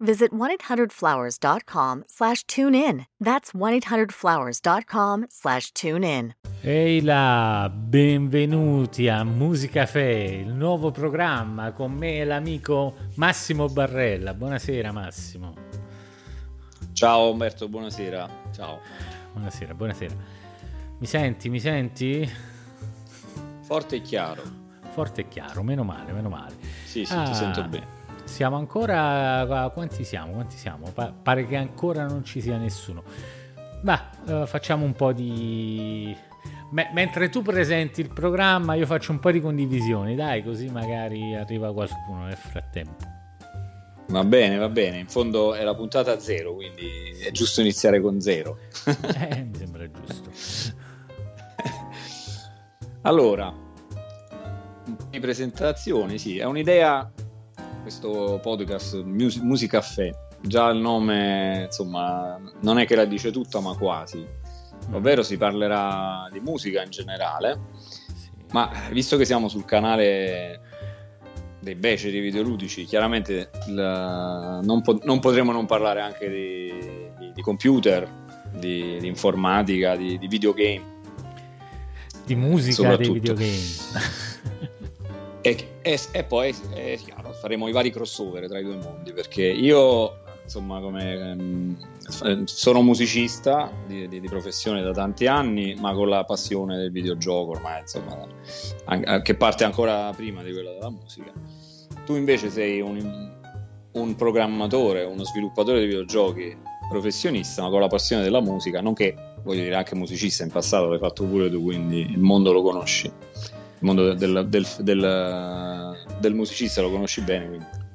visit 1-800-Flowers.com slash tune in. That's 1-800-Flowers.com slash tune in. Ehi là, benvenuti a Musicafe, il nuovo programma con me e l'amico Massimo Barrella. Buonasera Massimo. Ciao Umberto, buonasera. Ciao. Buonasera, buonasera. Mi senti, mi senti? Forte e chiaro. Forte e chiaro, meno male, meno male. Sì, sì, ah, ti sento bene. Siamo ancora... Quanti siamo? Quanti siamo? Pa- pare che ancora non ci sia nessuno. Ma uh, facciamo un po' di M- mentre tu presenti il programma, io faccio un po' di condivisioni, dai, così magari arriva qualcuno nel frattempo. Va bene, va bene. In fondo è la puntata zero, quindi è giusto iniziare con zero. eh, mi sembra giusto. allora, di presentazioni, sì, è un'idea questo podcast Mus- Musicaffè. Già il nome, insomma, non è che la dice tutta, ma quasi ovvero si parlerà di musica in generale, sì. ma visto che siamo sul canale dei beceri videoludici, chiaramente il, non, po- non, potremo non parlare anche di, di, di computer, di, di, informatica, di, videogame. Di musica dei videogame. e, e, e, poi è chiaro, faremo i vari crossover tra i due mondi, perché io insomma, come, ehm, sono musicista di, di, di, professione da tanti anni, ma con la passione del videogioco ormai, insomma, che parte ancora prima di quella della musica. Tu invece sei un, un programmatore, uno sviluppatore di videogiochi professionista, ma con la passione della musica, nonché, voglio dire, anche musicista in passato, l'hai fatto pure tu, quindi il mondo lo conosci, il mondo del, del, del, del musicista lo conosci bene, quindi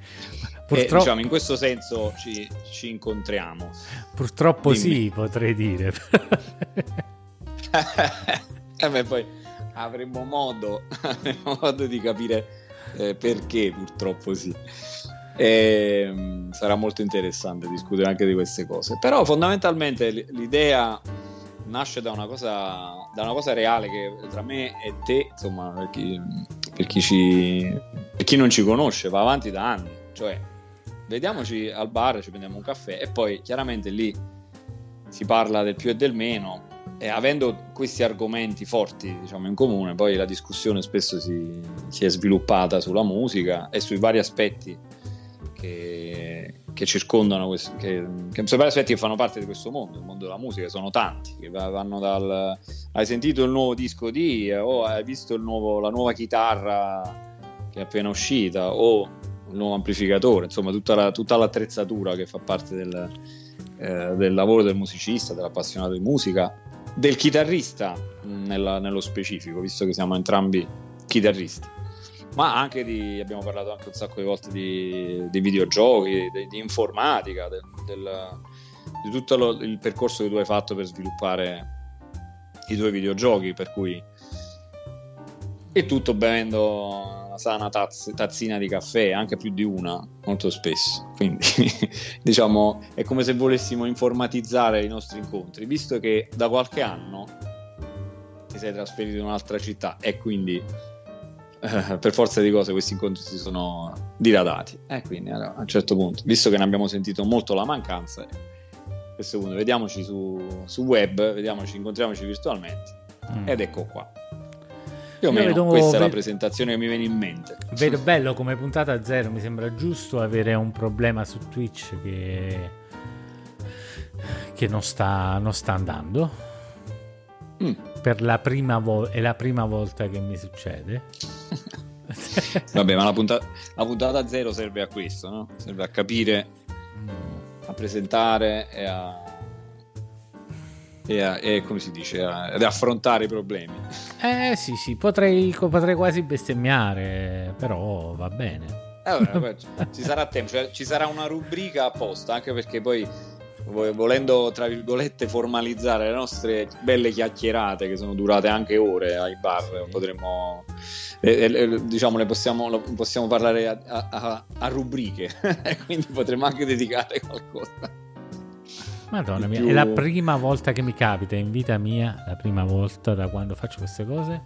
Purtroppo... E, diciamo, in questo senso ci, ci incontriamo. Purtroppo Dimmi. sì, potrei dire. eh beh, poi avremo modo, avremo modo di capire eh, perché purtroppo sì. E, ehm, sarà molto interessante discutere anche di queste cose. Però fondamentalmente l'idea nasce da una cosa, da una cosa reale che tra me e te, insomma, per chi, per chi, ci, per chi non ci conosce, va avanti da anni. Cioè, vediamoci al bar, ci prendiamo un caffè e poi chiaramente lì si parla del più e del meno e avendo questi argomenti forti diciamo in comune poi la discussione spesso si, si è sviluppata sulla musica e sui vari aspetti che, che circondano questo, che, che aspetti che fanno parte di questo mondo, il mondo della musica, sono tanti, che vanno dal hai sentito il nuovo disco di o hai visto nuovo, la nuova chitarra che è appena uscita o il nuovo amplificatore, insomma tutta, la, tutta l'attrezzatura che fa parte del, eh, del, lavoro del musicista, dell'appassionato di musica, del chitarrista nella, nello specifico, visto che siamo entrambi chitarristi. Ma anche di, abbiamo parlato anche un sacco di volte di, di videogiochi, di, di informatica, del, del, di tutto lo, il percorso che tu hai fatto per sviluppare i tuoi videogiochi, per cui e tutto bevendo una sana tazz- tazzina di caffè, anche più di una, molto spesso. Quindi, diciamo, è come se volessimo informatizzare i nostri incontri, visto che da qualche anno ti sei trasferito in un'altra città e quindi eh, per forza di cose questi incontri si sono diradati. E quindi allora, a un certo punto, visto che ne abbiamo sentito molto la mancanza, a questo punto vediamoci su, su web, vediamoci, incontriamoci virtualmente. Mm. Ed ecco qua. Più o meno vedo, questa vedo, è la presentazione che mi viene in mente. Vedo bello come puntata zero, mi sembra giusto avere un problema su Twitch che, che non, sta, non sta andando. Mm. Per la prima volta, è la prima volta che mi succede. Vabbè, ma la puntata, la puntata zero serve a questo, no? Serve a capire, a presentare e a e, a, e come si dice, ad affrontare i problemi. Eh sì, sì, potrei, potrei quasi bestemmiare, però va bene. Allora, ci sarà tempo, cioè, ci sarà una rubrica apposta, anche perché poi volendo tra virgolette formalizzare le nostre belle chiacchierate che sono durate anche ore ai bar, potremmo eh, eh, diciamo le possiamo, possiamo parlare a, a, a rubriche, quindi potremmo anche dedicare qualcosa. Madonna mia, più... è la prima volta che mi capita in vita mia, la prima volta da quando faccio queste cose,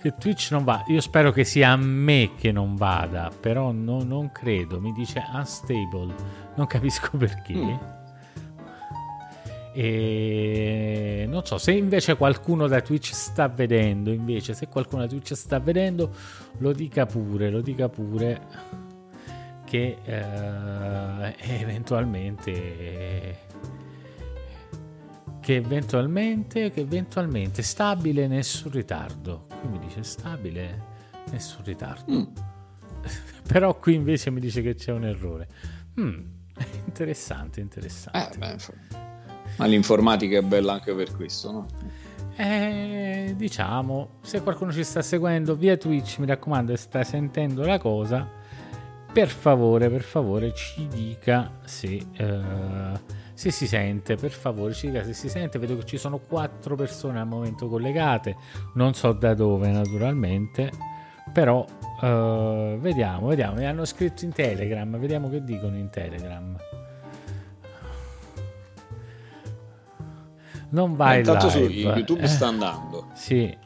che Twitch non va. Io spero che sia a me che non vada, però no, non credo. Mi dice unstable, non capisco perché. Mm. E non so se invece qualcuno da Twitch sta vedendo, invece se qualcuno da Twitch sta vedendo, lo dica pure, lo dica pure che eh, eventualmente che eventualmente, che eventualmente stabile, nessun ritardo. Qui mi dice stabile, nessun ritardo. Mm. Però qui invece mi dice che c'è un errore. Mm, interessante, interessante. Eh, ma l'informatica è bella anche per questo, no? Eh, diciamo, se qualcuno ci sta seguendo via Twitch, mi raccomando, e sta sentendo la cosa, per favore, per favore, ci dica se... Uh, se si sente, per favore ci dica se si sente. Vedo che ci sono quattro persone al momento collegate, non so da dove naturalmente, però uh, vediamo, vediamo. Mi hanno scritto in Telegram, vediamo che dicono in Telegram. Non vai Intanto live. su YouTube eh, sta andando. Sì.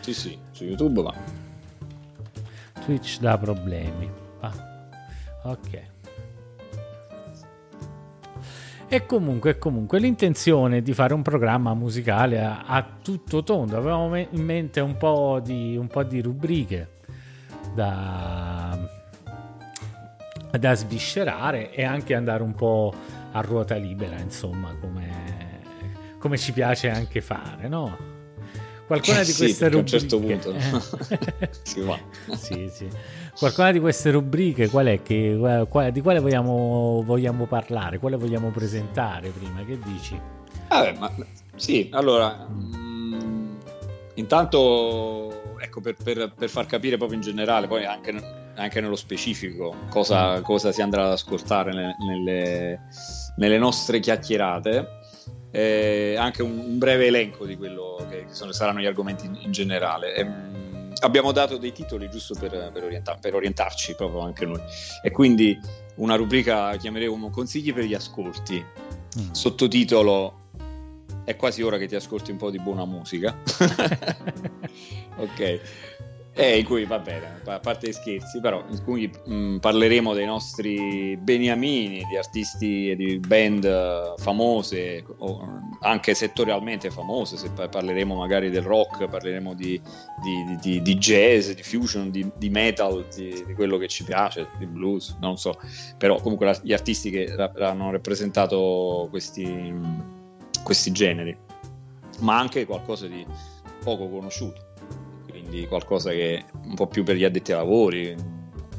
Sì, sì, su YouTube va. Twitch dà problemi. Ah. Ok. E comunque, comunque l'intenzione di fare un programma musicale a, a tutto tondo. Avevamo in mente un po' di, un po di rubriche da, da sviscerare e anche andare un po' a ruota libera, insomma, come, come ci piace anche fare, no? Qualcuna eh, di queste sì, rubriche. A un certo punto eh. si va. sì, sì. Qualcuna di queste rubriche, qual è che, qual, di quale vogliamo, vogliamo, parlare? Quale vogliamo presentare prima? Che dici? Vabbè, ma, sì, allora, mh, mm, intanto, ecco, per, per, per, far capire proprio in generale, poi anche, anche nello specifico, cosa, cosa, si andrà ad ascoltare nelle, nelle, nelle nostre chiacchierate eh, anche un, un, breve elenco di quello che sono, saranno gli argomenti in, in generale. E, mh, abbiamo dato dei titoli giusto per, per, orienta- per, orientarci proprio anche noi. E quindi una rubrica chiameremo Consigli per gli ascolti. Mm. Sottotitolo È quasi ora che ti ascolti un po' di buona musica. ok eh, in cui va bene, a parte gli scherzi, però in cui mh, mm, parleremo dei nostri beniamini, di artisti e di band eh, famose, o anche settorialmente famose, se parleremo magari del rock, parleremo di, di, di, di jazz, di fusion, di, metal, di, quello che ci piace, di blues, non so, però comunque la, gli artisti che ra- hanno rappresentato questi, questi generi, ma anche qualcosa di poco conosciuto quindi qualcosa che un po' più per gli addetti ai lavori,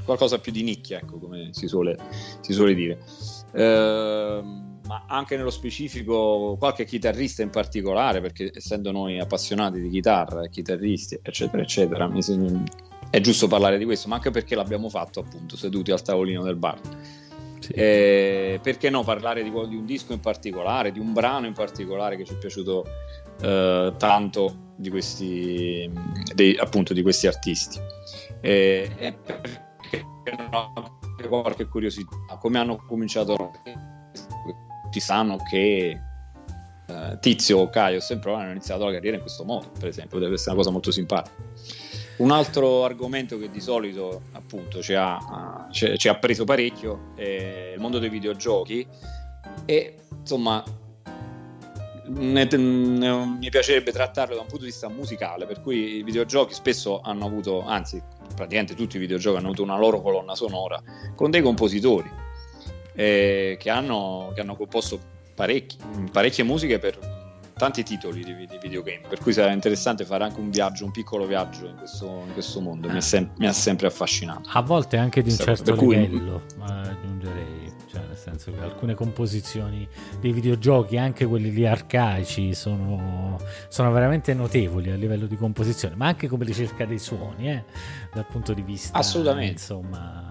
qualcosa più di nicchia, ecco, come si suole, si suole dire. Eh, ma anche nello specifico qualche chitarrista in particolare, perché essendo noi appassionati di chitarra, chitarristi, eccetera, eccetera, è giusto parlare di questo, ma anche perché l'abbiamo fatto appunto seduti al tavolino del bar. Sì. Eh, perché no parlare di, di, un disco in particolare, di un brano in particolare che ci è piaciuto eh, tanto di questi, dei, appunto, di questi artisti. E, e perché no, qualche curiosità, come hanno cominciato, ci sanno che uh, Tizio o Caio sempre hanno iniziato la carriera in questo modo, per esempio, deve essere una cosa molto simpatica. Un altro argomento che di solito appunto ci ha, ci, ci ha preso parecchio è il mondo dei videogiochi e insomma ne, ne, mi piacerebbe trattarlo da un punto di vista musicale, per cui i videogiochi spesso hanno avuto, anzi praticamente tutti i videogiochi hanno avuto una loro colonna sonora con dei compositori eh, che, hanno, che, hanno, composto parecchie musiche per tanti titoli di, di, videogame, per cui sarà interessante fare anche un viaggio, un piccolo viaggio in questo, in questo mondo, mi, sem- mi, ha sempre affascinato. A volte anche di un certo livello, aggiungerei senso che alcune composizioni dei videogiochi, anche quelli lì arcaici, sono, sono veramente notevoli a livello di composizione, ma anche come ricerca dei suoni, eh, dal punto di vista... Assolutamente. Insomma,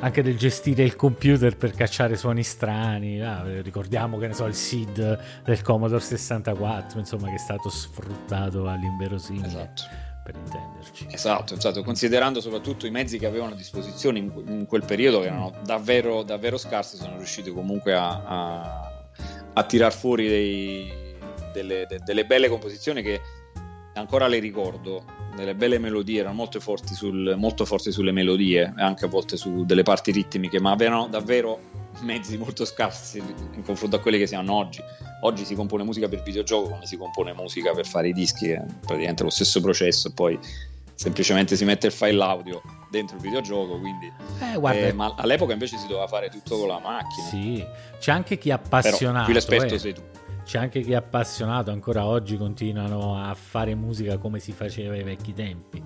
anche del gestire il computer per cacciare suoni strani. Ah, ricordiamo che ne so, il SID del Commodore 64, insomma, che è stato sfruttato all'inverosimile. Esatto. Per intenderci. Esatto, esatto, considerando soprattutto i mezzi che avevano a disposizione in, quel periodo, che erano davvero, davvero scarsi, sono riusciti comunque a, a, a tirar fuori dei, delle, de, delle belle composizioni che ancora le ricordo, delle belle melodie, erano molto forti, sul, molto forti sulle melodie e anche a volte su delle parti ritmiche, ma avevano davvero mezzi molto scarsi in confronto a quelli che si hanno oggi. Oggi si compone musica per videogioco come si compone musica per fare i dischi, è praticamente lo stesso processo poi semplicemente si mette il file audio dentro il videogioco, quindi eh, guarda, eh, ma all'epoca invece si doveva fare tutto con la macchina. Sì, c'è anche chi è appassionato. Però qui l'esperto eh. sei tu c'è anche chi è appassionato, ancora oggi continuano a fare musica come si faceva ai vecchi tempi,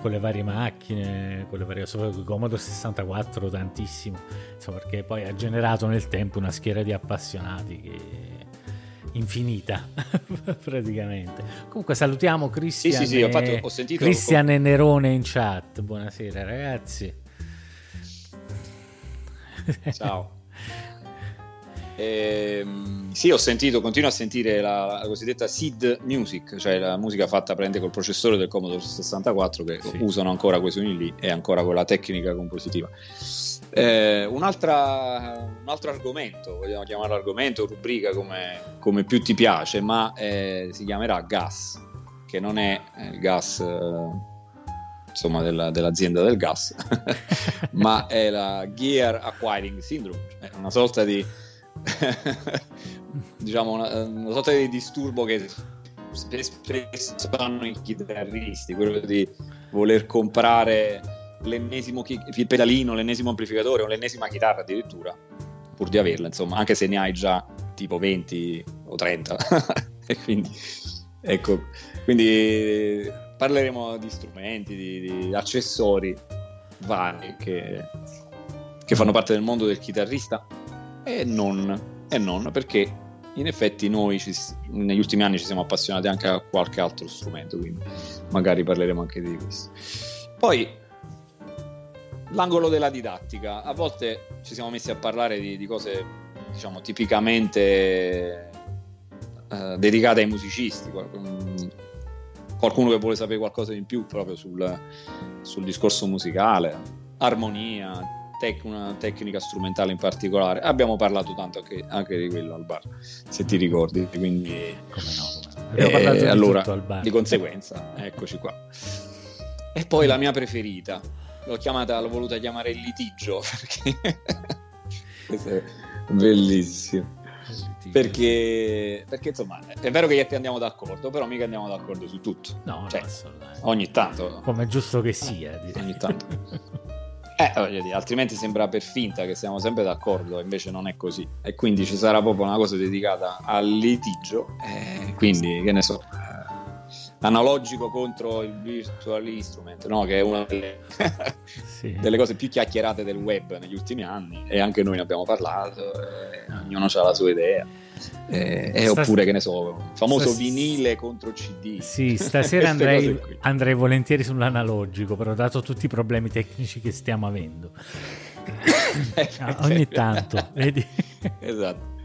con le varie macchine, con le varie soprattutto Commodore 64 tantissimo, insomma, perché poi ha generato nel tempo una schiera di appassionati che infinita praticamente. Comunque salutiamo Cristian, sì, sì, sì, ho fatto, ho sentito, Cristian e Nerone in chat. Buonasera ragazzi. Ciao. Eh, sì, ho sentito, continuo a sentire la, la, cosiddetta SID Music, cioè la musica fatta prende col processore del Commodore 64 che sì. usano ancora quei suoni lì e ancora quella tecnica compositiva. Eh, un altro argomento, vogliamo chiamarlo argomento, rubrica come, come più ti piace, ma eh, si chiamerà gas, che non è il gas eh, insomma, della, dell'azienda del gas, ma è la Gear Acquiring Syndrome, è una sorta di diciamo una, una, sorta di disturbo che spesso hanno i chitarristi, quello di voler comprare l'ennesimo chi- pedalino, l'ennesimo amplificatore o l'ennesima chitarra addirittura, pur di averla, insomma, anche se ne hai già tipo 20 o 30. e quindi, ecco, quindi parleremo di strumenti, di, di accessori vari che, che fanno parte del mondo del chitarrista e non, e non perché in effetti noi ci, negli ultimi anni ci siamo appassionati anche a qualche altro strumento, quindi magari parleremo anche di questo. Poi l'angolo della didattica, a volte ci siamo messi a parlare di, di cose diciamo tipicamente eh, dedicate ai musicisti, qualcuno che vuole sapere qualcosa in più proprio sul, sul discorso musicale, armonia, tec- una tecnica strumentale in particolare. Abbiamo parlato tanto anche, anche, di quello al bar, se ti ricordi. Quindi, come no, come no. Eh, parlato di allora, al bar. di conseguenza, eccoci qua. E poi la mia preferita, l'ho chiamata, l'ho voluta chiamare il litigio perché questo è bellissimo. Perché, perché, insomma è vero che andiamo d'accordo, però mica andiamo d'accordo su tutto. No, cioè, no, ogni tanto. Come è giusto che sia. Eh, ogni tanto. Eh, voglio dire, altrimenti sembra per finta che siamo sempre d'accordo, invece non è così. E quindi ci sarà proprio una cosa dedicata al litigio, eh, quindi che ne so, eh, analogico contro il virtual instrument, no? che è una delle, sì. delle, cose più chiacchierate del web negli ultimi anni e anche noi ne abbiamo parlato, ognuno ha la sua idea. Eh, eh, oppure che ne so, famoso Stas... vinile contro CD. Sì, stasera andrei, andrei, volentieri sull'analogico, però dato tutti i problemi tecnici che stiamo avendo. Eh, ogni tanto, vedi? esatto.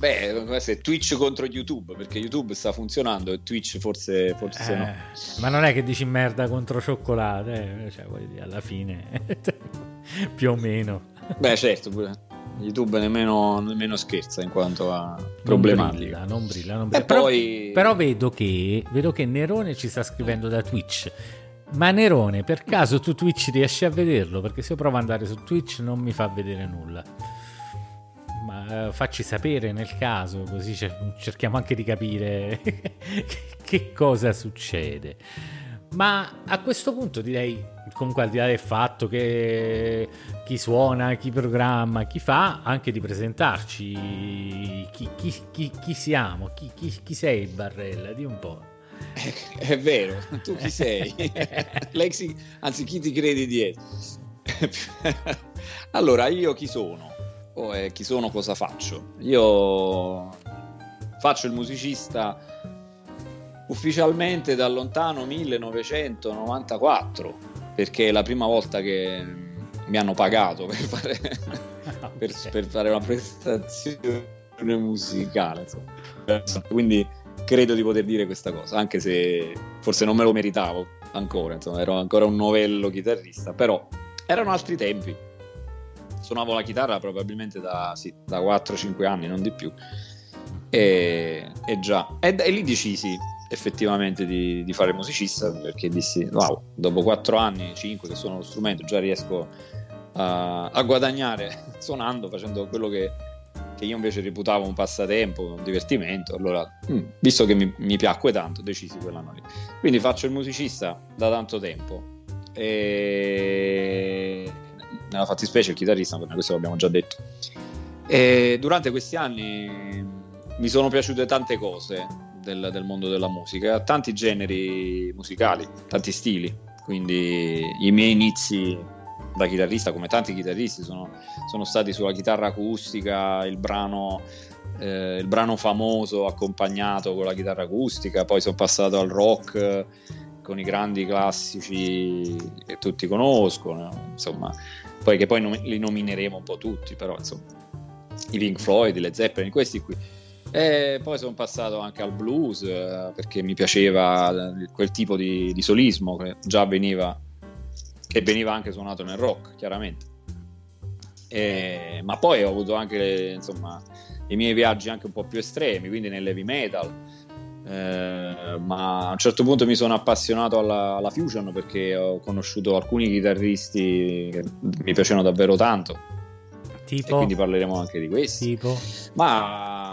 Beh, dovrebbe essere Twitch contro YouTube, perché YouTube sta funzionando e Twitch forse, forse eh, no. Ma non è che dici merda contro cioccolate, eh? cioè, dire, alla fine, più o meno. Beh, certo, pure. YouTube nemmeno, nemmeno, scherza in quanto a problematiche. Non brilla, non brilla. Non brilla. Però, poi... però vedo, che, vedo che Nerone ci sta scrivendo da Twitch. Ma Nerone, per caso tu Twitch riesci a vederlo? Perché se io provo ad andare su Twitch non mi fa vedere nulla. Ma eh, facci sapere nel caso, così cerchiamo anche di capire che cosa succede. Ma a questo punto direi, comunque al di là del fatto che chi suona, chi programma, chi fa, anche di presentarci chi, chi, chi, chi siamo, chi, sei Barrella, di un po'. È, è vero, tu chi sei? Lexi, anzi chi ti credi dietro? allora, io chi sono? O eh, chi sono cosa faccio? Io faccio il musicista ufficialmente da lontano 1994, perché è la prima volta che, mi hanno pagato per fare, okay. per, per fare una prestazione musicale. Insomma. Quindi credo di poter dire questa cosa, anche se forse non me lo meritavo ancora, insomma, ero ancora un novello chitarrista, però erano altri tempi. Suonavo la chitarra probabilmente da, sì, da 4-5 anni, non di più. E, e già, e, e, lì decisi effettivamente di, di, fare musicista perché dissi, wow, dopo 4 anni, 5 che suono lo strumento, già riesco a, a guadagnare suonando, facendo quello che che io invece reputavo un passatempo, un divertimento. Allora, mm, visto che mi, mi piacque tanto, decisi quell'anno lì. Quindi faccio il musicista da tanto tempo. E nella fattispecie il chitarrista, ma questo l'abbiamo già detto. E durante questi anni mi sono piaciute tante cose del, del mondo della musica, tanti generi musicali, tanti stili. Quindi i miei inizi da chitarrista, come tanti chitarristi, sono, sono stati sulla chitarra acustica, il brano, eh, il brano famoso accompagnato con la chitarra acustica, poi sono passato al rock con i grandi classici che tutti conoscono, insomma, poi che poi nom- li nomineremo un po' tutti, però insomma, i Pink Floyd, le Zeppelin, questi qui. E poi sono passato anche al blues eh, perché mi piaceva quel tipo di, di solismo che già veniva che veniva anche suonato nel rock, chiaramente. E, ma poi ho avuto anche insomma, i miei viaggi anche un po' più estremi, quindi nell'heavy metal. Eh, ma a un certo punto mi sono appassionato alla, alla, fusion perché ho conosciuto alcuni chitarristi che mi piacevano davvero tanto. Tipo? E quindi parleremo anche di questi. Tipo? Ma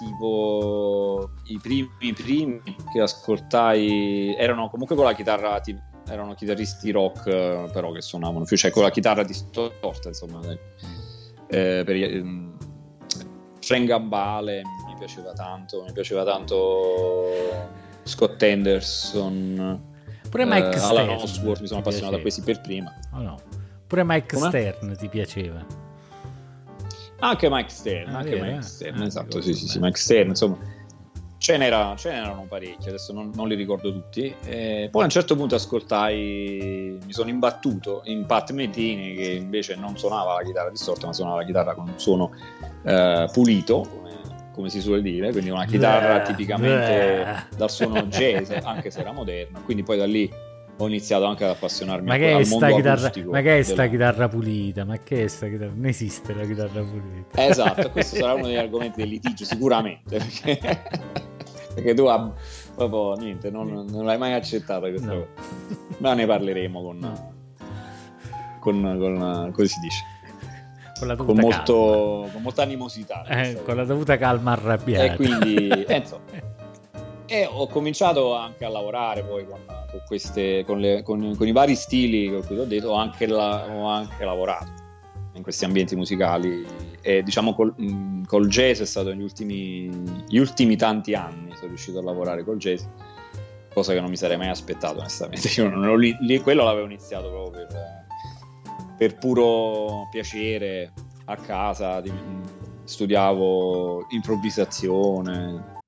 tipo i primi, i primi che ascoltai erano comunque con la chitarra tipo erano chitarristi rock eh, però che suonavano più, cioè con la chitarra distorta insomma eh, per, eh, Frank Gambale mi piaceva tanto mi piaceva tanto Scott Anderson pure Mike eh, Alan Osworth mi sono appassionato a questi per prima oh no. pure Mike Come? Stern ti piaceva anche Mike Stern, ah, anche vero, Mike eh? Stern, ah, esatto, sì, sì, sì, Mike Stern, insomma, Ce, n'era, ce n'erano parecchi, adesso non, non li ricordo tutti. Eh, poi a un certo punto ascoltai, mi sono imbattuto in Pat Metini che invece non suonava la chitarra distorta, ma suonava la chitarra con un suono eh, pulito, come, si suole dire, quindi una chitarra beh, tipicamente beh. dal suono jazz, anche se era moderna. Quindi poi da lì ho iniziato anche ad appassionarmi ma che al mondo chitarra, ma che è sta della... chitarra pulita ma che è sta chitarra non esiste la chitarra pulita esatto questo sarà uno degli argomenti del litigio sicuramente perché perché tu ah, proprio niente, non, non, l'hai mai accettato questa no. cosa. Ma ne parleremo con, con, con, come si dice? Con, con, molto, con molta animosità. Eh, con la dovuta calma arrabbiata. E quindi, eh, insomma, e ho cominciato anche a lavorare poi con, queste, le, con, i vari stili che ho detto, ho anche, la, ho anche lavorato in questi ambienti musicali. E diciamo col, col jazz è stato negli ultimi, gli ultimi tanti anni sono riuscito a lavorare col jazz cosa che non mi sarei mai aspettato onestamente. Io non lì, lì, quello l'avevo iniziato proprio per, per puro piacere a casa di, studiavo improvvisazione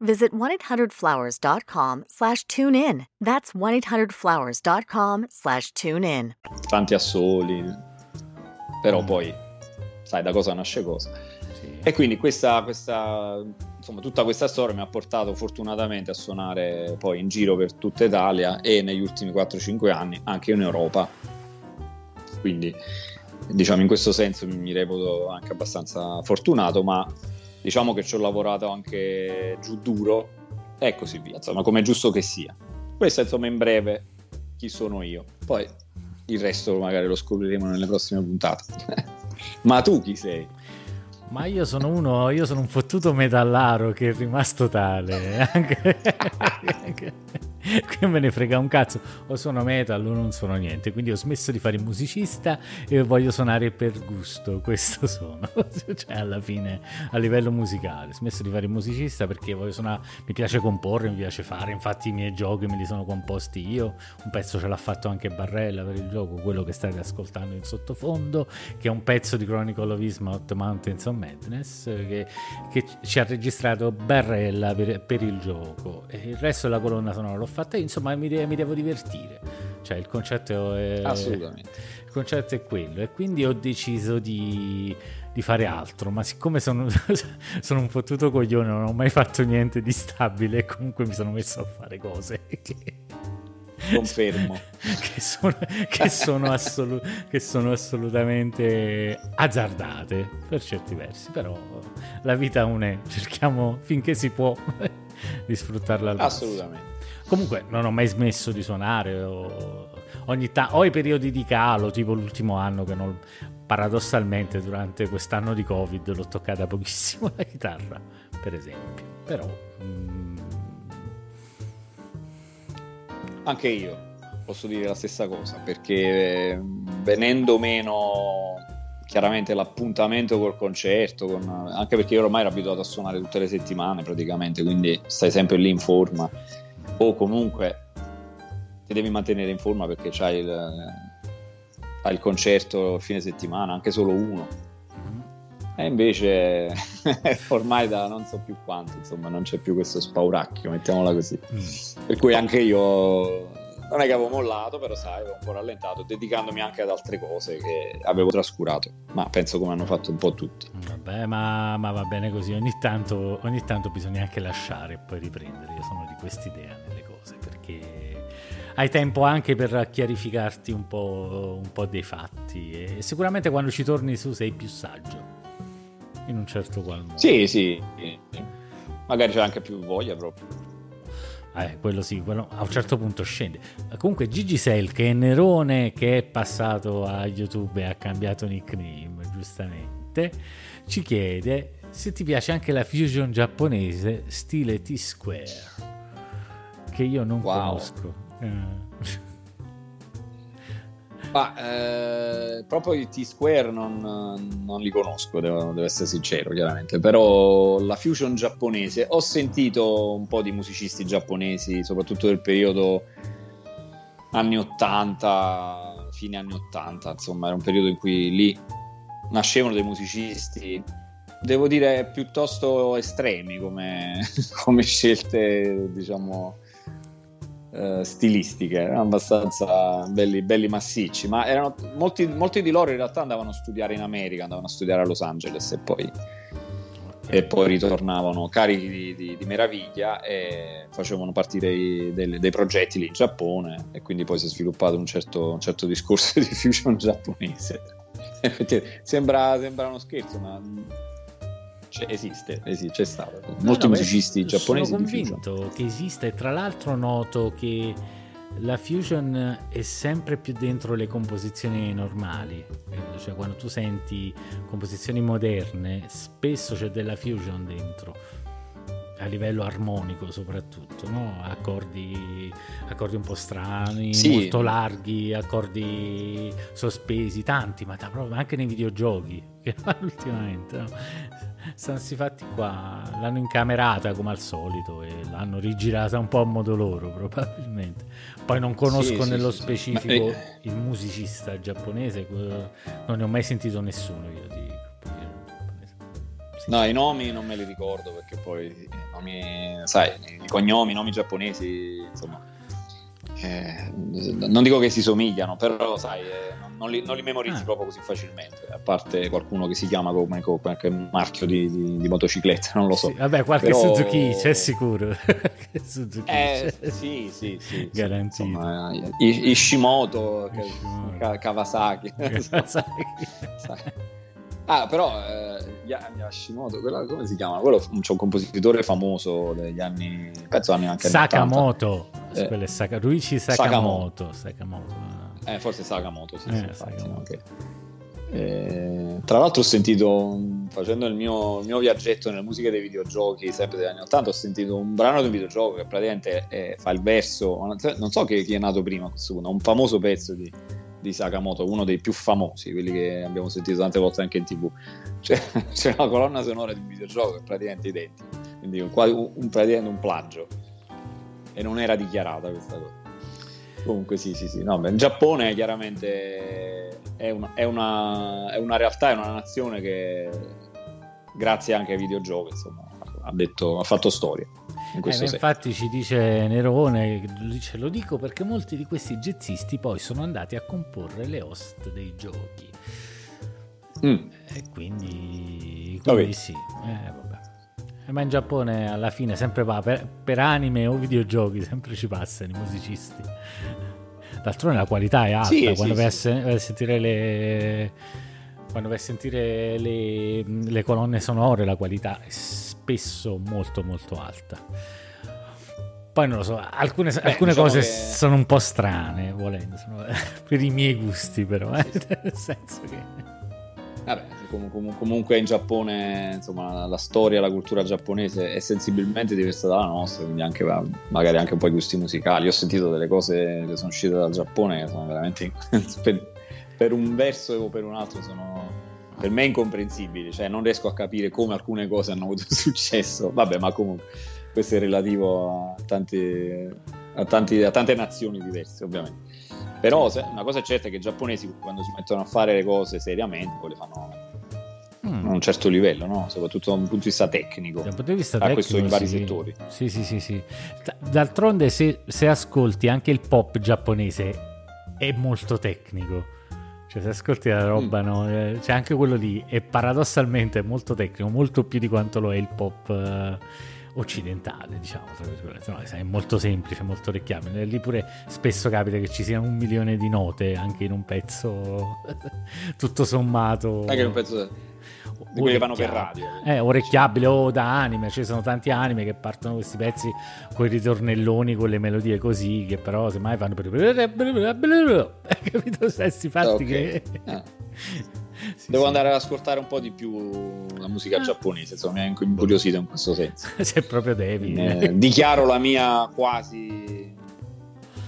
visit 1-800-Flowers.com slash tune in. That's 1-800-Flowers.com slash tune in. Tanti assoli, però poi sai da cosa nasce cosa. E quindi questa, questa, insomma, tutta questa storia mi ha portato fortunatamente a suonare poi in giro per tutta Italia e negli ultimi 4-5 anni anche in Europa. Quindi diciamo in questo senso mi reputo anche abbastanza fortunato, ma diciamo che ci ho lavorato anche giù duro e così via, insomma come è giusto che sia. Questo insomma in breve chi sono io. Poi il resto magari lo scopriremo nelle prossime puntate. ma tu chi sei? Ma io sono uno, io sono un fottuto metallaro che è rimasto tale. Anche, che me ne frega un cazzo, o sono metal o non sono niente, quindi ho smesso di fare il musicista e voglio suonare per gusto, questo sono, cioè alla fine a livello musicale, ho smesso di fare il musicista perché voglio suonare, mi piace comporre, mi piace fare, infatti i miei giochi me li sono composti io, un pezzo ce l'ha fatto anche Barrella per il gioco, quello che state ascoltando in sottofondo, che è un pezzo di Chronicle of Ismouth Mountains of Madness, che, che ci ha registrato Barrella per, per il gioco, e il resto della colonna sonora l'ho fatta insomma mi, de- mi devo divertire. Cioè il concetto è... Assolutamente. Il concetto è quello e quindi ho deciso di, di fare altro, ma siccome sono, sono, un fottuto coglione, non ho mai fatto niente di stabile comunque mi sono messo a fare cose che... Confermo. che, sono, che, sono assolu- che sono assolutamente azzardate per certi versi, però la vita un è, cerchiamo finché si può di sfruttarla al Assolutamente. Comunque non ho mai smesso di suonare, ho, ogni ta- ho i periodi di calo, tipo l'ultimo anno che non, paradossalmente durante quest'anno di Covid l'ho toccata pochissimo la chitarra, per esempio. Però... Mm... Anche io posso dire la stessa cosa, perché eh, venendo meno chiaramente l'appuntamento col concerto, con... anche perché io ormai ero abituato a suonare tutte le settimane praticamente, quindi stai sempre lì in forma o comunque ti devi mantenere in forma perché c'hai il, hai il concerto fine settimana, anche solo uno. E invece ormai da non so più quanto, insomma, non c'è più questo spauracchio, mettiamola così. Mm. Per cui anche io non è che avevo mollato, però sai, avevo un po' rallentato, dedicandomi anche ad altre cose che avevo trascurato, ma penso come hanno fatto un po' tutti. Vabbè, ma, ma va bene così, ogni tanto, ogni tanto bisogna anche lasciare e poi riprendere, io sono quest'idea nelle cose, perché hai tempo anche per chiarificarti un po', un po' dei fatti e sicuramente quando ci torni su sei più saggio, in un certo qual modo. Sì, sì, magari c'è anche più voglia proprio. Eh, quello sì, quello a un certo punto scende. Comunque Gigi Sell, che è Nerone che è passato a YouTube e ha cambiato nickname, giustamente, ci chiede se ti piace anche la fusion giapponese stile T-Square, che io non wow. conosco. Eh. Ma eh, proprio i T-Square non, non li conosco, devo, devo, essere sincero, chiaramente. Però la fusion giapponese, ho sentito un po' di musicisti giapponesi, soprattutto del periodo anni 80, fine anni 80, insomma, era un periodo in cui lì nascevano dei musicisti, devo dire, piuttosto estremi come, come scelte, diciamo eh, stilistiche, erano abbastanza belli, belli massicci, ma erano, molti, molti, di loro in realtà andavano a studiare in America, andavano a studiare a Los Angeles e poi, e poi ritornavano carichi di, di, di, meraviglia e facevano partire i, dei, dei, progetti lì in Giappone e quindi poi si è sviluppato un certo, un certo discorso di fusion giapponese. sembra, sembra uno scherzo, ma cioè, esiste, esiste, c'è stato. Molti no, musicisti beh, giapponesi. Sono convinto che esiste, tra l'altro noto che la fusion è sempre più dentro le composizioni normali, cioè quando tu senti composizioni moderne, spesso c'è della fusion dentro a livello armonico soprattutto, no? accordi, accordi, un po' strani, sì. molto larghi, accordi sospesi, tanti, ma anche nei videogiochi che ultimamente. No? stati fatti qua, l'hanno incamerata come al solito e l'hanno rigirata un po' a modo loro probabilmente. Poi non conosco sì, nello sì, specifico sì. il musicista giapponese, non ne ho mai sentito nessuno io di No, i nomi non me li ricordo perché poi i nomi, sai, i cognomi, i nomi giapponesi, insomma, eh, non dico che si somigliano, però sai, eh, non li, non li memorizzi ah. proprio così facilmente, a parte qualcuno che si chiama come, qualche marchio di, di, di, motocicletta, non lo so. Sì, vabbè, qualche Però... Suzuki c'è sicuro. Suzuki eh, c'è. Sì, sì, sì. Garantito. Insomma, Ishimoto, Ishimoto. Kawasaki. Kawasaki. Ah, però eh, Yashimoto, quella, come si chiama? Quello c'è un compositore famoso degli anni, penso anni anche Sakamoto, eh, Saka, Ruichi Sakamoto. Sakamoto. Sakamoto. Eh, forse Sakamoto, sì, eh, sì infatti, Sakamoto. No. Eh, tra l'altro ho sentito, facendo il mio, il mio, viaggetto nelle musiche dei videogiochi, sempre degli anni 80, ho sentito un brano di un videogioco che praticamente è, fa il verso, non so chi, è nato prima questo un famoso pezzo di, di Sakamoto, uno dei più famosi, quelli che abbiamo sentito tante volte anche in tv. C'è, c'è una colonna sonora di un videogioco praticamente identica, quindi un, un, praticamente un plagio. E non era dichiarata questa cosa. Comunque sì, sì, sì. No, beh, il Giappone chiaramente è una, è, una, è una, realtà, è una nazione che grazie anche ai videogiochi insomma, ha, detto, ha fatto storia. In eh, infatti ci dice Nerone, dice, lo dico perché molti di questi jazzisti poi sono andati a comporre le host dei giochi. Mm. E quindi, quindi sì, eh, vabbè. Ma in Giappone alla fine sempre va per, per, anime o videogiochi, sempre ci passano i musicisti. D'altronde la qualità è alta sì, quando sì, vai, sì. A, a sentire le quando vai a sentire le, le, colonne sonore la qualità è spesso molto molto alta. Poi non lo so, alcune, Beh, alcune diciamo cose che... sono un po' strane, volendo, sono, per i miei gusti però, eh? nel senso che... Vabbè, com- com- comunque in Giappone, insomma, la storia, la cultura giapponese è sensibilmente diversa dalla nostra, quindi anche, magari anche un po' i gusti musicali. Io ho sentito delle cose che sono uscite dal Giappone che sono veramente per, per un verso o per un altro sono per me incomprensibili, cioè non riesco a capire come alcune cose hanno avuto successo. Vabbè, ma comunque questo è relativo a, tanti, a, tanti, a tante nazioni diverse, ovviamente. Però se, una cosa è certa è che i giapponesi quando si mettono a fare le cose seriamente poi le fanno mm. a un certo livello, no? soprattutto da un punto di vista tecnico. Dal punto di vista tecnico, questo in vari sì. settori. Sì, sì, sì, sì. D'altronde se, se ascolti anche il pop giapponese è molto tecnico. Cioè, se ascolti la roba, mm. no? Eh, c'è anche quello lì, e paradossalmente è molto tecnico, molto più di quanto lo è il pop. Uh, occidentale, diciamo, no, è molto semplice, molto orecchiabile. Lì pure spesso capita che ci siano un milione di note anche in un pezzo tutto sommato. Anche in un pezzo quelli che vanno per radio. Eh, orecchiabile o da anime, ci sono tanti anime che partono questi pezzi con i ritornelloni, con le melodie così, che però semmai fanno... Capito? Questi fatti okay. che... Ah. Sì, Devo sì. andare ad ascoltare un po' di più la musica ah. giapponese, insomma, mi ha incuriosito in questo senso. Se proprio devi. Eh, dichiaro la mia quasi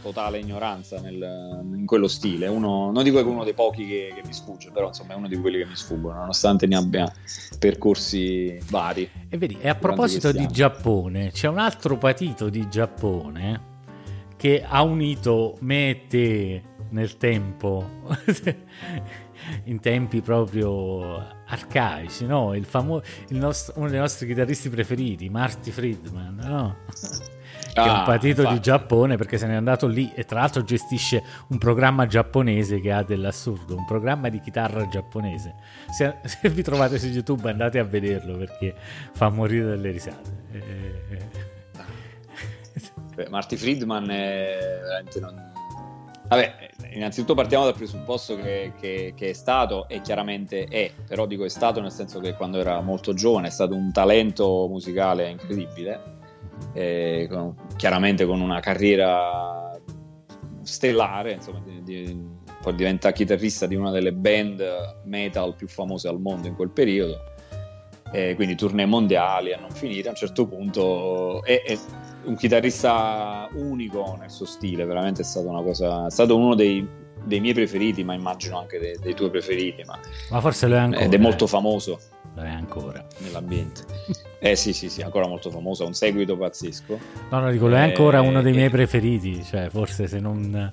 totale ignoranza nel, in quello stile. Uno, non dico che è uno dei pochi che, che, mi sfugge, però insomma è uno di quelli che mi sfuggono, nonostante ne abbia percorsi vari. E vedi, e a proposito di Giappone, c'è un altro patito di Giappone che ha unito me e te nel tempo in tempi proprio arcaici, no? Il famo- il nostro, uno dei nostri chitarristi preferiti, Marty Friedman, no? che è un ah, patito infatti. di Giappone perché se n'è andato lì e tra l'altro gestisce un programma giapponese che ha dell'assurdo, un programma di chitarra giapponese. Se, se vi trovate su YouTube andate a vederlo perché fa morire dalle risate. Eh, Beh, Marty Friedman è veramente non... Vabbè, innanzitutto partiamo dal presupposto che, che, che, è stato e chiaramente è, però dico è stato nel senso che quando era molto giovane è stato un talento musicale incredibile, con, chiaramente con una carriera stellare, insomma, di, di, poi diventa chitarrista di una delle band metal più famose al mondo in quel periodo, quindi tournée mondiali a non finire, a un certo punto è, è un chitarrista unico nel suo stile, veramente è stata una cosa, è stato uno dei, dei miei preferiti, ma immagino anche dei, dei tuoi preferiti. Ma, ma forse lo è ancora. Ed è molto eh. famoso. Lo è ancora. Nell'ambiente. Eh sì, sì, sì, ancora molto famoso, ha un seguito pazzesco. No, no, dico, lo è ancora uno dei eh, miei preferiti, cioè forse se non,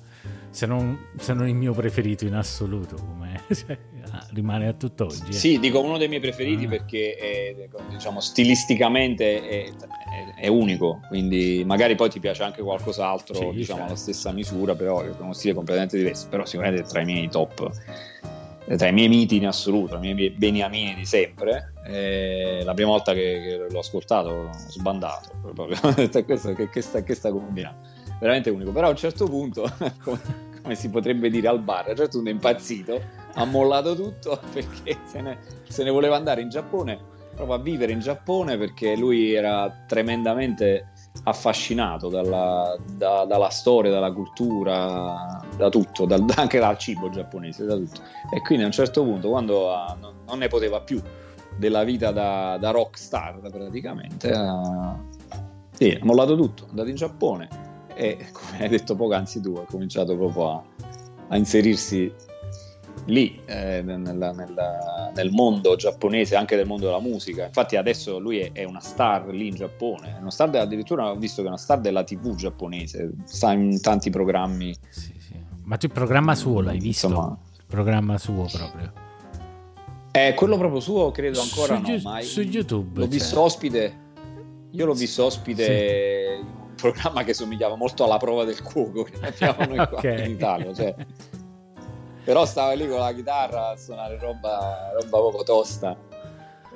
se non, se non il mio preferito in assoluto, come... Cioè, rimane a tutt'oggi. Eh. Sì, dico uno dei miei preferiti ah. perché è, diciamo, stilisticamente è, è, è, unico, quindi magari poi ti piace anche qualcos'altro, sì, diciamo, certo. alla stessa misura, però è uno stile completamente diverso, però sicuramente è tra i miei top, tra i miei miti in assoluto, i miei beniamini di sempre. E la prima volta che, che l'ho ascoltato ho sbandato, proprio, questo, che, che, sta, che sta combinando. Veramente unico, però a un certo punto, come, come si potrebbe dire al bar, a un certo punto è impazzito ha mollato tutto perché se ne, se ne, voleva andare in Giappone, proprio a vivere in Giappone perché lui era tremendamente affascinato dalla, da, dalla storia, dalla cultura, da tutto, dal, anche dal cibo giapponese, da tutto. E quindi a un certo punto, quando uh, non, non, ne poteva più della vita da, da rock star praticamente, uh, sì, ha mollato tutto, è andato in Giappone e come hai detto poc'anzi tu, ha cominciato proprio a, a inserirsi lì eh, nella, nella, nel mondo giapponese, anche del mondo della musica. Infatti adesso lui è, è una star lì in Giappone, una star addirittura ho visto che è una star della TV giapponese, sta in tanti programmi. Sì, sì. Ma tu il programma suo l'hai visto? Insomma, il programma suo proprio. Eh, quello proprio suo credo ancora su, no, mai. Su YouTube. L'ho cioè. visto ospite. Io l'ho visto ospite sì. in un programma che somigliava molto alla prova del cuoco che abbiamo noi qua okay. in Italia. Cioè, però stava lì con la chitarra a suonare roba, roba proprio tosta.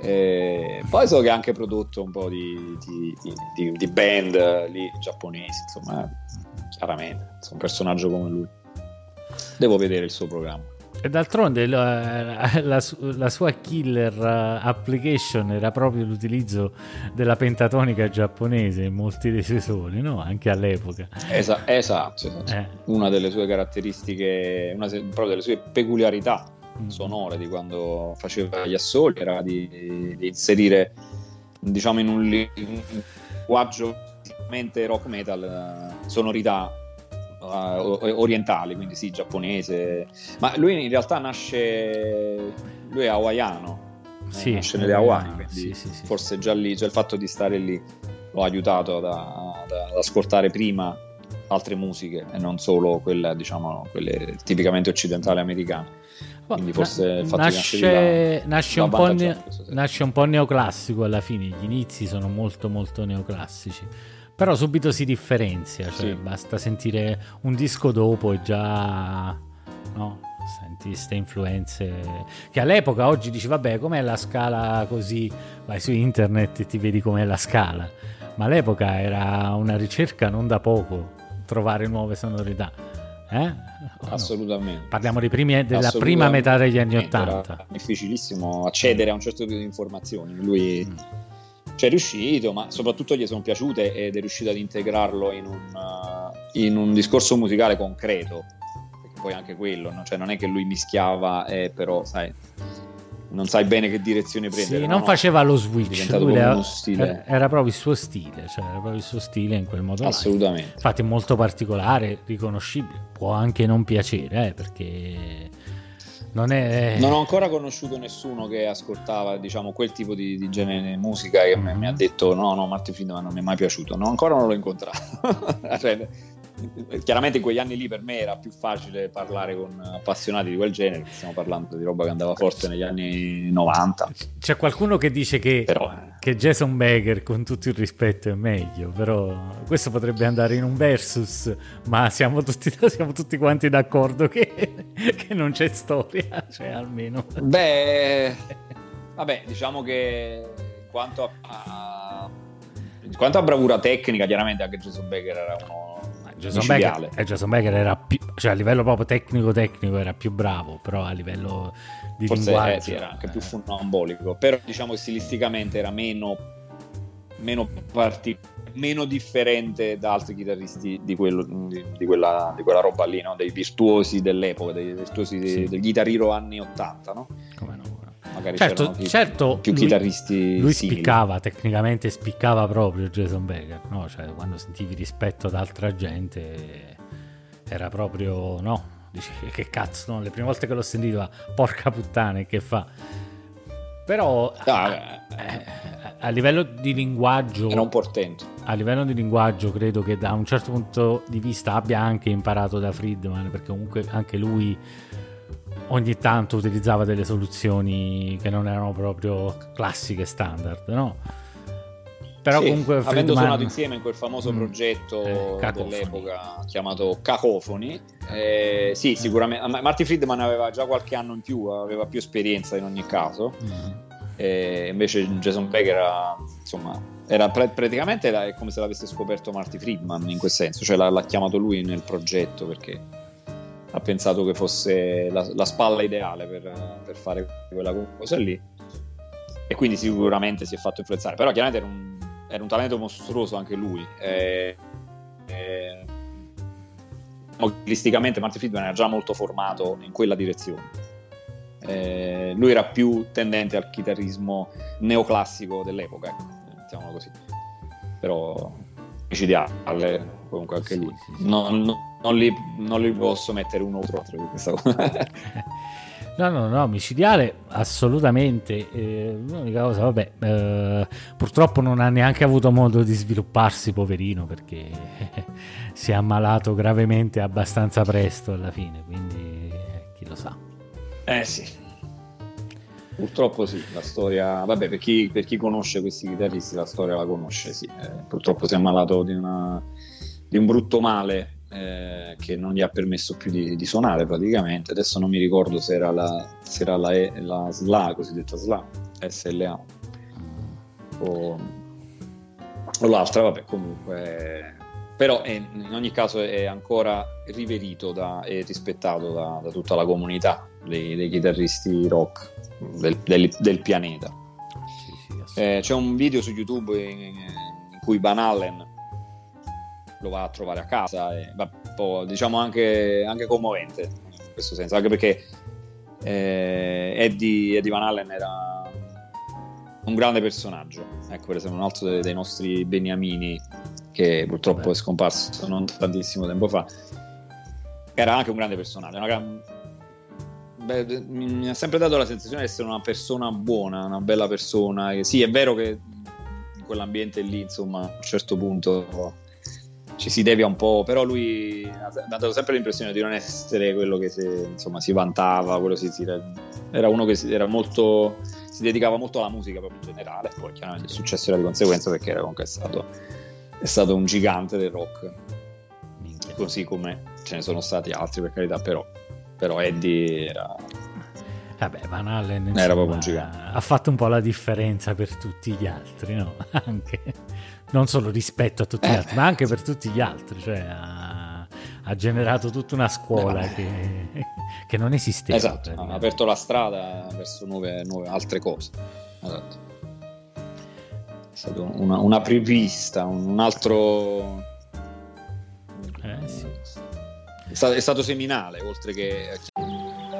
E poi so che ha anche prodotto un po' di, di, di, di band lì giapponesi, insomma, chiaramente, è un personaggio come lui. Devo vedere il suo programma. E d'altronde la, la, la, sua killer uh, application era proprio l'utilizzo della pentatonica giapponese in molti dei suoi suoni, no? Anche all'epoca. Esa- esatto, esatto. Eh. una delle sue caratteristiche, una proprio delle sue peculiarità mm. sonore di quando faceva gli assoli era di, di inserire, diciamo, in un linguaggio rock metal uh, sonorità uh, orientali, quindi sì, giapponese. Ma lui in realtà nasce, lui è hawaiano, eh, sì, nasce nelle Hawaii, quindi sì, sì, forse già lì, cioè il fatto di stare lì l'ho aiutato da, da, ad ascoltare prima altre musiche e non solo quelle, diciamo, quelle tipicamente occidentali americane. Quindi forse il fatto nasce, nasce, un ne- nasce un po' neoclassico alla fine, gli inizi sono molto molto neoclassici però subito si differenzia, cioè sì. basta sentire un disco dopo e già... No? Senti queste influenze che all'epoca oggi dici vabbè com'è la scala così, vai su internet e ti vedi com'è la scala, ma all'epoca era una ricerca non da poco trovare nuove sonorità. Eh? Assolutamente. Parliamo primi, della prima metà degli anni Ottanta. Difficilissimo accedere a un certo tipo di informazioni. Lui mm ci è riuscito, ma soprattutto gli sono piaciute ed è riuscito ad integrarlo in un, uh, in un discorso musicale concreto. Perché poi anche quello, no? cioè non è che lui mischiava, eh, però sai, non sai bene che direzione prendere. Sì, non no, faceva lo switch, era, stile... era, proprio il suo stile, cioè era proprio il suo stile in quel modo. Assolutamente. Là. Infatti è molto particolare, riconoscibile, può anche non piacere, eh, perché non, è... non, ho ancora conosciuto nessuno che ascoltava diciamo, quel tipo di, di genere di musica e mm-hmm. mi ha detto no, no, Martin Friedman non mi è mai piaciuto. No, ancora non l'ho incontrato. cioè, chiaramente in quegli anni lì per me era più facile parlare con appassionati di quel genere, stiamo parlando di roba che andava forte negli anni 90. C'è qualcuno che dice che, però, eh. che Jason Baker, con tutto il rispetto, è meglio, però questo potrebbe andare in un versus, ma siamo tutti, siamo tutti quanti d'accordo che, che non c'è storia, cioè almeno. Beh, vabbè, diciamo che quanto a, a quanto a bravura tecnica, chiaramente anche Jason Baker era uno Jason Becker, eh, Jason Becker era più, cioè a livello proprio tecnico tecnico era più bravo, però a livello di Forse, linguaggio eh, era anche più funambolico, però diciamo stilisticamente era meno meno particolare meno differente da altri chitarristi di, quello, di, di, quella, di quella, roba lì, no? dei virtuosi dell'epoca, dei virtuosi sì. del chitarriro anni 80. No? Come no? Magari certo, più, certo, più lui, chitarristi. Lui simili. spiccava, tecnicamente spiccava proprio Jason Becker, no? Cioè, quando sentivi rispetto ad altra gente era proprio no. Dici che cazzo, no? le prime volte che l'ho sentito, porca puttana, che fa? Però ah, a, a, livello di linguaggio era un portento. A livello di linguaggio credo che da un certo punto di vista abbia anche imparato da Friedman, perché comunque anche lui ogni tanto utilizzava delle soluzioni che non erano proprio classiche standard, no? Però sì, comunque Friedman... avendo suonato insieme in quel famoso mm, progetto eh, dell'epoca chiamato Cacofoni, eh, sì, sicuramente Marty Friedman aveva già qualche anno in più, aveva più esperienza in ogni caso. Mm. Eh, invece Jason Becker era, insomma, era praticamente era come se l'avesse scoperto Marty Friedman in quel senso, cioè l'ha, l'ha chiamato lui nel progetto perché ha pensato che fosse la, la spalla ideale per, per, fare quella cosa lì e quindi sicuramente si è fatto influenzare però chiaramente era un, era un talento mostruoso anche lui. Eh, eh, stilisticamente Martin Friedman era già molto formato in quella direzione. Eh, lui era più tendente al chitarrismo neoclassico dell'epoca, mettiamolo così. Però micidiale comunque anche lui. Sì. Non, non, li, non, li, posso mettere uno o l'altro di questa cosa. No, no, no, micidiale assolutamente. Eh, l'unica cosa, vabbè, eh, purtroppo non ha neanche avuto modo di svilupparsi, poverino, perché si è ammalato gravemente abbastanza presto alla fine, quindi eh, chi lo sa. Eh sì. Purtroppo sì, la storia, vabbè, per chi, per chi conosce questi chitarristi la storia la conosce, sì. Eh, purtroppo si è ammalato di, una, di un brutto male eh, che non gli ha permesso più di, di, suonare praticamente. Adesso non mi ricordo se era la, se era la, la SLA, cosiddetta SLA, SLA, o, o l'altra, vabbè, comunque. Però è, in ogni caso è ancora riverito da, e rispettato da, da, tutta la comunità dei, dei chitarristi rock del, del, del pianeta. Sì, sì, eh, c'è un video su YouTube in, in cui Van Allen lo va a trovare a casa, e, po', diciamo anche, anche, commovente in questo senso, anche perché eh, Eddie, Eddie, Van Allen era un grande personaggio, ecco per esempio un altro dei, dei nostri beniamini che purtroppo Beh. è scomparso non tantissimo tempo fa, era anche un grande personaggio, una, beh, mi ha sempre dato la sensazione di essere una persona buona, una bella persona. Sì, è vero che in quell'ambiente lì, insomma, a un certo punto ci si devia un po', però lui ha dato sempre l'impressione di non essere quello che si, insomma, si vantava, si, si, era uno che si, era molto, si dedicava molto alla musica proprio in generale, poi chiaramente il successo era di conseguenza perché era comunque stato, è stato un gigante del rock, così come ce ne sono stati altri per carità, però, però Eddie era... Vabbè, Van Allen insomma, era proprio un gigante. ha fatto un po' la differenza per tutti gli altri, no? Anche non solo rispetto a tutti gli altri, ma anche per tutti gli altri, cioè ha, ha generato tutta una scuola eh, che, che, non esisteva. Esatto, ha aperto la strada verso nuove, nuove altre cose. Esatto. È stata una, una prevista, un, un altro... Eh, sì. è, stato, è stato seminale, oltre che...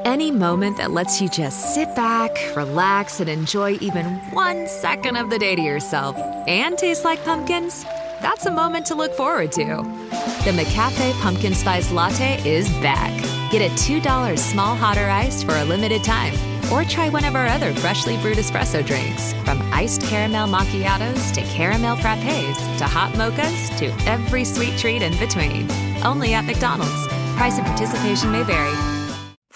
Any moment that lets you just sit back, relax, and enjoy even one second of the day to yourself and taste like pumpkins, that's a moment to look forward to. The McCafe Pumpkin Spice Latte is back. Get a $2 small hot or iced for a limited time. Or try one of our other freshly brewed espresso drinks, from iced caramel macchiatos to caramel frappes to hot mochas to every sweet treat in between. Only at McDonald's. Price and participation may vary.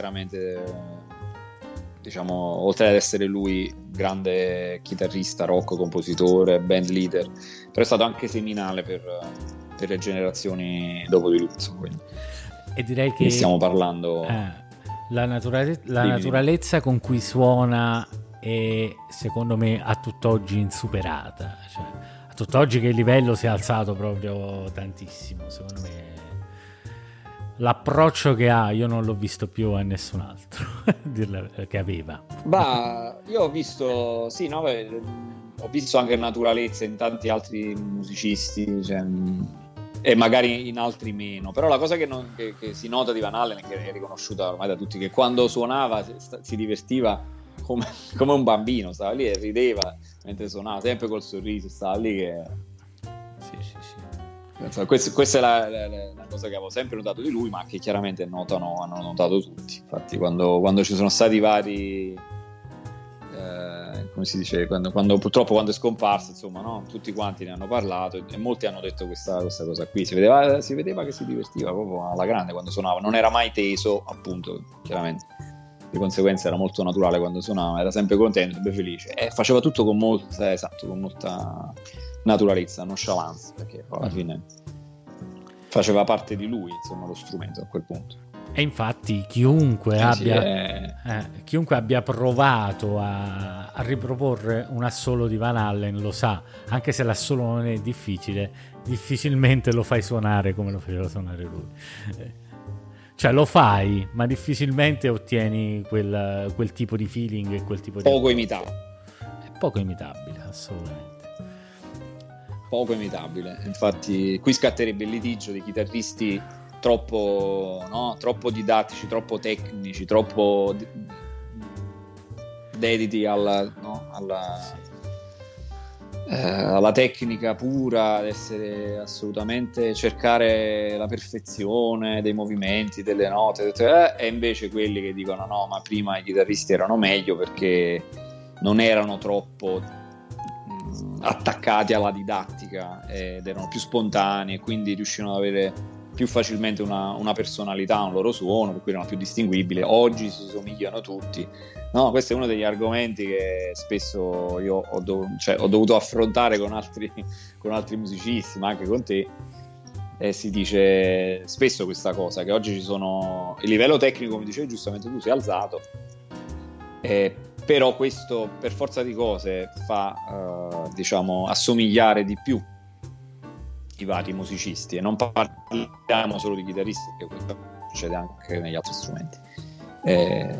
Veramente, diciamo, oltre ad essere lui grande chitarrista, rock, compositore, band leader, però è stato anche seminale per, per le generazioni dopo di lui. Insomma, e direi che stiamo parlando. Eh, la, naturale- la naturalezza con cui suona è secondo me a tutt'oggi insuperata. Cioè, a tutt'oggi che il livello si è alzato proprio tantissimo, secondo me l'approccio che ha io non l'ho visto più a nessun altro che aveva. Bah, io ho visto, sì, no, beh, ho visto anche naturalezza in tanti altri musicisti, cioè, e magari in altri meno, però la cosa che, non, che, che, si nota di Van Allen, che è riconosciuta ormai da tutti, che quando suonava si, si divertiva come, come, un bambino, stava lì e rideva mentre suonava, sempre col sorriso, stava lì che... Sì, sì, sì questa, questa è la, la, la, cosa che avevo sempre notato di lui, ma che chiaramente notano, hanno notato tutti. Infatti, quando, quando ci sono stati vari, eh, come si dice, quando, quando, purtroppo quando è scomparso, insomma, no? tutti quanti ne hanno parlato e, e molti hanno detto questa, questa, cosa qui. Si vedeva, si vedeva che si divertiva proprio alla grande quando suonava, non era mai teso, appunto, chiaramente. di conseguenza era molto naturale quando suonava, era sempre contento, sempre felice e faceva tutto con molta, esatto, con molta naturalezza, nonchalance, perché alla mm. fine faceva parte di lui, insomma, lo strumento a quel punto. E infatti chiunque, eh abbia, è... eh, chiunque abbia provato a, a, riproporre un assolo di Van Allen lo sa, anche se l'assolo non è difficile, difficilmente lo fai suonare come lo faceva suonare lui. Eh. Cioè lo fai, ma difficilmente ottieni quel, quel tipo di feeling e quel tipo di... Poco imitabile. È poco imitabile, assolutamente. Poco imitabile. Infatti qui scatterebbe il litigio di chitarristi troppo, no? troppo didattici, troppo tecnici, troppo dediti alla, no? alla eh, alla tecnica pura, ad essere assolutamente cercare la perfezione dei movimenti, delle note, eh, e invece quelli che dicono no, ma prima i chitarristi erano meglio perché non erano troppo attaccati alla didattica ed erano più spontanei e quindi riuscivano ad avere più facilmente una, una personalità, un loro suono, per cui erano più distinguibili. Oggi si somigliano tutti No, questo è uno degli argomenti che spesso io ho, dov- cioè, ho dovuto affrontare con altri, con altri, musicisti, ma anche con te. E si dice spesso questa cosa, che oggi ci sono... Il livello tecnico, come dicevi giustamente tu, si è alzato, eh, però questo per forza di cose fa, uh, diciamo, assomigliare di più i vari musicisti e non parliamo solo di chitarristi, che questo succede anche negli altri strumenti. Eh,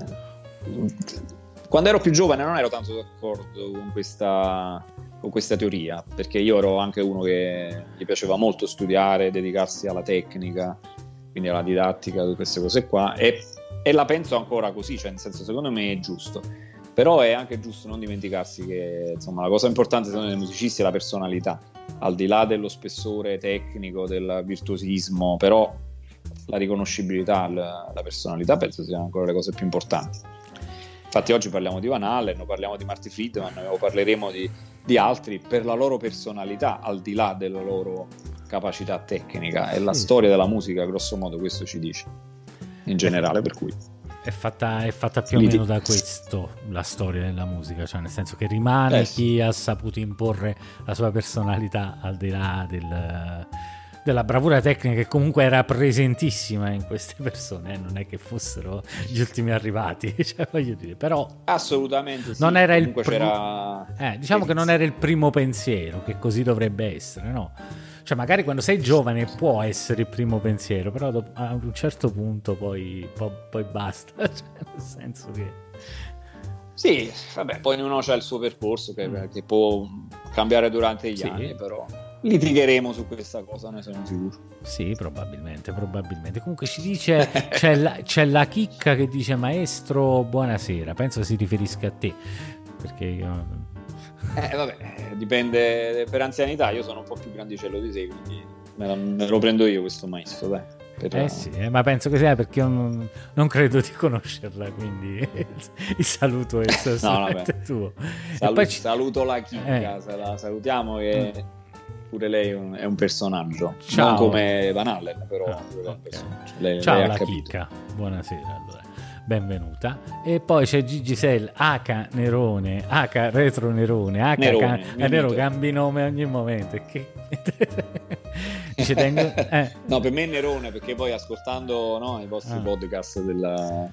quando ero più giovane non ero tanto d'accordo con questa, con questa teoria, perché io ero anche uno che gli piaceva molto studiare, dedicarsi alla tecnica, quindi alla didattica, queste cose qua, e, e la penso ancora così, cioè nel senso secondo me è giusto. Però è anche giusto non dimenticarsi che insomma, la cosa importante secondo me dei musicisti è la personalità, al di là dello spessore tecnico, del virtuosismo, però la riconoscibilità, la, la personalità penso siano ancora le cose più importanti. Infatti oggi parliamo di Van Allen, parliamo di Marty Friedman, o parleremo di, di, altri per la loro personalità, al di là della loro capacità tecnica. E la storia della musica, grosso modo, questo ci dice, in generale, per cui... È fatta, è fatta più o meno da questo la storia della musica, cioè nel senso che rimane eh, chi ha saputo imporre la sua personalità al di là del della bravura tecnica che comunque era presentissima in queste persone, eh? non è che fossero gli ultimi arrivati, cioè, voglio dire, però assolutamente sì. non era il pr- eh, diciamo che non era il primo pensiero che così dovrebbe essere, no? Cioè, magari quando sei giovane può essere il primo pensiero, però dopo, a un certo punto poi, poi, poi basta, cioè, nel senso che sì, vabbè, poi ognuno ha il suo percorso che, mm. che può cambiare durante gli sì. anni, però litigheremo su questa cosa, ne sono sicuro. Sì, probabilmente, probabilmente. Comunque ci dice, c'è, la, c'è la chicca che dice maestro, buonasera, penso si riferisca a te, perché io... Eh, vabbè, dipende, per anzianità io sono un po' più grandicello di te, quindi me lo, me lo prendo io questo maestro, dai. Per... Eh sì, eh, ma penso che sia perché io non, non credo di conoscerla, quindi il saluto è no, tuo. Salut, ci... Saluto la chicca, eh. la salutiamo che... Mm pure lei è un, è un personaggio. Ciao. Non come Van Allen, però ah, okay. lei, Ciao lei la chicca, buonasera allora. Benvenuta. E poi c'è Gigi Sell, H Nerone, H Retro Nerone, H Nerone, can... è vero, cambi nome ogni momento. Che... tengo... eh. No, per me è Nerone perché poi ascoltando no, i vostri ah. podcast della,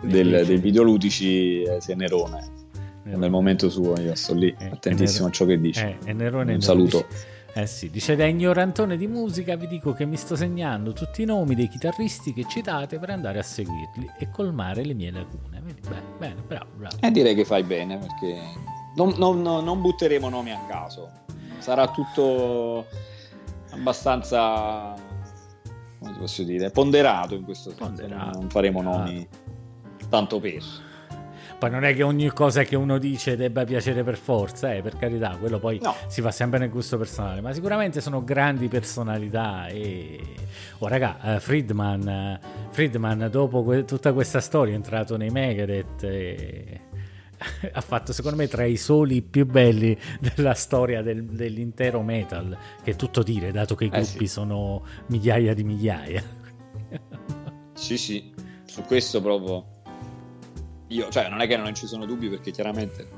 del, dei videoludici eh, sei Nerone nel momento suo io sto lì eh, attentissimo a ciò che dice eh, Nerone un saluto eh sì, dice da ignorantone di musica vi dico che mi sto segnando tutti i nomi dei chitarristi che citate per andare a seguirli e colmare le mie lacune. Vedi? Bene, bene, bravo, bravo. Eh, direi che fai bene perché non, non, non, butteremo nomi a caso. Sarà tutto abbastanza, come posso dire, ponderato in questo senso. Ponderato. Non faremo nomi tanto per. Poi non è che ogni cosa che uno dice debba piacere per forza, eh, per carità, quello poi no. si fa sempre nel gusto personale, ma sicuramente sono grandi personalità e... Oh raga, uh, Friedman, uh, Friedman dopo que- tutta questa storia è entrato nei Megadeth e... ha fatto secondo me tra i soli più belli della storia del, dell'intero metal, che è tutto dire, dato che i eh gruppi sì. sono migliaia di migliaia. sì, sì, su questo proprio io, cioè, non è che non ci sono dubbi perché chiaramente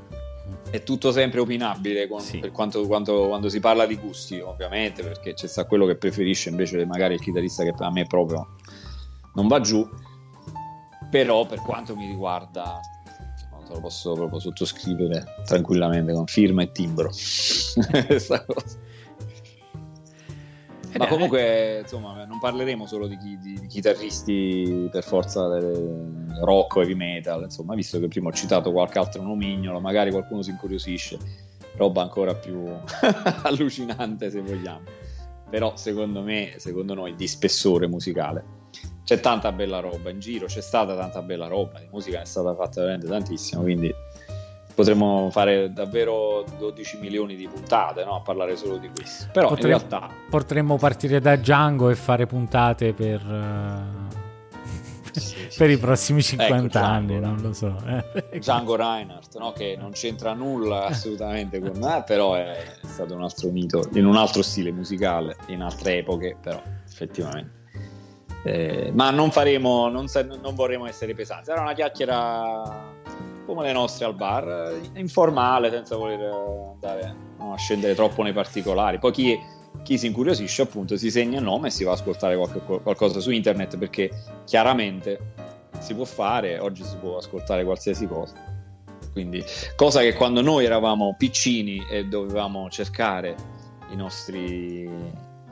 è tutto sempre opinabile con, Sì. per quanto, quanto- quando si parla di gusti, ovviamente, perché c'è sta quello che preferisce invece magari il chitarrista che a me proprio non va giù. Però per quanto mi riguarda, insomma, te lo posso proprio sottoscrivere tranquillamente con firma e timbro. Questa cosa. Eh Ma comunque, insomma, non parleremo solo di, chi- di- di chitarristi per forza rock o heavy metal, insomma, visto che prima ho citato qualche altro nomignolo, magari qualcuno si incuriosisce, roba ancora più allucinante se vogliamo. Però secondo me, secondo noi, di spessore musicale. C'è tanta bella roba in giro, c'è stata tanta bella roba, di musica ne è stata fatta veramente tantissimo, quindi potremmo fare davvero 12 milioni di puntate no? a parlare solo di questo. Però Potre- in realtà Potremmo partire da Django e fare puntate per, eh, Sì, sì, per i sì. prossimi 50 Ecco, anni, Django. non lo so. eh. Django Reinhardt, no? che non c'entra nulla assolutamente con me, però è stato un altro mito, in un altro stile musicale, in altre epoche, però effettivamente. Eh, ma non faremo, non, non vorremmo essere pesanti, sarà una chiacchiera come le nostre al bar, eh, informale, senza voler eh, andare no, a scendere troppo nei particolari. Poi chi, chi si incuriosisce appunto si segna il nome e si va a ascoltare qualche- qualcosa su internet perché chiaramente si può fare, oggi si può ascoltare qualsiasi cosa. Quindi, cosa che quando noi eravamo piccini e dovevamo cercare i nostri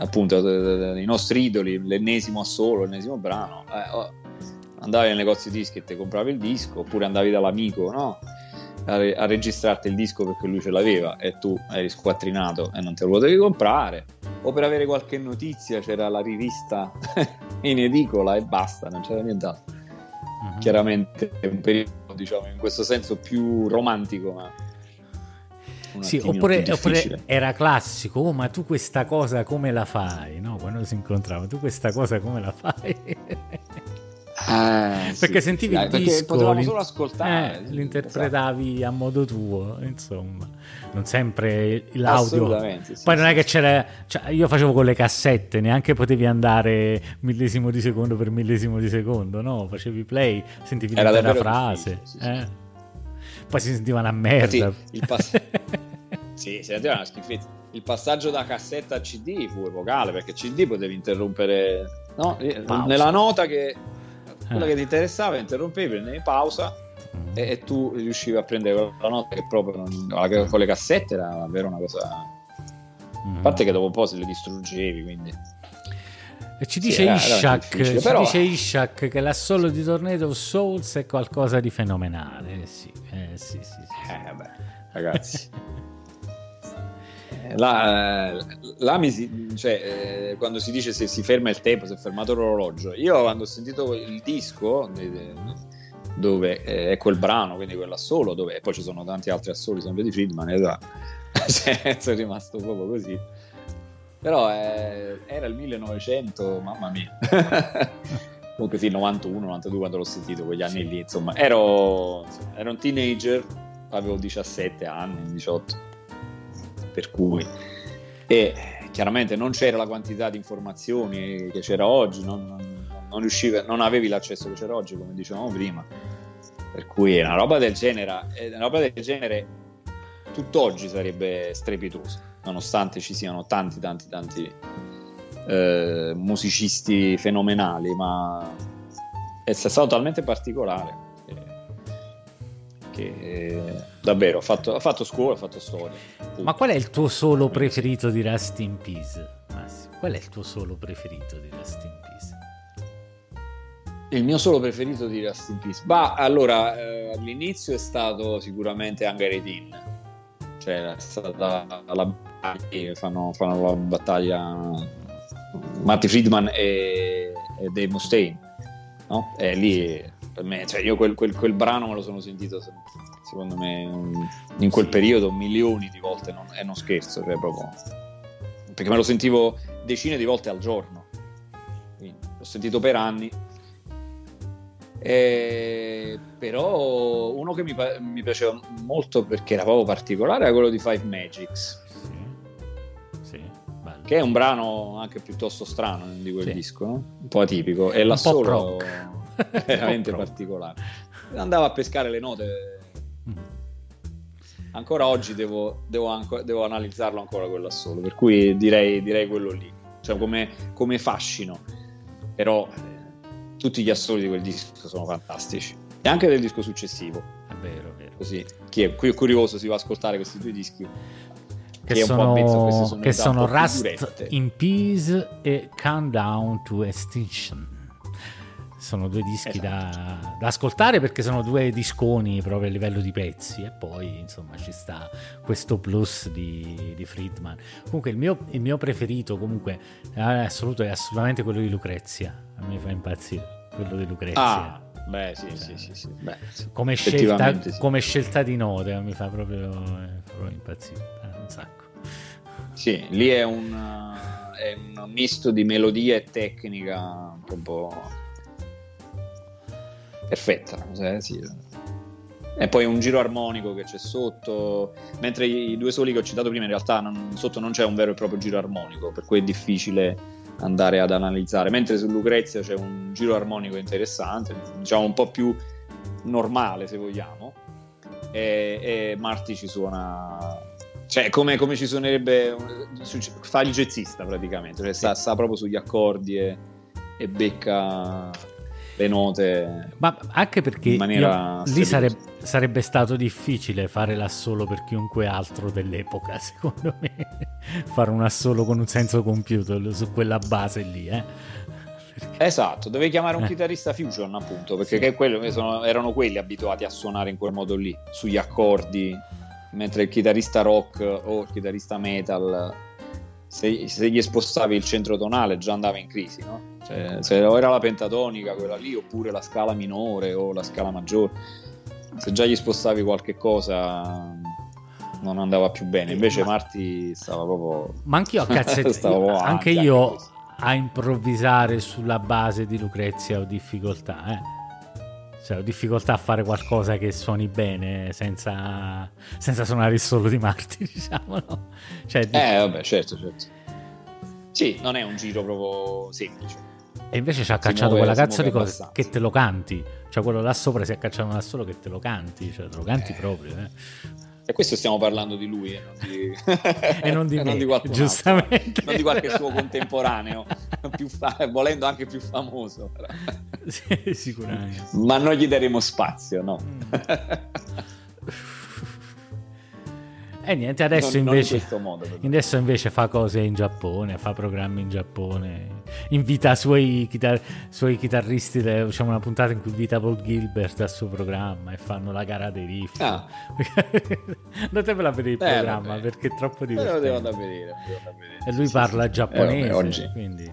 appunto i nostri idoli, l'ennesimo assolo, l'ennesimo brano, eh, oh, andavi nel negozio dischi e ti compravi il disco, oppure andavi dall'amico, no? A, re- a registrarti il disco perché lui ce l'aveva e tu eri squattrinato e non te lo potevi comprare, o per avere qualche notizia c'era la rivista in edicola e basta, non c'era nient'altro Mhm. chiaramente è un periodo diciamo in questo senso più romantico ma Sì, oppure, oppure era classico, oh, ma tu questa cosa come la fai? No? Quando si incontrava, tu questa cosa come la fai? Eh, sì, perché sentivi sì, il perché disco, potevamo l'in- solo ascoltare eh, sì, l'interpretavi a modo tuo, insomma, non sempre esatto. l'audio. Sì, Poi non è sì, che sì. c'era, cioè, io facevo con le cassette, neanche potevi andare millesimo di secondo per millesimo di secondo, no? Facevi play, sentivi Era l'intera frase, sì, sì. eh. poi si sentiva una merda. Sì, il pass- Sì, si sentiva una schifezza. Il passaggio da cassetta a CD fu epocale perché CD potevi interrompere no? Nella nota che quella Eh. che ti interessava, interrompevi, prendevi pausa e, e tu riuscivi a prendere la nota che proprio non- con le cassette era davvero una cosa. Mm. A parte che dopo un po' se le distruggevi, quindi. E ci Sì, dice era Ishak, ci però- dice Ishak che l'assolo di Tornado of Souls è qualcosa di fenomenale. Eh sì, eh sì, sì, sì. Eh, vabbè, ragazzi. Eh, Là, eh, là mi si- cioè, eh, quando si dice se si ferma il tempo, si è fermato l'orologio, io quando ho sentito il disco de- dove eh, è quel brano, quindi quell'assolo, dove e poi ci sono tanti altri assoli sempre di Friedman, esatto, cioè, sono rimasto proprio così. Però eh, era il 1900, mamma mia. Comunque sì, 91, 92 quando l'ho sentito, quegli anni lì, insomma, ero, insomma, ero un teenager, avevo 17 anni, 18, per cui... E chiaramente non c'era la quantità di informazioni che c'era oggi, non, non, non riuscivi, non avevi l'accesso che c'era oggi, come dicevamo prima, per cui una roba del genere, eh, una roba del genere tutt'oggi sarebbe strepitosa, nonostante ci siano tanti, tanti, tanti eh, musicisti fenomenali, ma è stato talmente particolare che, eh, davvero ha fatto, ha fatto scuola, ha fatto storia. Punto. Ma qual è il tuo solo preferito di Rust in Peace? Massimo? Qual è il tuo solo preferito di Rust in Peace? Il mio solo preferito di Rust in Peace. Bah, allora, eh, all'inizio è stato sicuramente Hunger 18. Cioè, è stata la battaglia, fanno, fanno la battaglia Marty Friedman e, e Dave Mustaine. No? E lì, per me, cioè io quel, quel- quel brano me lo sono sentito, se- secondo me, in quel periodo milioni di volte, non, e non scherzo, cioè proprio... Perché me lo sentivo decine di volte al giorno. Quindi, l'ho sentito per anni. Eh, però uno che mi, mi piaceva molto perché era proprio particolare era quello di Five Magics, Sì, sì, che è un brano anche piuttosto strano di quel Sì. disco, no? un po' atipico, e Un po' l'assolo prog. Veramente particolare. andava a pescare le note. Mm. Ancora oggi devo, devo, anco, devo analizzarlo ancora quello solo, per cui direi, direi quello lì, cioè come, come fascino. Però eh, tutti gli assoli di quel disco sono fantastici e anche del disco successivo. È vero, è vero. Così, chi è, qui è curioso si va a ascoltare questi due dischi che, che sono, che sono Rust in Peace e Countdown to Extinction sono due dischi esatto. da, da, ascoltare perché sono due disconi proprio a livello di pezzi e poi insomma ci sta questo plus di, di Friedman comunque il mio, il mio preferito comunque è, assoluto, è assolutamente quello di Lucrezia a me fa impazzire quello di Lucrezia ah. Beh, sì, cioè, sì, sì, sì. Beh, sì. Come, scelta, sì. come, scelta, di note mi fa proprio, eh, proprio impazzire eh, un sacco. Sì, lì è un, è un misto di melodia e tecnica un po' perfetta. Eh, sì. E poi un giro armonico che c'è sotto, mentre i due soli che ho citato prima in realtà non, sotto non c'è un vero e proprio giro armonico, per cui è difficile andare ad analizzare, mentre su Lucrezia c'è un giro armonico interessante, diciamo un po' più normale se vogliamo, e, e Marti ci suona cioè come, come, ci suonerebbe fa il jazzista praticamente cioè sta, sta, proprio sugli accordi e, e becca le note. Ma anche perché io, lì sarebbe, sarebbe, stato difficile fare l'assolo per chiunque altro dell'epoca, secondo me. fare un assolo con un senso computer su quella base lì, eh. Esatto, dovevi chiamare un eh. chitarrista fusion appunto, perché sì. quello, sono, erano quelli abituati a suonare in quel modo lì, sugli accordi, mentre il chitarrista rock o il chitarrista metal se, se, gli spostavi il centro tonale già andava in crisi, no? Cioè, se era la pentatonica quella lì, oppure la scala minore o la scala maggiore, se già gli spostavi qualche cosa non andava più bene. Invece Marti stava proprio. Ma anch'io a cazzettino, anche io a improvvisare sulla base di Lucrezia ho difficoltà, eh cioè, ho difficoltà a fare qualcosa che suoni bene senza, senza suonare il solo di Marti, diciamo. No? Cioè, eh, vabbè, certo, certo. Sì, non è un giro proprio semplice. E invece ci ha cacciato muove, quella cazzo di cosa che te lo canti. Cioè, quello là sopra si è cacciato da solo che te lo canti, cioè te lo canti eh. proprio. Eh. E questo stiamo parlando di lui e non di, e non di, me, non di qualcun giustamente. Altro, non di qualche suo contemporaneo, fa- volendo anche più famoso. Sì, sicuramente. Ma non gli daremo spazio, no. Mm. E niente, adesso, non, invece, non in modo, adesso invece fa cose in Giappone, fa programmi in Giappone, invita i suoi, chitar- suoi chitarristi, facciamo una puntata in cui invita Paul Gilbert al suo programma e fanno la gara dei riff. Ah. Andatevela a vedere il eh, programma vabbè. perché è troppo divertente. Me lo devo devo da vedere. E lui parla giapponese, eh, vabbè, quindi...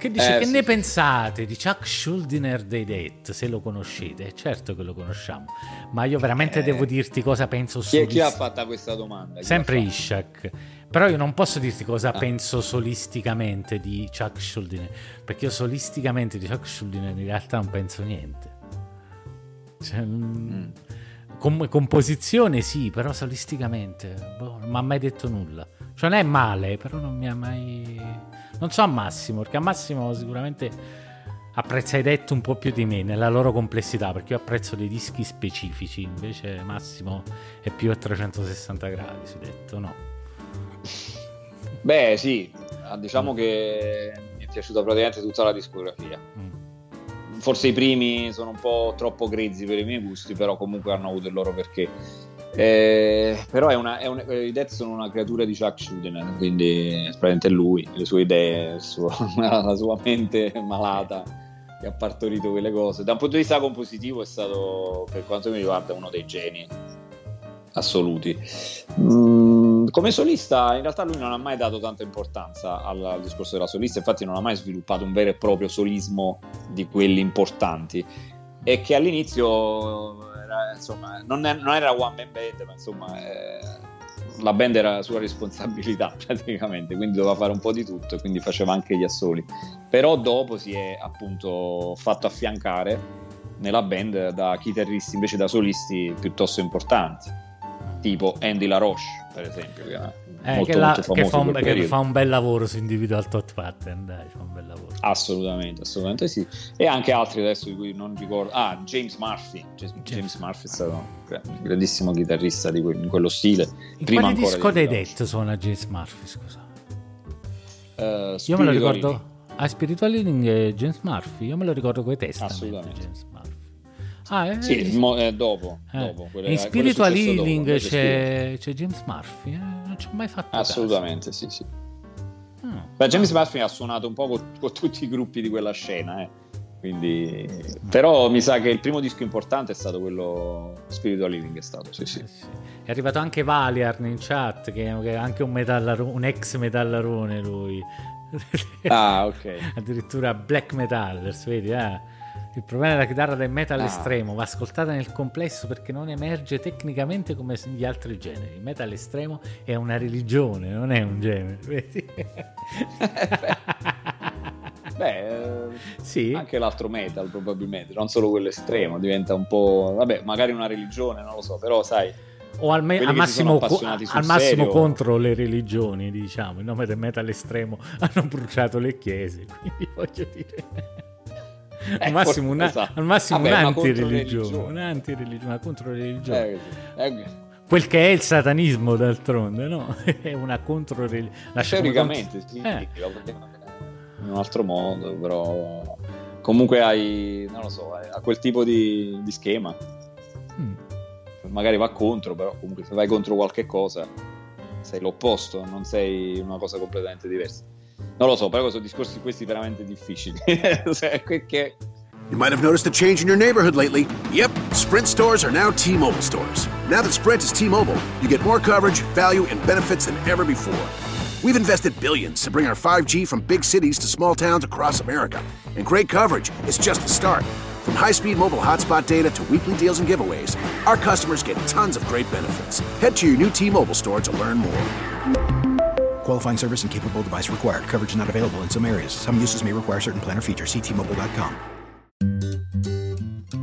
Che dice, eh, che sì. ne pensate di Chuck Schuldiner dei Dead, se lo conoscete? Certo che lo conosciamo, ma io veramente eh, devo dirti cosa penso. Chi, chi ha fatto questa domanda? Chi Sempre Ishak. Però io non posso dirti cosa ah. penso solisticamente di Chuck Schuldiner, perché io solisticamente di Chuck Schuldiner in realtà non penso niente. Cioè, mm. com- composizione sì, però solisticamente boh, non mi ha mai detto nulla. Cioè non è male, però non mi ha mai non so a Massimo, perché a Massimo sicuramente apprezza i detto un po' più di me nella loro complessità, perché io apprezzo dei dischi specifici, invece Massimo è più a 360 gradi su detto, no? Beh, sì, diciamo che mi è piaciuta praticamente tutta la discografia. Mm. Forse i primi sono un po' troppo grezzi per i miei gusti, però comunque hanno avuto il loro perché eh, però è una, è un, i Death sono una creatura di Chuck Schuldiner, quindi è lui, le sue idee, suo, la sua mente malata che ha partorito quelle cose. Da un punto di vista compositivo è stato, per quanto mi riguarda, uno dei geni assoluti. Mm, come solista, in realtà lui non ha mai dato tanta importanza al, al, discorso della solista, infatti non ha mai sviluppato un vero e proprio solismo di quelli importanti e che all'inizio era, insomma, non, è, non, era one man band, ma insomma eh, la band era sua responsabilità praticamente, quindi doveva fare un po' di tutto e quindi faceva anche gli assoli. Però dopo si è appunto fatto affiancare nella band da chitarristi invece da solisti piuttosto importanti. tipo Andy LaRoche, per esempio, che, eh, molto, che, la, molto che, fa un, che, fa un, bel lavoro su Individual Tot Pattern, dai, fa un bel lavoro. Assolutamente, assolutamente sì. E anche altri adesso di cui non ricordo. Ah, James Murphy. James, James Murphy è stato un grandissimo chitarrista di, que- in quello stile. In Prima quale disco di dei Death suona James Murphy, scusa? Uh, Io me lo ricordo... Ah, Spiritual Healing e James Murphy, io me lo ricordo coi test. Assolutamente. James Murphy. Ah, eh, sì, mo, eh, dopo. eh. dopo quelle, in Spiritual Healing c'è, c'è, James Murphy, eh? Ci ho mai fatto Assolutamente, caso. sì, sì. Mm. Beh, James Murphy ha suonato un po' con, con, tutti i gruppi di quella scena, eh. Quindi... però mi sa che il primo disco importante è stato quello Spiritual Living è stato, sì, sì. Eh. È arrivato anche Valiarn in chat, che è anche un, metallaro- un ex metallarone lui. Ah, ok. Addirittura black metallers, vedi, eh? Il problema della chitarra del metal ah. estremo va ascoltata nel complesso perché non emerge tecnicamente come gli altri generi. Il metal estremo è una religione, non è un genere, vedi? Beh, eh, sì. anche l'altro metal probabilmente, non solo quello estremo, diventa un po'... Vabbè, magari una religione, non lo so, però sai... O al, me- al massimo, co- al massimo contro le religioni, diciamo, in nome del metal estremo hanno bruciato le chiese, quindi voglio dire... Eh, al massimo, una, esatto. al massimo Vabbè, un'antireligione, un'antireligione, una controreligione. Eh, eh, Quel che è il satanismo, d'altronde, no? è una controreligione. Teoricamente, sì, eh. in un altro modo, però comunque hai, non lo so, hai quel tipo di, di schema. Mm. Magari va contro, però comunque se vai contro qualche cosa sei l'opposto, non sei una cosa completamente diversa. Non lo so, però sono discorsi questi veramente difficili. che... You might have noticed a change in your neighborhood lately. Yep, Sprint stores are now T-Mobile stores. Now that Sprint is T-Mobile, you get more coverage, value, and benefits than ever before. We've invested billions to bring our 5G from big cities to small towns across America. And great coverage is just the start. From high-speed mobile hotspot data to weekly deals and giveaways, our customers get tons of great benefits. Head to your new T-Mobile store to learn more. Qualifying service and capable device required. Coverage not available in some areas. Some uses may require certain plan or features. See T-Mobile.com.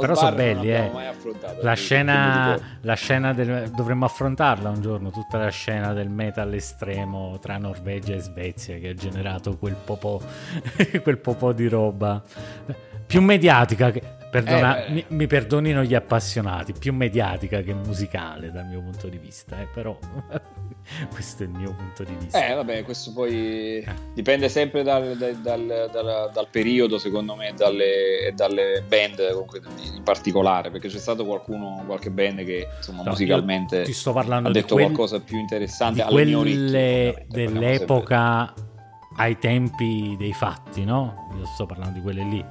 Però sono belli, eh. La scena, la scena del, dovremmo affrontarla un giorno, tutta la scena del metal estremo tra Norvegia e Svezia che ha generato quel popò, quel popò di roba. Più mediatica che, Perdona, Eh, mi, mi perdonino gli appassionati, più mediatica che musicale dal mio punto di vista, eh, però questo è il mio punto di vista. Eh, vabbè, questo poi dipende sempre dal, dal- dal- dal- periodo, secondo me, e dalle, dalle band in particolare, perché c'è stato qualcuno, qualche band che insomma, No, musicalmente ha detto quel- qualcosa più interessante alle quelle sempre- dell'epoca ai tempi dei fatti, no? Io sto parlando di quelle lì.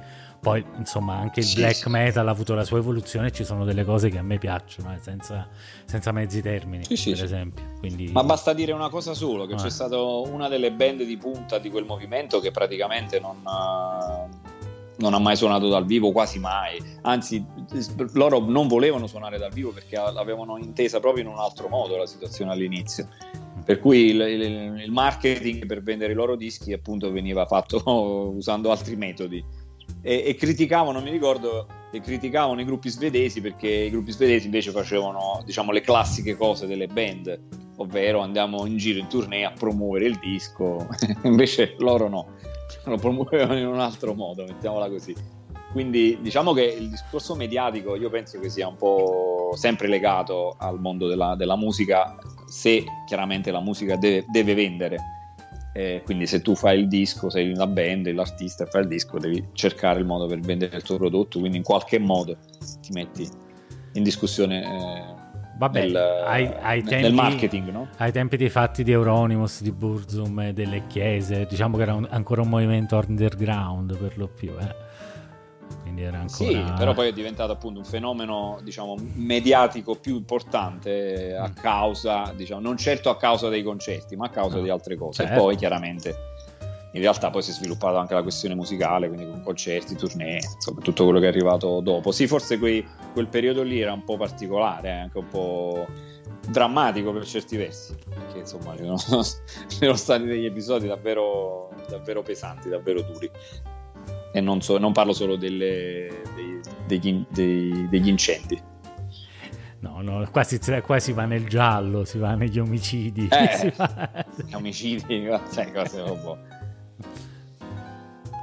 Poi, insomma, anche il Sì, black sì. metal ha avuto la sua evoluzione e ci sono delle cose che a me piacciono, eh, senza, senza mezzi termini, Sì, per esempio. Quindi... Ma basta dire una cosa solo, che Eh. c'è stata una delle band di punta di quel movimento che praticamente non, eh, non ha mai suonato dal vivo, quasi mai. Anzi, loro non volevano suonare dal vivo perché l'avevano intesa proprio in un altro modo la situazione all'inizio. Per cui il, il- il marketing per vendere i loro dischi appunto veniva fatto usando altri metodi. E, e criticavano, mi ricordo, e criticavano i gruppi svedesi perché i gruppi svedesi invece facevano diciamo le classiche cose delle band ovvero andiamo in giro in tournée a promuovere il disco, invece loro no, lo promuovevano in un altro modo, mettiamola così. Quindi diciamo che il discorso mediatico io penso che sia un po' sempre legato al mondo della, della musica, se chiaramente la musica deve, deve vendere. Eh, quindi se tu fai il disco, sei una band, l'artista e fai il disco, devi cercare il modo per vendere il tuo prodotto, quindi in qualche modo ti metti in discussione eh, Vabbè, nel, ai, ai nel tempi, marketing, no? ai tempi dei fatti di Euronymous, di Burzum e delle chiese, diciamo che era un- ancora un movimento underground per lo più, eh. Quindi era ancora... Sì, però poi è diventato appunto un fenomeno, diciamo, mediatico più importante a Mm. causa, diciamo, non certo a causa dei concerti, ma a causa No, di altre cose. certo. E poi chiaramente in realtà poi si è sviluppata anche la questione musicale, quindi con concerti, tournée, insomma, tutto quello che è arrivato dopo. Sì, forse quei- quel periodo lì era un po' particolare, eh, anche un po' drammatico per certi versi, perché insomma ci sono stati degli episodi davvero, davvero pesanti, davvero duri. E non, so- non parlo solo delle- dei- degli, dei- degli incendi. No, no, qua si, qua si va nel giallo, si va negli omicidi. Eh. va- omicidi, cioè cose proprio.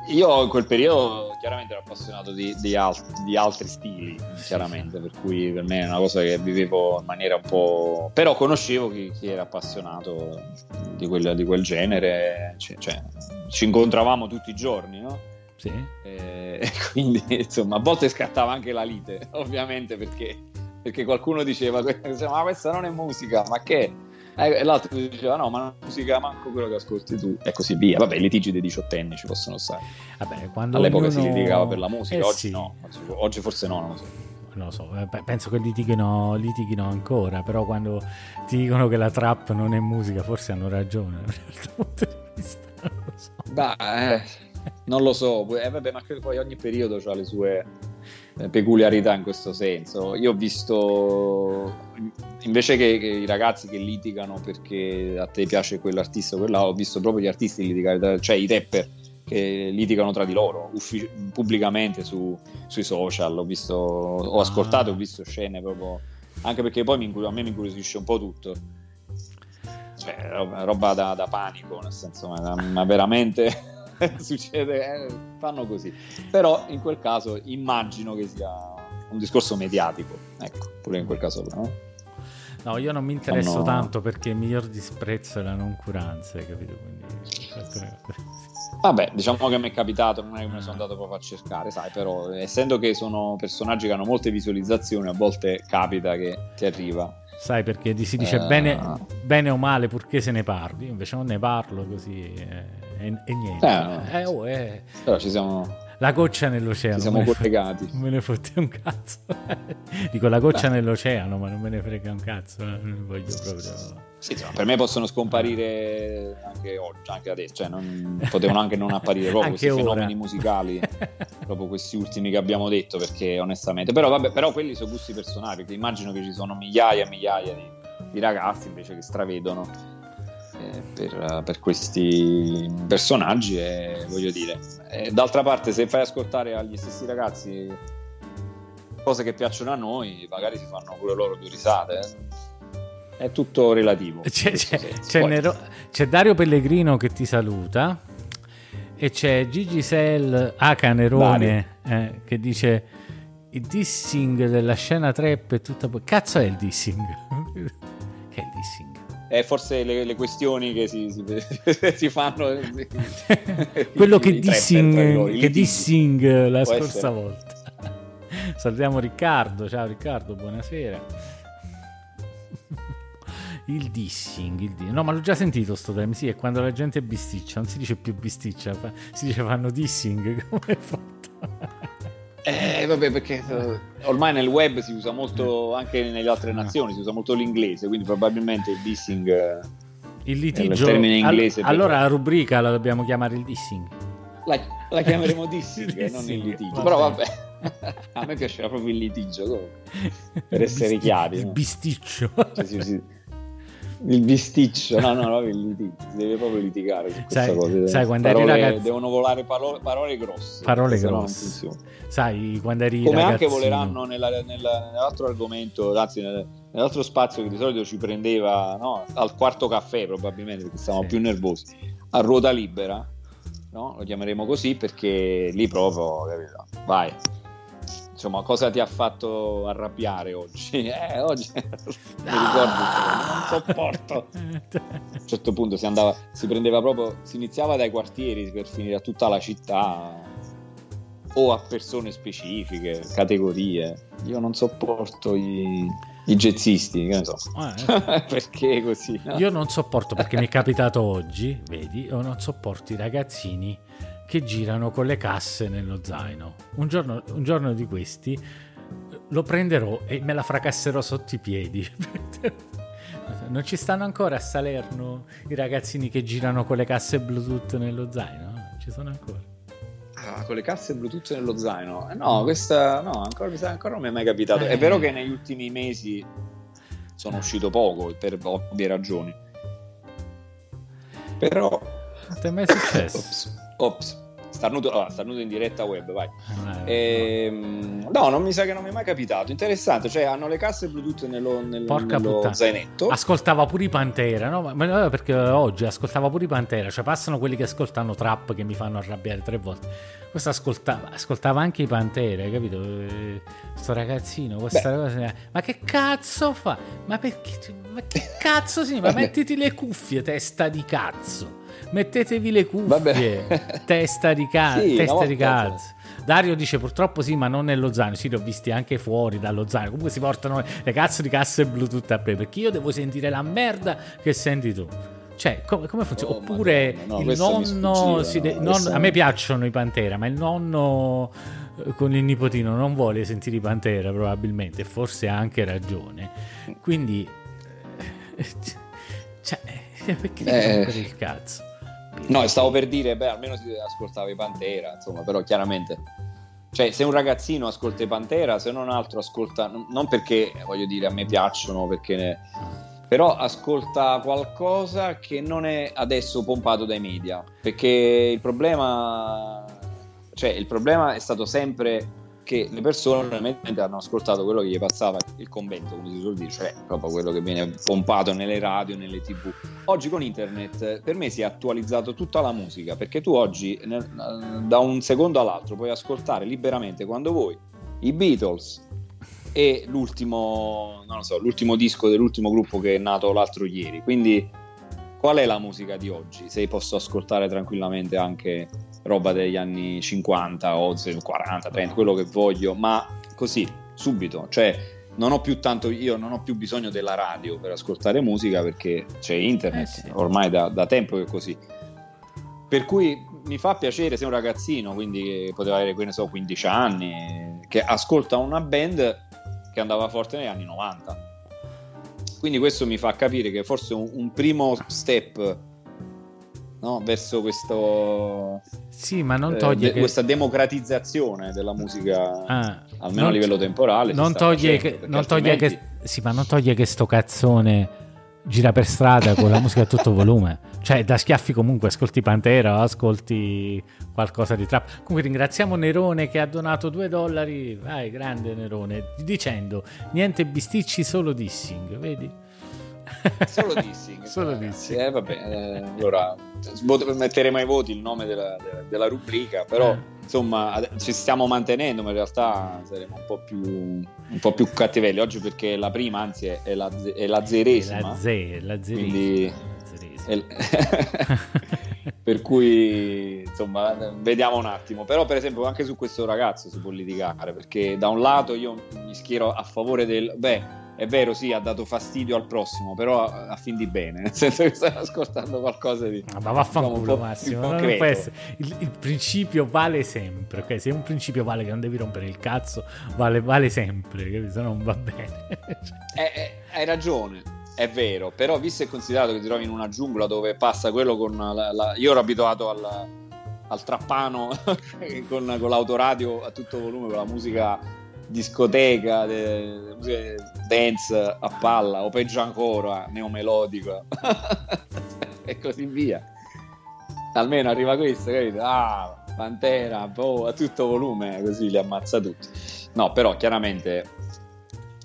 Io in quel periodo chiaramente ero appassionato di, di al- di altri stili, chiaramente, per cui per me è una cosa che vivevo in maniera un po'... però conoscevo chi, chi era appassionato di quel, di quel genere, cioè, cioè, ci incontravamo tutti i giorni, no? Sì. E e quindi insomma a volte scattava anche la lite, ovviamente perché, perché qualcuno diceva ma questa non è musica, ma che è? Eh, E l'altro diceva no, ma non è musica manco quello che ascolti tu e così via. Vabbè, i litigi dei diciottenni ci possono stare. Vabbè, quando All'epoca ognuno- si litigava per la musica, Eh oggi sì. no, oggi, forse no, non lo so. Non lo so, eh, pe- penso che litighino, litighino ancora, però quando ti dicono che la trap non è musica, forse hanno ragione da un certo punto di vista. Non lo so. Beh, eh, non lo so, eh, vabbè, ma credo poi ogni periodo ha le sue eh, peculiarità in questo senso. Io ho visto invece che, che i ragazzi che litigano perché a te piace quell'artista o quella, ho visto proprio gli artisti litigare, cioè i rapper che litigano tra di loro uffi- pubblicamente su- sui social. Ho visto, ho Ah. ascoltato, ho visto scene proprio anche perché poi mi a me mi incuriosisce un po' tutto. Cioè, roba, roba da, da panico, nel senso, ma, ma veramente succede, eh, fanno così. Però in quel caso immagino che sia un discorso mediatico, ecco, pure in quel caso no? No, io non mi interesso Fanno- tanto perché il miglior disprezzo è la noncuranza, capito? Quindi, Vabbè, diciamo che mi è capitato, non è che me ne sono andato proprio a cercare, sai, però essendo che sono personaggi che hanno molte visualizzazioni, a volte capita che ti arriva. Sai perché si dice Eh. bene, bene o male purché se ne parli, io invece non ne parlo così eh, e, e niente. Eh. Eh, oh, eh, Però ci siamo, La goccia nell'oceano. ci siamo collegati. Non me ne fotte un cazzo. Dico la goccia nell'oceano, ma non me ne frega un cazzo. eh, Non voglio proprio. Sì, insomma, per me possono scomparire anche oggi, anche adesso, cioè non- potevano anche non apparire proprio questi ora. fenomeni musicali, proprio questi ultimi che abbiamo detto, perché onestamente, però vabbè, però quelli sono gusti personali, perché immagino che ci sono migliaia e migliaia di, di ragazzi invece che stravedono per, per questi personaggi e voglio dire, eh, d'altra parte se fai ascoltare agli stessi ragazzi cose che piacciono a noi, magari si fanno pure loro due risate, eh. è tutto relativo. C'è, c'è- c'è Nero- c'è Dario Pellegrino che ti saluta e c'è Gigi Sell H. Nerone eh, che dice il dissing della scena trap è tutta... po- Cazzo è il dissing? che è il dissing? Eh, forse le, le questioni che si, si- si fanno sì. Quello che dissing, che dissing la Può scorsa essere. volta. Salutiamo Riccardo, ciao Riccardo, buonasera. Il dissing, il di- no, ma l'ho già sentito sto termine. Sì, è quando la gente bisticcia, non si dice più bisticcia, si dice fanno dissing. Come è fatto? Eh, vabbè, perché eh, ormai nel web si usa molto, anche nelle altre nazioni, si usa molto l'inglese, quindi probabilmente il dissing... eh, Il il litigio. termine inglese All- per- allora la rubrica la dobbiamo chiamare il dissing. La, la chiameremo dissing, Dissing, non il litigio. va Però vabbè, a me piaceva proprio il litigio, comunque, per essere chiari. Il no? bisticcio. Cioè, sì, sì. Il bisticcio, no, no, no, il litigio. Si deve proprio litigare su questa Sai- cosa. sai, quando eri Parole- ragazzo- Devono volare parole, parole grosse. Parole grosse. Sai, quando eri Come anche ragazzino. voleranno nella- nella- nell'altro argomento, anzi nel- nell'altro spazio che di solito ci prendeva no? al quarto caffè probabilmente perché stavamo Sì. più nervosi, a ruota libera, no? lo chiameremo così perché lì proprio, capito? vai, insomma, cosa ti ha fatto arrabbiare oggi? Eh, oggi mi ricordo, non sopporto. A un certo punto si andava, si prendeva proprio, si iniziava dai quartieri per finire a tutta la città o a persone specifiche, categorie. Io non sopporto i, i jazzisti, che ne so. Eh. perché così? No? Io non sopporto perché mi è capitato oggi, vedi, io non sopporto i ragazzini che girano con le casse nello zaino. Un giorno, un giorno di questi lo prenderò e me la fracasserò sotto i piedi. non ci stanno ancora a Salerno i ragazzini che girano con le casse Bluetooth nello zaino? Ci sono ancora. Ah, con le casse Bluetooth nello zaino? Eh, no, questa no, ancora, ancora non mi è mai capitato. Eh. È vero che negli ultimi mesi sono uscito poco per ovvie ragioni. Però... Ti è mai successo? Ops, ops starnuto, allora, starnuto in diretta web, vai. Eh, ehm, no, non mi sa che non mi è mai capitato. Interessante, cioè hanno le casse Bluetooth nello, nel, Porca nello zainetto. Ascoltava pure i Pantera, no? Ma, perché oggi ascoltava pure i Pantera, cioè passano quelli che ascoltano trap che mi fanno arrabbiare tre volte. Questo ascoltava, ascoltava anche i Pantera, hai capito? Eh, sto ragazzino, questa Beh. cosa. Ma che cazzo fa? Ma perché? Ma che cazzo sì? Ma mettiti le cuffie, testa di cazzo mettetevi le cuffie, Vabbè. testa di, ca- sì, testa di cazzo. Dario dice purtroppo sì, ma non nello zaino. Sì, li ho visti anche fuori dallo zaino. Comunque si portano le cazzo di casse Bluetooth a me perché io devo sentire la merda che senti tu. Cioè, come, come funziona? Oh, Oppure no, il nonno. Si de- non, a me piacciono i Pantera, ma il nonno eh, con il nipotino non vuole sentire i Pantera, probabilmente, forse ha anche ragione. Quindi. Eh, cioè, perché eh, il cazzo? No, stavo per dire, beh, almeno si ascoltava i Pantera, insomma, però chiaramente... Cioè, se un ragazzino ascolta i Pantera, se non altro ascolta... Non perché, voglio dire, a me piacciono, perché... Ne... Però ascolta qualcosa che non è adesso pompato dai media. Perché il problema... Cioè, il problema è stato sempre che le persone ovviamente hanno ascoltato quello che gli passava il convento, come si suol dire, cioè proprio quello che viene pompato nelle radio, nelle tv. Oggi con internet per me si è attualizzato tutta la musica, perché tu oggi nel, da un secondo all'altro puoi ascoltare liberamente quando vuoi i Beatles e l'ultimo, so, l'ultimo disco dell'ultimo gruppo che è nato l'altro ieri. Quindi qual è la musica di oggi? Se posso ascoltare tranquillamente anche roba degli anni 50 o 40, 30, quello che voglio, ma così, subito, cioè non ho più tanto, io non ho più bisogno della radio per ascoltare musica perché c'è internet, eh sì. ormai da, da, tempo che è così. Per cui mi fa piacere se un ragazzino, quindi poteva avere, che ne so, 15 anni, che ascolta una band che andava forte negli anni 90. Quindi questo mi fa capire che forse un, un primo step no? verso questo sì, ma non eh, toglie eh, che... questa democratizzazione della musica ah, almeno a livello temporale non toglie, facendo, che, non toglie altrimenti... che sì, ma non toglie che sto cazzone gira per strada con la musica a tutto volume cioè da schiaffi comunque ascolti Pantera ascolti qualcosa di trap comunque ringraziamo Nerone che ha donato due dollari vai grande Nerone dicendo niente bisticci solo dissing vedi Solo dissing. Solo dissing. Eh, vabbè, eh, allora metteremo ai voti il nome della, della, della rubrica, però eh. Insomma ci stiamo mantenendo, ma in realtà saremo un po' più, un po più cattivelli oggi perché la prima, anzi, è la, è la zeresima. La, ze, la zeresima. Quindi, per cui insomma vediamo un attimo però per esempio anche su questo ragazzo si può litigare perché da un lato io mi schiero a favore del beh è vero, sì, ha dato fastidio al prossimo, però a, a fin di bene, nel senso che stai ascoltando qualcosa di... Ah, ma vaffanculo diciamo, Massimo, il, il, principio vale sempre, ok? Se un principio vale che non devi rompere il cazzo, vale, vale sempre, se no non va bene. eh, eh, hai ragione, è vero, però visto e considerato che ti trovi in una giungla dove passa quello con la... la... Io ero abituato al, al trappano con, con l'autoradio a tutto volume, con la musica discoteca, de, de, dance a palla o peggio ancora neomelodico e così via. Almeno arriva questo, capito? Ah, Pantera, boh, a tutto volume, così li ammazza tutti. No, però chiaramente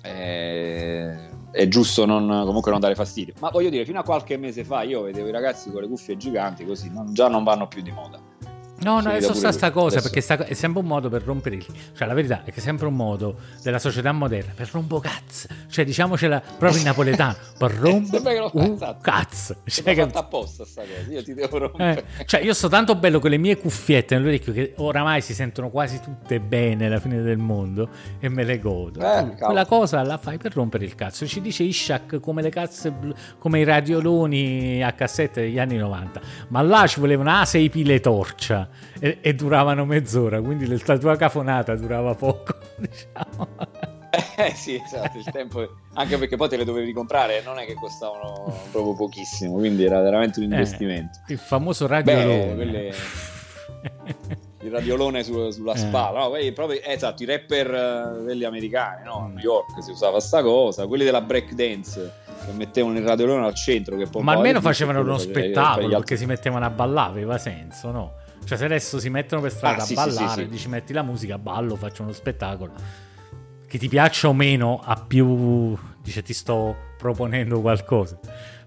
eh, è giusto non, comunque non dare fastidio. Ma voglio dire, fino a qualche mese fa io vedevo i ragazzi con le cuffie giganti così, non, già non vanno più di moda. No, no, è Finita so pure sta lui. cosa, Adesso- perché sta- è sempre un modo per rompere il... Cioè, la verità è che è sempre un modo della società moderna per rompo cazzo. Cioè, diciamocela proprio in napoletano, per rompo fa, un esatto. cazzo. Cioè, che- fatta apposta sta cosa. Io ti devo rompere. eh, cioè, io sto tanto bello con le mie cuffiette nell'orecchio che oramai si sentono quasi tutte bene alla fine del mondo e me le godo. Eh. Quella cosa la fai per rompere il cazzo. Ci dice Ishak come le cazze blu- come i radioloni a cassette degli anni 90. Ma là ci volevano ah, sei pile torcia e, e duravano mezz'ora, quindi la tua cafonata durava poco, diciamo. Eh sì, esatto, il tempo... Anche perché poi te le dovevi comprare, non è che costavano proprio pochissimo, quindi era veramente un Eh, investimento. il famoso Beh, radiolone. quelle- il radiolone su- sulla Eh. spalla, no, proprio, eh, esatto, i rapper eh, quelli americani, no? A Mm. New York si usava sta cosa, quelli della break dance che mettevano il radiolone al centro che Ma almeno facevano uno spettacolo perché si mettevano a ballare, aveva senso, no? Cioè, se adesso si mettono per strada Ah, sì, a sì, sì, ballare, sì. dici metti la musica, ballo, faccio uno spettacolo. Che ti piaccia o meno, a più dice ti sto proponendo qualcosa.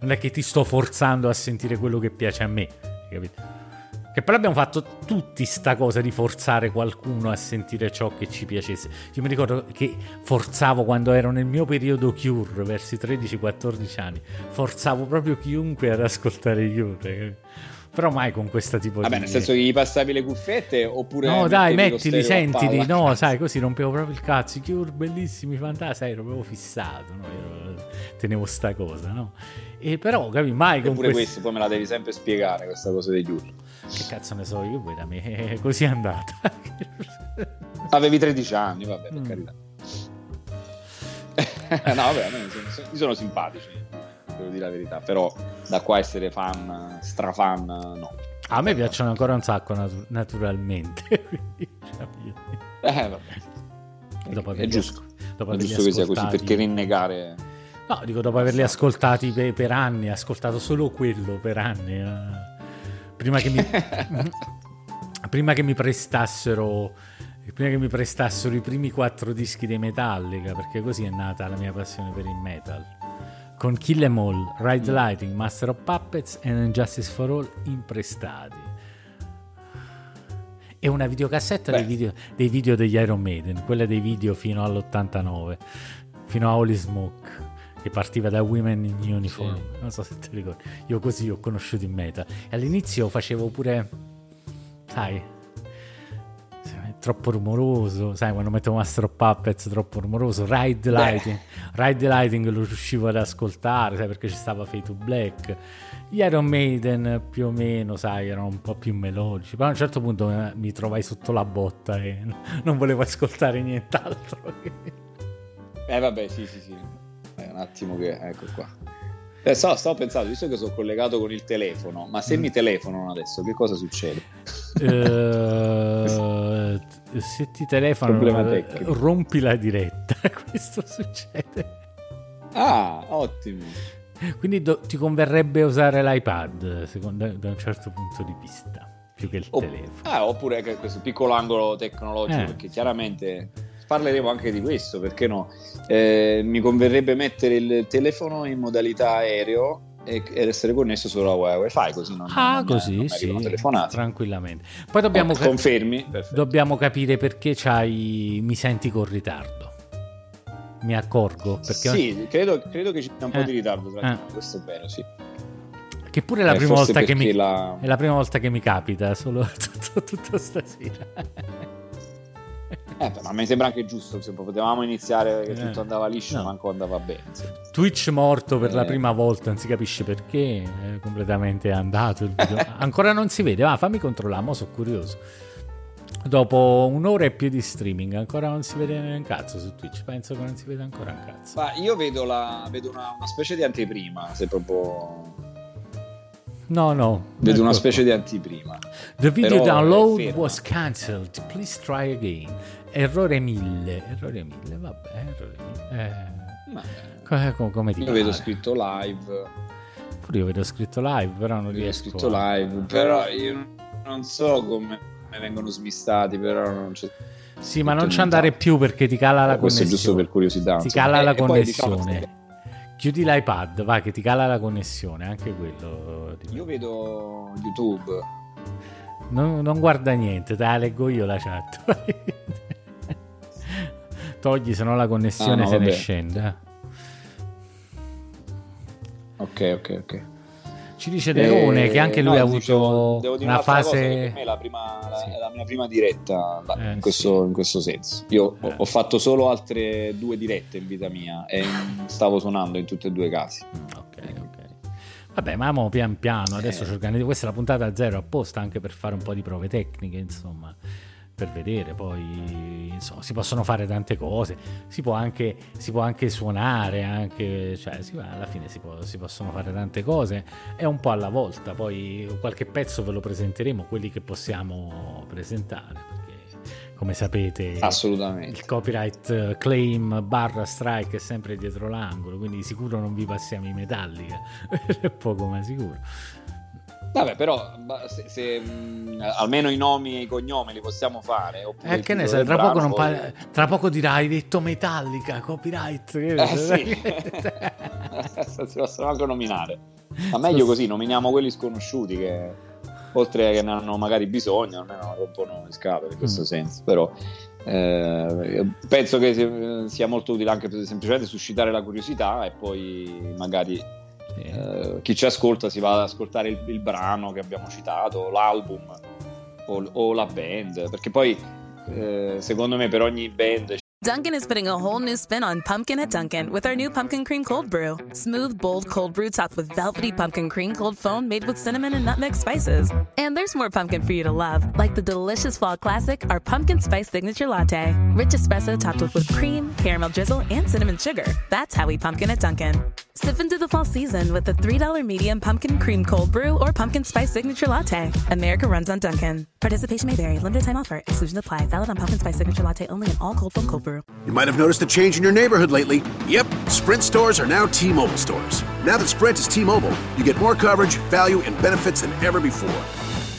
Non è che ti sto forzando a sentire quello che piace a me, capito? Che poi abbiamo fatto tutti sta cosa di forzare qualcuno a sentire ciò che ci piacesse. Io mi ricordo che forzavo quando ero nel mio periodo Cure, verso i 13-14 anni, forzavo proprio chiunque ad ascoltare Cure. Però mai con questo tipo Vabbè, di... nel senso che gli passavi le cuffiette oppure No, dai, mettili, stereo a sentili. No, sai, così rompevo proprio il cazzo. I Cure bellissimi, fantastici. Ero proprio fissato. No? Io tenevo sta cosa, no? E però, capi, mai con Eppure questi... questo, poi me la devi sempre spiegare questa cosa degli urli. Che cazzo ne so io, poi da me eh, così è andata. Avevi 13 anni, vabbè, per Mm. carità. no, vabbè, mi sono, mi sono simpatici, devo dire la verità, però da qua essere fan, strafan, no. A me piacciono ancora un sacco natu- naturalmente. cioè, io- Eh, vabbè. Dopo è giusto, dopo è giusto che sia così, perché rinnegare... No, dico dopo averli ascoltati per, per anni, ho ascoltato solo quello per anni. eh. Prima che mi, prima che mi prestassero. Prima che mi prestassero i primi quattro dischi dei Metallica, perché così è nata la mia passione per il metal. Con Kill Em All, Ride the Lighting, Master of Puppets e Injustice for All imprestati. E una videocassetta dei video, dei video degli Iron Maiden, quella dei video fino all'89, fino a Holy Smoke, che partiva da Women in Uniform. Sì. Non so se ti ricordi. Io così ho conosciuto in metal. E all'inizio facevo pure, sai, troppo rumoroso, sai, quando mettevo Master of Puppets troppo rumoroso, Ride Lighting, Ride the Lighting lo riuscivo ad ascoltare, sai, perché ci stava Fade to Black. Gli Iron Maiden più o meno, sai, erano un po' più melodici, però a un certo punto eh, mi trovai sotto la botta e non volevo ascoltare nient'altro. Eh vabbè, sì, sì, sì. È un attimo che... Ecco qua. Eh, so, stavo pensando, visto che sono collegato con il telefono, ma se Mm. mi telefonano adesso, che cosa succede? Eh, se ti telefonano, Problema eh, rompi la diretta, questo succede. Ah, ottimo. Quindi do- ti converrebbe usare l'iPad, secondo da un certo punto di vista, più che il Oh, telefono. ah, oppure questo piccolo angolo tecnologico, Eh. perché chiaramente parleremo anche di questo, perché no? Eh, mi converrebbe mettere il telefono in modalità aereo ed essere connesso solo a wifi, così non, Ah, non così, non sì, telefonate. tranquillamente. Poi dobbiamo, Oh, cap- confermi? Perfetto. dobbiamo capire perché c'hai, mi senti con ritardo. Mi accorgo, perché Sì, credo, credo che ci sia un po' Eh. di ritardo tra Eh. noi, questo è vero, sì. che pure è la, Eh, prima volta che mi, la- è la prima volta che mi capita, solo tutto stasera. Eh, ma mi sembra anche giusto, se potevamo iniziare che Eh. tutto andava liscio, No. manco andava bene. sì. Twitch morto per la Eh. prima volta, non si capisce perché, è completamente andato il video. Ancora non si vede, va, fammi controllare, mo sono curioso. Dopo un'ora e più di streaming, ancora non si vede un cazzo su Twitch, penso che non si veda ancora un cazzo. Ma io vedo, la, vedo una, una specie di anteprima, se proprio... No, no. Vedo ecco una qua. specie di anteprima. The video Però download was cancelled, please try again. Errore 1000, errore 1000, vabbè, errore 1000. Eh, Ma, co- co- come ti io vedo scritto live, Pure io vedo scritto live, però non vedo riesco scritto a- live, però io non so come vengono smistati, però non c'è... Sì, ma non ci mutato. andare più perché ti cala la Eh, Questo è connessione. giusto per curiosità. Ti cala E- la diciamo, connessione. Chiudi l'iPad, va, che ti cala la connessione, anche quello. io vedo YouTube, non, non guarda niente, te la leggo io la chat. Togli, se no la connessione Ah, no, se ne vabbè. scende. eh. Ok, ok, ok. Ci dice Derone Eh, che anche lui no, ha avuto dicevo, una cosa, che fase... è la, prima, la- Sì. la mia prima diretta Eh, in, questo, in questo senso. Io ho, Eh. ho fatto solo altre due dirette in vita mia e stavo suonando in tutti e due i casi. Mm, Ok, ok. Vabbè, ma mo pian piano, adesso Eh. ci organizziamo. Questa è la puntata zero apposta anche per fare un po' di prove tecniche, insomma, per vedere. Poi, insomma, si possono fare tante cose. Si può anche, si può anche suonare, anche, cioè, si- alla fine si, può- si possono fare tante cose. È un po' alla volta. Poi qualche pezzo ve lo presenteremo, quelli che possiamo presentare, perché come sapete... Assolutamente. Il copyright eh, claim barra strike è sempre dietro l'angolo, quindi di sicuro non vi passiamo i Metallica, è poco ma sicuro. Vabbè, però se, se, mh, almeno i nomi e i cognomi li possiamo fare. Eh, che ne sai, tra poco, non poi- pa- tra poco dirai, hai detto Metallica, copyright. Eh sì, si possono anche nominare. Ma meglio così, nominiamo quelli sconosciuti che oltre che ne hanno magari bisogno, almeno rompono le scatole in questo Mm. senso. Però eh, penso che si- sia molto utile anche per semplicemente suscitare la curiosità e poi magari. Eh, chi ci ascolta si va ad ascoltare il, il brano che abbiamo citato, l'album o, o la band, perché poi eh, secondo me per ogni band Dunkin' is putting a whole new spin on pumpkin at Dunkin' with our new pumpkin cream cold brew. Smooth, bold cold brew topped with velvety pumpkin cream cold foam made with cinnamon and nutmeg spices. And there's more pumpkin for you to love, like the delicious fall classic, our pumpkin spice signature latte. Rich espresso topped with whipped cream, caramel drizzle, and cinnamon sugar. That's how we pumpkin at Dunkin'. Sip into the fall season with the $3 medium pumpkin cream cold brew or pumpkin spice signature latte. America runs on Dunkin'. Participation may vary. Limited time offer. Exclusions apply. Valid on pumpkin spice signature latte only in all cold foam cold brew. You might have noticed a change in your neighborhood lately. Yep, Sprint stores are now T Mobile stores. Now that Sprint is T Mobile, you get more coverage, value, and benefits than ever before.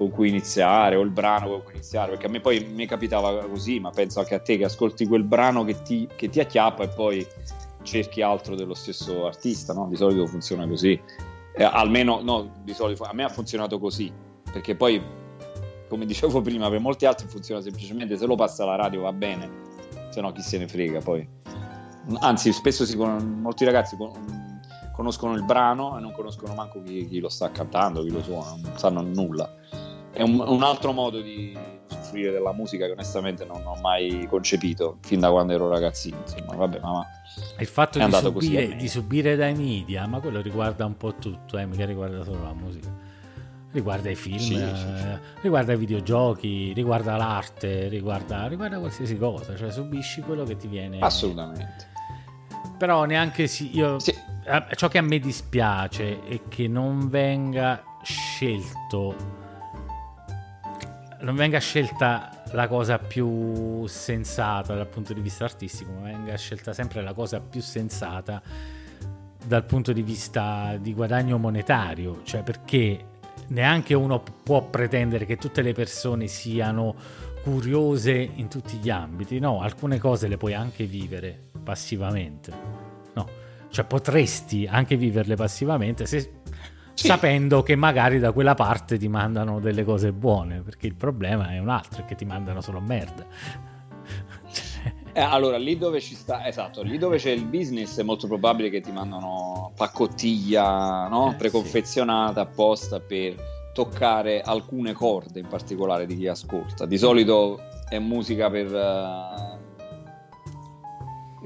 con cui iniziare o il brano con cui iniziare perché a me poi mi capitava così ma penso anche a te che ascolti quel brano che ti, che ti acchiappa e poi cerchi altro dello stesso artista no? di solito funziona così Eh, almeno no di solito a me ha funzionato così perché poi come dicevo prima per molti altri funziona semplicemente se lo passa alla radio va bene se no chi se ne frega poi anzi spesso si con- molti ragazzi con- conoscono il brano e non conoscono manco chi, chi lo sta cantando, chi lo suona, non sanno nulla. È un, un altro modo di usufruire della musica che onestamente non ho mai concepito fin da quando ero ragazzino. Insomma, vabbè, ma, ma Il fatto di subire, di subire dai media, ma quello riguarda un po' tutto, eh, mica riguarda solo la musica. Riguarda i film, Sì, sì, eh, sì. riguarda i videogiochi, riguarda l'arte, riguarda, riguarda qualsiasi cosa, cioè subisci quello che ti viene. Assolutamente. Però neanche sì, io Sì. ciò che a me dispiace è che non venga scelto non venga scelta la cosa più sensata dal punto di vista artistico, ma venga scelta sempre la cosa più sensata dal punto di vista di guadagno monetario, cioè perché neanche uno può pretendere che tutte le persone siano curiose in tutti gli ambiti, no, alcune cose le puoi anche vivere passivamente, no, cioè potresti anche viverle passivamente se Sì. sapendo che magari da quella parte ti mandano delle cose buone, perché il problema è un altro, è che ti mandano solo merda. Cioè, Eh, allora, lì dove ci sta, esatto, lì dove c'è il business è molto probabile che ti mandano paccottiglia no? Eh, preconfezionata apposta per toccare alcune corde in particolare di chi ascolta. Di solito è musica per, eh,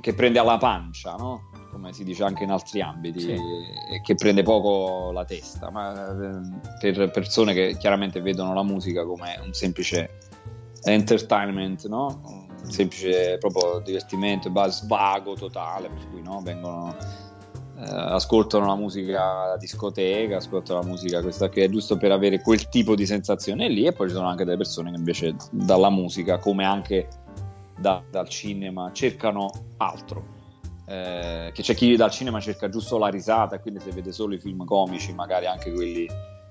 che prende alla pancia, no? Come si dice anche in altri ambiti, Sì. che prende poco la testa, ma eh, per persone che chiaramente vedono la musica come un semplice entertainment, no? un semplice proprio divertimento, svago totale, per cui no? vengono, eh, ascoltano la musica da discoteca, ascoltano la musica questa che è giusto per avere quel tipo di sensazione lì e poi ci sono anche delle persone che invece dalla musica, come anche da- dal cinema, cercano altro. Eh, che c'è chi dal cinema cerca giusto la risata, quindi se vede solo i film comici, magari anche quelli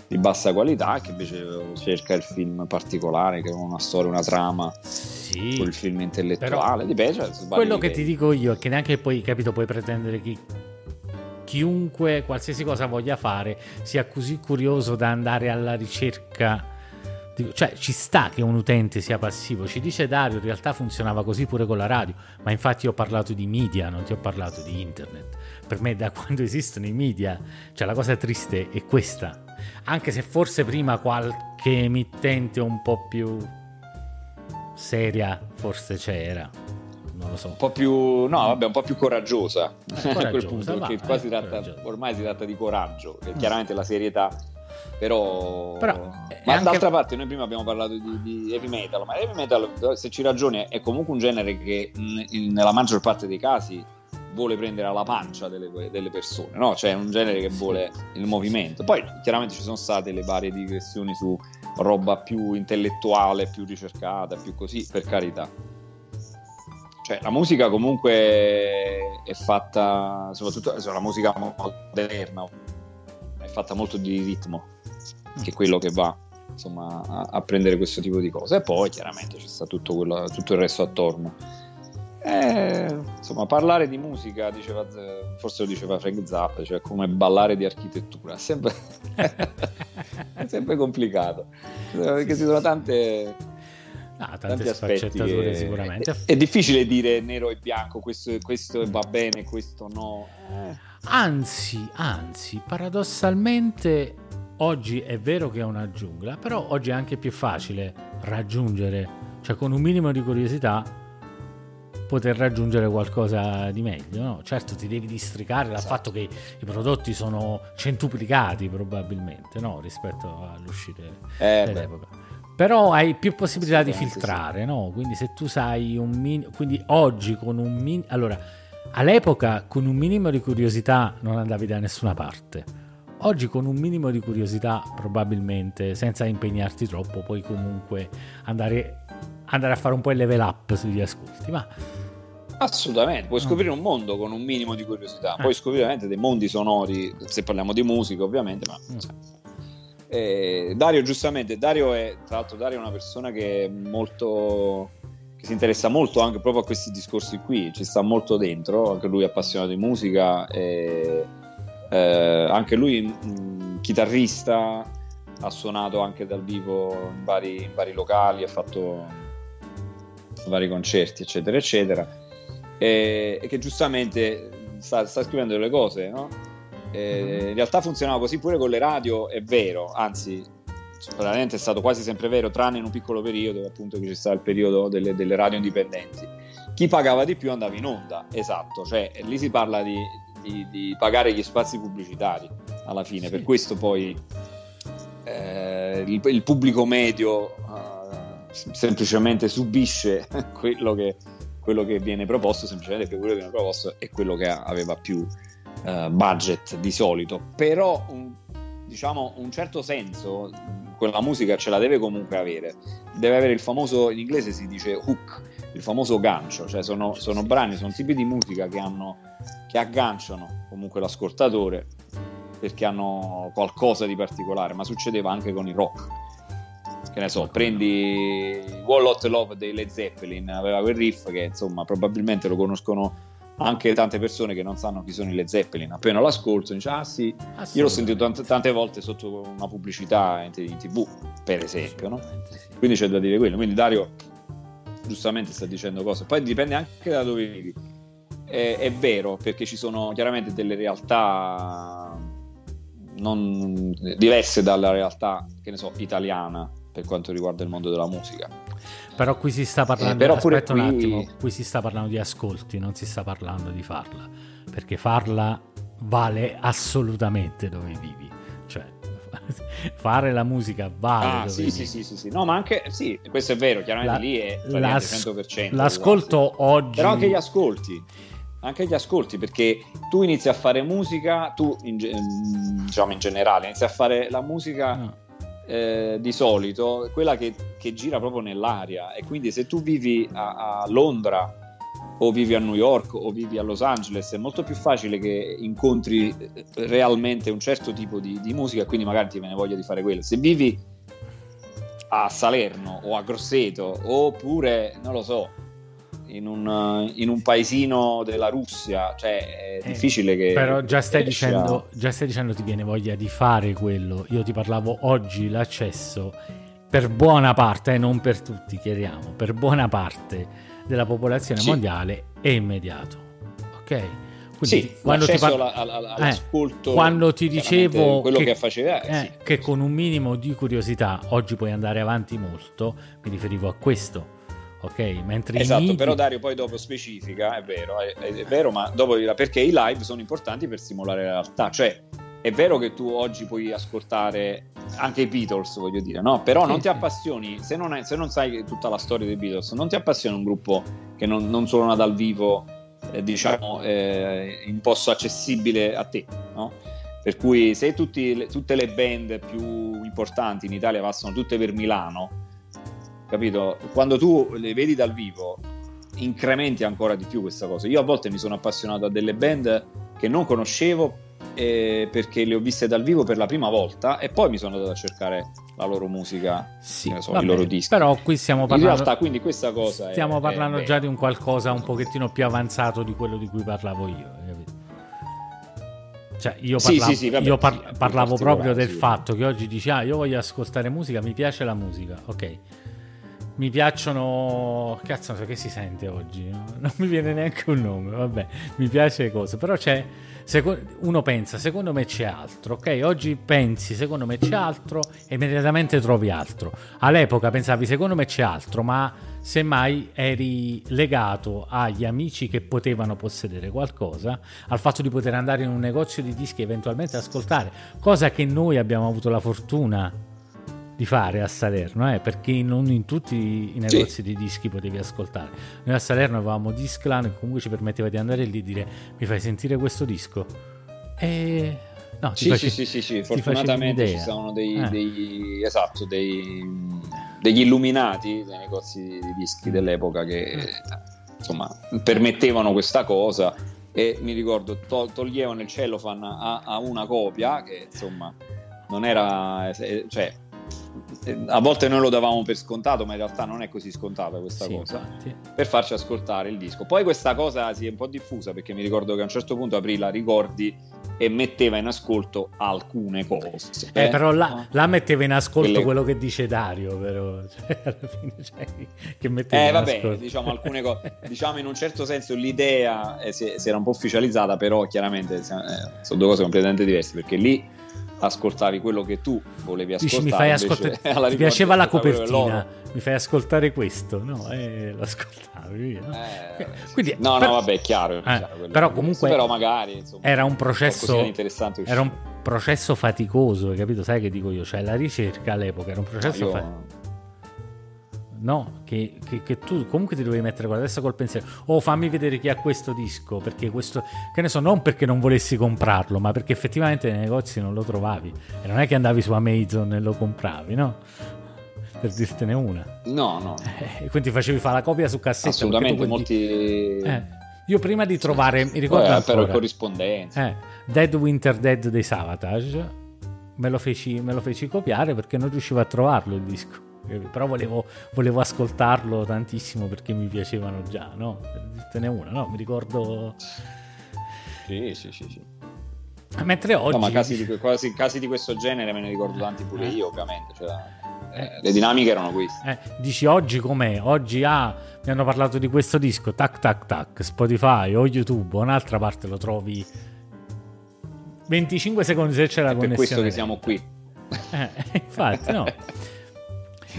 di bassa qualità, che invece cerca il film particolare, che ha una storia, una trama, sì, quel film intellettuale, dipende. Cioè, quello che ti dico io è che neanche poi, capito, puoi pretendere che chiunque, qualsiasi cosa voglia fare, sia così curioso da andare alla ricerca cioè, ci sta che un utente sia passivo. Ci dice Dario, in realtà funzionava così pure con la radio, ma infatti ho parlato di media, non ti ho parlato di internet. Per me, da quando esistono i media, cioè la cosa triste è questa. Anche se forse prima qualche emittente un po' più seria forse c'era. Non lo so. Un po' più, no, vabbè, un po' più coraggiosa. Eh, coraggiosa a quel punto, va, perché qua si tratta, ormai si tratta di coraggio, che chiaramente la serietà però, Però ma anche... d'altra parte noi prima abbiamo parlato di, di, heavy metal ma heavy metal se ci ragioni è comunque un genere che in, nella maggior parte dei casi vuole prendere alla pancia delle, delle persone no? cioè è un genere che vuole il movimento. Poi chiaramente ci sono state le varie digressioni su roba più intellettuale più ricercata più così per carità. Cioè la musica comunque è fatta soprattutto la musica moderna fatta molto di ritmo che è quello che va insomma, a, a, prendere questo tipo di cose. E poi chiaramente ci sta tutto, quello, tutto il resto attorno. Eh, insomma, parlare di musica, diceva, forse lo diceva Frank Zappa, cioè come ballare di architettura, è sempre, è sempre complicato, perché ci sono tante, ah, tante sfaccettature che... sicuramente. È, è, difficile dire nero e bianco, questo, questo va bene, questo no. Eh. Anzi, anzi, paradossalmente oggi è vero che è una giungla, però oggi è anche più facile raggiungere, cioè con un minimo di curiosità, poter raggiungere qualcosa di meglio. No? Certo ti devi districare dal esatto. fatto che i prodotti sono centuplicati probabilmente no? rispetto all'uscita eh, dell'epoca. Beh. Però hai più possibilità sì, di filtrare, sì. no? Quindi se tu sai un minimo... Quindi oggi con un minimo... Allora, all'epoca con un minimo di curiosità non andavi da nessuna parte. Oggi con un minimo di curiosità, probabilmente, senza impegnarti troppo, puoi comunque andare, andare a fare un po' il level up sugli ascolti. Ma Assolutamente, puoi scoprire un mondo con un minimo di curiosità, puoi scoprire ovviamente dei mondi sonori, se parliamo di musica ovviamente, ma... Eh, Dario giustamente, Dario è, tra l'altro Dario è una persona che è molto... che si interessa molto anche proprio a questi discorsi qui, ci sta molto dentro, anche lui è appassionato di musica e eh, anche lui mh, chitarrista ha suonato anche dal vivo in vari, in vari, locali ha fatto vari concerti eccetera eccetera e, e che giustamente sta, sta, scrivendo delle cose no? mm-hmm. in realtà funzionava così pure con le radio è vero anzi veramente è stato quasi sempre vero tranne in un piccolo periodo appunto che c'è stato il periodo delle, delle radio indipendenti. Chi pagava di più andava in onda esatto. Cioè lì si parla di, di, di pagare gli spazi pubblicitari alla fine, sì. per questo poi eh, il, il, pubblico medio uh, semplicemente subisce quello che, quello che, viene proposto, semplicemente perché quello che viene proposto è quello che aveva più uh, budget di solito, però un, diciamo un certo senso quella musica ce la deve comunque avere, deve avere il famoso, in inglese si dice hook, il famoso gancio, cioè sono, sono brani, sono tipi di musica che hanno che agganciano comunque l'ascoltatore perché hanno qualcosa di particolare, ma succedeva anche con il rock. Che ne so, prendi Wall of Love dei Led Zeppelin, aveva quel riff che insomma probabilmente lo conoscono anche tante persone che non sanno chi sono i Led Zeppelin. Appena l'ascolto dice ah sì, io l'ho sentito tante, tante volte sotto una pubblicità in, in tv, per esempio, no? Quindi c'è da dire quello. Quindi Dario giustamente sta dicendo cose. Poi dipende anche da dove vivi è, è vero perché ci sono chiaramente delle realtà non diverse dalla realtà, che ne so, italiana per quanto riguarda il mondo della musica. Però qui si sta parlando, eh, aspetta qui... un attimo, qui si sta parlando di ascolti, non si sta parlando di farla, perché farla vale assolutamente dove vivi. Cioè, fare la musica vale ah, sì, sì, sì, sì, sì, no, ma anche sì, questo è vero, chiaramente la, lì è l'as- 100%. L'ascolto quasi. oggi Però anche gli ascolti anche gli ascolti, perché tu inizi a fare musica, tu in, diciamo in generale, inizi a fare la musica no. Eh, di solito, quella che, che, gira proprio nell'aria, e quindi se tu vivi a, a Londra o vivi a New York o vivi a Los Angeles, è molto più facile che incontri eh, realmente un certo tipo di, di musica, quindi magari ti viene voglia di fare quello. Se vivi a Salerno o a Grosseto oppure, non lo so, in un, in un paesino della Russia, cioè è eh, difficile che... Però già stai, dicendo, già stai dicendo ti viene voglia di fare quello. Io ti parlavo oggi l'accesso per buona parte, e eh, non per tutti, chiariamo, per buona parte della popolazione sì. mondiale è immediato. Ok? Quindi sì, quando ti par- all'ascolto eh, quando ti dicevo quello che, che faceva eh, sì. che con un minimo di curiosità oggi puoi andare avanti molto mi riferivo a questo ok mentre esatto media... però Dario poi dopo specifica è vero è, è vero ma dopo dirà perché i live sono importanti per stimolare la realtà cioè è vero che tu oggi puoi ascoltare anche i Beatles, voglio dire, no? Però sì, non ti appassioni, se non, hai, se non, sai tutta la storia dei Beatles, non ti appassiona un gruppo che non, non suona dal vivo, eh, diciamo, eh, in posto accessibile a te, no? Per cui se tutti, tutte le band più importanti in Italia passano tutte per Milano, capito? Quando tu le vedi dal vivo, incrementi ancora di più questa cosa. Io a volte mi sono appassionato a delle band che non conoscevo eh, perché le ho viste dal vivo per la prima volta e poi mi sono andato a cercare la loro musica, sì, so, i loro dischi. Però qui stiamo parlando. In realtà, quindi questa cosa. Stiamo è, parlando è già di un qualcosa un pochettino più avanzato di quello di cui parlavo io. Cioè, io, parlavo, sì, sì, vabbè, io par- parlavo proprio del fatto che oggi dici: Ah, io voglio ascoltare musica, mi piace la musica, ok. Mi piacciono. Cazzo, so che si sente oggi. Non mi viene neanche un nome, vabbè, mi piace cose. Però c'è uno pensa, secondo me c'è altro, ok? Oggi pensi, secondo me c'è altro, e immediatamente trovi altro. All'epoca pensavi, secondo me c'è altro, ma semmai eri legato agli amici che potevano possedere qualcosa, al fatto di poter andare in un negozio di dischi e eventualmente ascoltare, cosa che noi abbiamo avuto la fortuna di fare a Salerno, eh, perché non in tutti i negozi sì. di dischi potevi ascoltare. Noi a Salerno avevamo Disclan che comunque ci permetteva di andare lì e dire mi fai sentire questo disco? E... No, sì, face... sì, sì, sì, fortunatamente ci sono dei, eh. dei, esatto, dei, degli illuminati nei negozi di dischi dell'epoca che eh. insomma permettevano questa cosa e mi ricordo to- toglievano il cellophane a, a una copia che insomma non era eh, cioè a volte noi lo davamo per scontato, ma in realtà non è così scontata questa sì, cosa, infatti. per farci ascoltare il disco. Poi questa cosa si è un po' diffusa perché mi ricordo che a un certo punto aprì la ricordi e metteva in ascolto alcune cose. Eh, eh? però là, là, metteva in ascolto Quelle... quello che dice Dario, però cioè, alla fine cioè, che metteva eh, vabbè, ascolto. diciamo alcune cose, diciamo in un certo senso l'idea eh, si, si, era un po' ufficializzata, però chiaramente eh, sono due cose completamente diverse perché lì ascoltavi quello che tu volevi ascoltare. Dici, mi fai ascoltare. Ti piaceva la copertina, mi fai ascoltare questo? No, eh, lo ascoltavi. No? Eh, Quindi, no, per... no, vabbè, è chiaro. È eh, chiaro però comunque però magari, insomma, era un processo interessante. Era un processo faticoso, hai capito? Sai che dico io? Cioè la ricerca all'epoca era un processo io... faticoso no? Che, che, che, tu comunque ti dovevi mettere con la testa col pensiero, oh fammi vedere chi ha questo disco, perché questo, che ne so, non perché non volessi comprarlo, ma perché effettivamente nei negozi non lo trovavi e non è che andavi su Amazon e lo compravi, no? Per dirtene una. No, no. Eh, quindi facevi fare la copia su cassetta. Assolutamente, molti... Eh, io prima di trovare, mi ricordo Poi, ancora, per corrispondenza. Eh, Dead Winter Dead dei Savatage, me lo, feci, me lo feci copiare perché non riuscivo a trovarlo il disco però volevo, volevo, ascoltarlo tantissimo perché mi piacevano già, no? Per dirtene una, no? Mi ricordo... Sì, sì, sì, sì. Mentre oggi... No, ma casi di, quasi, casi di questo genere me ne ricordo tanti pure io, ovviamente. Cioè, eh, le dinamiche erano queste. Eh, dici oggi com'è? Oggi ah, mi hanno parlato di questo disco, tac tac tac, Spotify o YouTube o un'altra parte lo trovi 25 secondi se c'è la connessione. Per questo che siamo qui. Eh, infatti, no.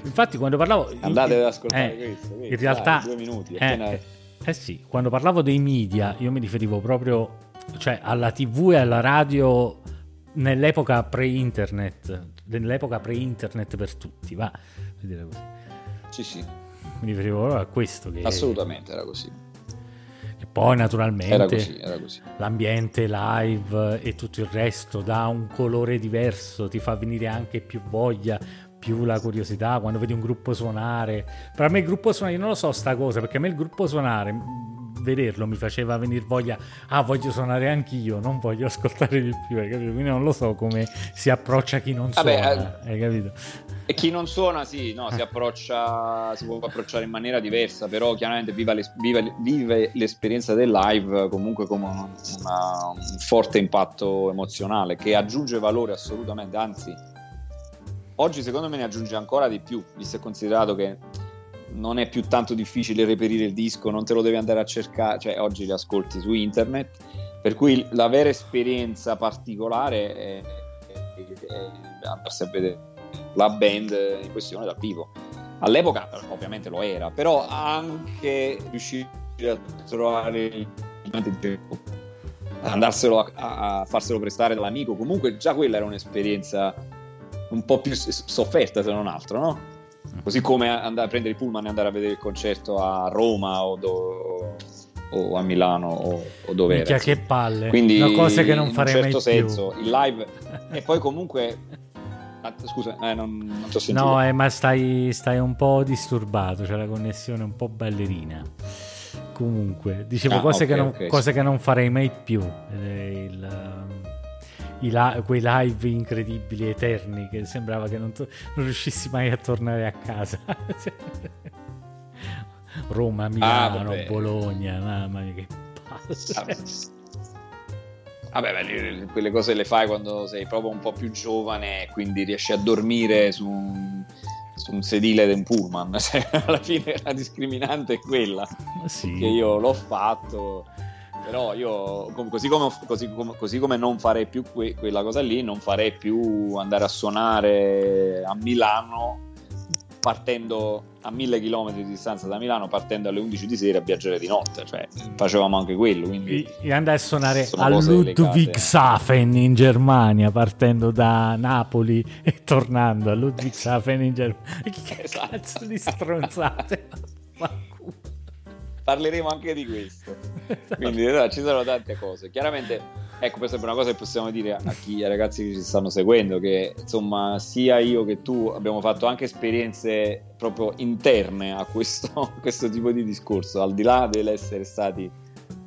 Infatti, quando parlavo. Andate ad ascoltare eh, questo. in realtà. Dai, due minuti. Appena... Eh, eh, sì, quando parlavo dei media, io mi riferivo proprio cioè, alla TV e alla radio nell'epoca pre-internet. Nell'epoca pre-internet per tutti, va. Vedere così. Sì, sì. Mi riferivo proprio a questo. Che... Assolutamente, era così. E poi naturalmente era così, era così. l'ambiente live e tutto il resto dà un colore diverso, ti fa venire anche più voglia più la curiosità quando vedi un gruppo suonare. Per me il gruppo suonare, io non lo so sta cosa, perché a me il gruppo suonare vederlo mi faceva venire voglia, ah voglio suonare anch'io, non voglio ascoltare di più, hai capito? Quindi non lo so come si approccia chi non Vabbè, suona, eh, hai capito? E chi non suona, sì, no, si approccia, si può approcciare in maniera diversa, però chiaramente viva l'es- viva- vive l'esperienza del live comunque come un, una- un forte impatto emozionale che aggiunge valore assolutamente, anzi, oggi secondo me ne aggiunge ancora di più, visto e considerato che non è più tanto difficile reperire il disco, non te lo devi andare a cercare, cioè oggi li ascolti su internet, per cui la vera esperienza particolare è, è- è andarsi a vedere la band in questione dal vivo. All'epoca ovviamente lo era, però anche riuscire a trovare il tempo, andarselo a, a- a farselo prestare dall'amico, comunque già quella era un'esperienza un po' più sofferta se non altro, no? Così come andare a prendere il pullman e andare a vedere il concerto a Roma o, do- o a Milano o, o dove Minchia, che palle, Quindi una cosa che non in un farei certo mai senso, più. il live e poi comunque Ah, scusa, eh, non, non ti ho sentito. No, eh, ma stai, stai un po' disturbato, c'è la connessione un po' ballerina. Comunque, dicevo Ah, cose, ok, che non, ok, cose che non farei mai più. Eh, il, la- quei live incredibili, eterni, che sembrava che non, to- non riuscissi mai a tornare a casa. Roma, Milano, Ah. Bologna, mamma mia che palle. Vabbè, beh, le- quelle cose le fai quando sei proprio un po' più giovane e quindi riesci a dormire su un, su un sedile di un pullman. Cioè, alla fine la discriminante è quella. Sì. Che io l'ho fatto, però io così come, così come- così come non farei più que- quella cosa lì, non farei più andare a suonare a Milano partendo a mille chilometri di distanza da Milano, partendo alle 11 di sera a viaggiare di notte, cioè facevamo anche quello, quindi E andai a suonare a Ludwigshafen in Germania, partendo da Napoli e tornando a Ludwigshafen in Germania. Che Esatto. cazzo di stronzate? Parleremo anche di questo. Quindi no, ci sono tante cose. Chiaramente, ecco, per esempio, una cosa che possiamo dire a chi, ai ragazzi che ci stanno seguendo, che insomma, sia io che tu abbiamo fatto anche esperienze proprio interne a questo, questo tipo di discorso, al di là dell'essere stati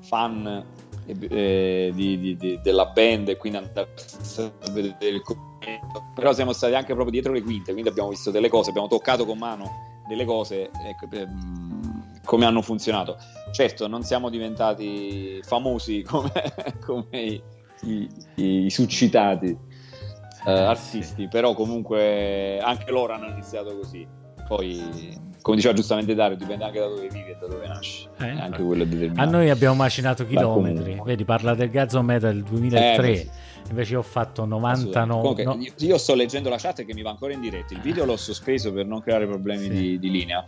fan eh, di- di- di- della band e quindi andare a vedere il commento. però siamo stati anche proprio dietro le quinte quindi abbiamo visto delle cose abbiamo toccato con mano delle cose ecco, ehm, come hanno funzionato certo non siamo diventati famosi come, come i, i- i suscitati eh, artisti però comunque anche loro hanno iniziato così poi come diceva giustamente Dario dipende anche da dove vivi e da dove nasci Eh, anche quello A noi abbiamo macinato Ma chilometri. Vedi, parla del Gazzo Metal del 2003. Eh, sì. Invece ho fatto Assolutamente. 99. Comunque, no- io, io sto leggendo la chat che mi va ancora in diretta. Il video l'ho sospeso per non creare problemi Sì. di, di linea.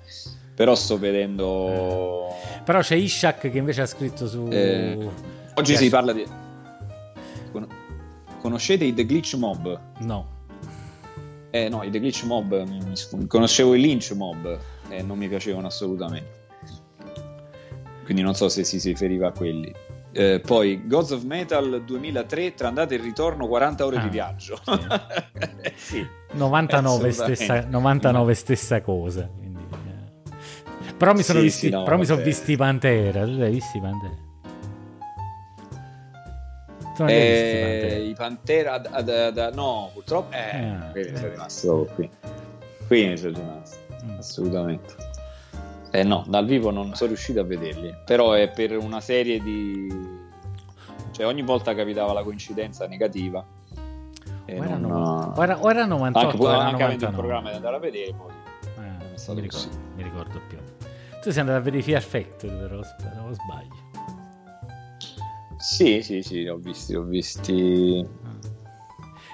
Però sto vedendo. Però c'è Ishak che invece ha scritto su. Eh, Oggi si parla di. Con- Conoscete i The Glitch Mob? No. Eh no, i The Glitch Mob. Conoscevo i Lynch Mob e non mi piacevano assolutamente. Quindi non so se si riferiva a quelli. Eh, poi Gods of Metal 2003, tra andata e ritorno, 40 ore Ah, di viaggio. Eh, sì. 99 Assolutamente. stessa, 99 stessa cosa. Però mi sono Sì, visti, sì, no, però mi sono vabbè. visti i Pantera. Tu li hai visti i Pantera? Eh, I Pantera da- da- da- no, purtroppo eh, Ah, eh. sono rimasto qui. Qui ne sono rimasto, Mm. assolutamente. Eh no, dal vivo non sono riuscito a vederli, però è per una serie di cioè ogni volta capitava la coincidenza negativa. O era, non- no- o era- o era 98 anche, o era anche avendo il 99. programma di andare a vedere poi Eh, non è non stato mi, ricordo, mi ricordo più. Tu sei andato a vedere i Fear Factory, però spero, o sbaglio. Sì, sì, sì, ho visti, ho visti.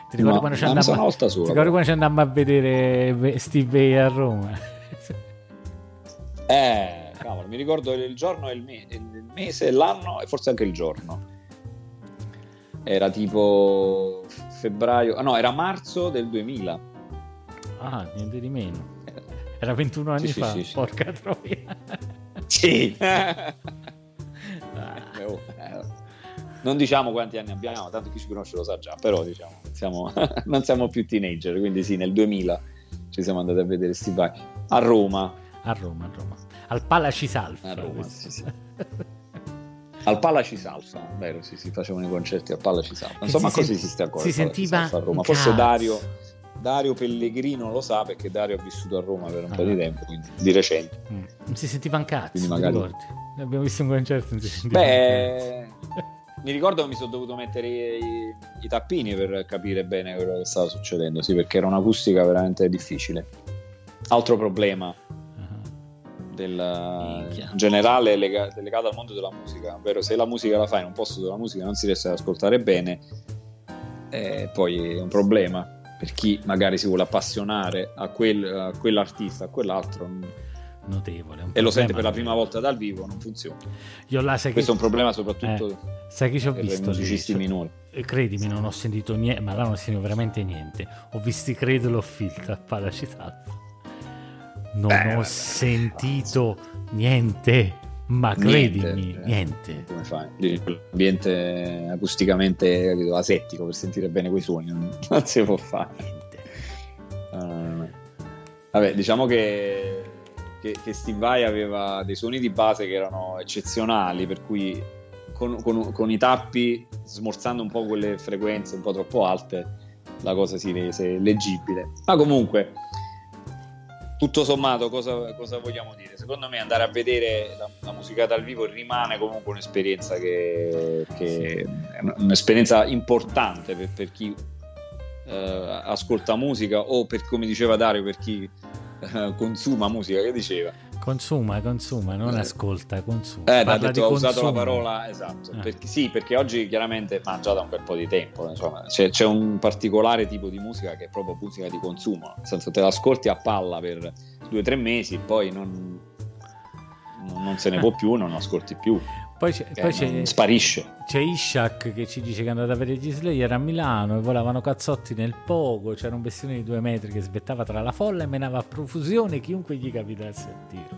Ti ricordi No, quando ci andammo, una volta ti sola, ricordi però. quando ci andammo a vedere Ve- Steve Vai a Roma? Eh, cavolo, mi ricordo il giorno il, me- il mese, l'anno e forse anche il giorno. Era tipo febbraio, ah, no, era marzo del 2000. ah, niente di meno. Era 21 anni Sì, sì, fa, sì, sì. porca troia. Sì. Eh, oh, eh, non diciamo quanti anni abbiamo, tanto chi ci conosce lo sa già, però diciamo, siamo- non siamo più teenager, quindi sì, nel 2000 ci siamo andati a vedere sti Vai a Roma. A Roma, a Roma. Al Palacisalf. A Roma, sì, sì. Al Palla ci salsa, vero? Sì, si facevano i concerti al Palla ci salsa. Insomma, si così ancora. si il Palla ci sentiva a Roma. Forse. Dario, Dario Pellegrino lo sa perché Dario ha vissuto a Roma per un po' Ah. di tempo, quindi di recente. Mm. Non si sentiva un cazzo, Quindi magari- ricordi? Abbiamo visto un concerto, non si sentiva Beh, mi ricordo che mi sono dovuto mettere i, i tappini per capire bene quello che stava succedendo, sì, perché era un'acustica veramente difficile. Altro problema del, in generale lega- legato al mondo della musica, ovvero se la musica la fai in un posto dove la musica non si riesce ad ascoltare bene, eh, poi è un problema per chi magari si vuole appassionare a, quel- a quell'artista, a quell'altro notevole. un e lo sente per la prima notevole. volta dal vivo, non funziona. Io là sai Questo è che... un problema soprattutto Eh, sai che ci ho per i visto? lì? musicisti Cioè, minori. eh, Credimi, non ho sentito niente, ma là non ho sentito veramente niente. Ho visto i credo l'ho filtra a Palacitato. Non Beh, ho sentito niente, ma Niente, credimi, eh. niente. come fai? L'ambiente acusticamente capito, asettico per sentire bene quei suoni non, non si può fare. niente. Eh, vabbè, diciamo che, che, che Steve Vai aveva dei suoni di base che erano eccezionali, per cui con, con- con i tappi, smorzando un po' quelle frequenze un po' troppo alte, la cosa si rese leggibile. Ma comunque, tutto sommato, cosa, cosa vogliamo dire? Secondo me andare a vedere la, la musica dal vivo rimane comunque un'esperienza che, che è un'esperienza importante per, per chi eh, ascolta musica o per come diceva Dario per chi consuma musica che diceva Consuma, consuma, non Eh. ascolta, consuma. eh, ha, Parla detto, ha usato la parola esatto Eh. perché, sì perché oggi chiaramente ma già da un bel po' di tempo insomma, c'è, c'è un particolare tipo di musica che è proprio musica di consumo nel senso te l'ascolti a palla per due o tre mesi poi non, non- non se ne può più non ascolti più Poi c'è, poi c'è, sparisce c'è Ishak che ci dice che è andato a vedere gli Slayer a Milano e volavano cazzotti nel poco. C'era un bestione di due metri che svettava tra la folla e menava a profusione chiunque gli capitasse a tiro.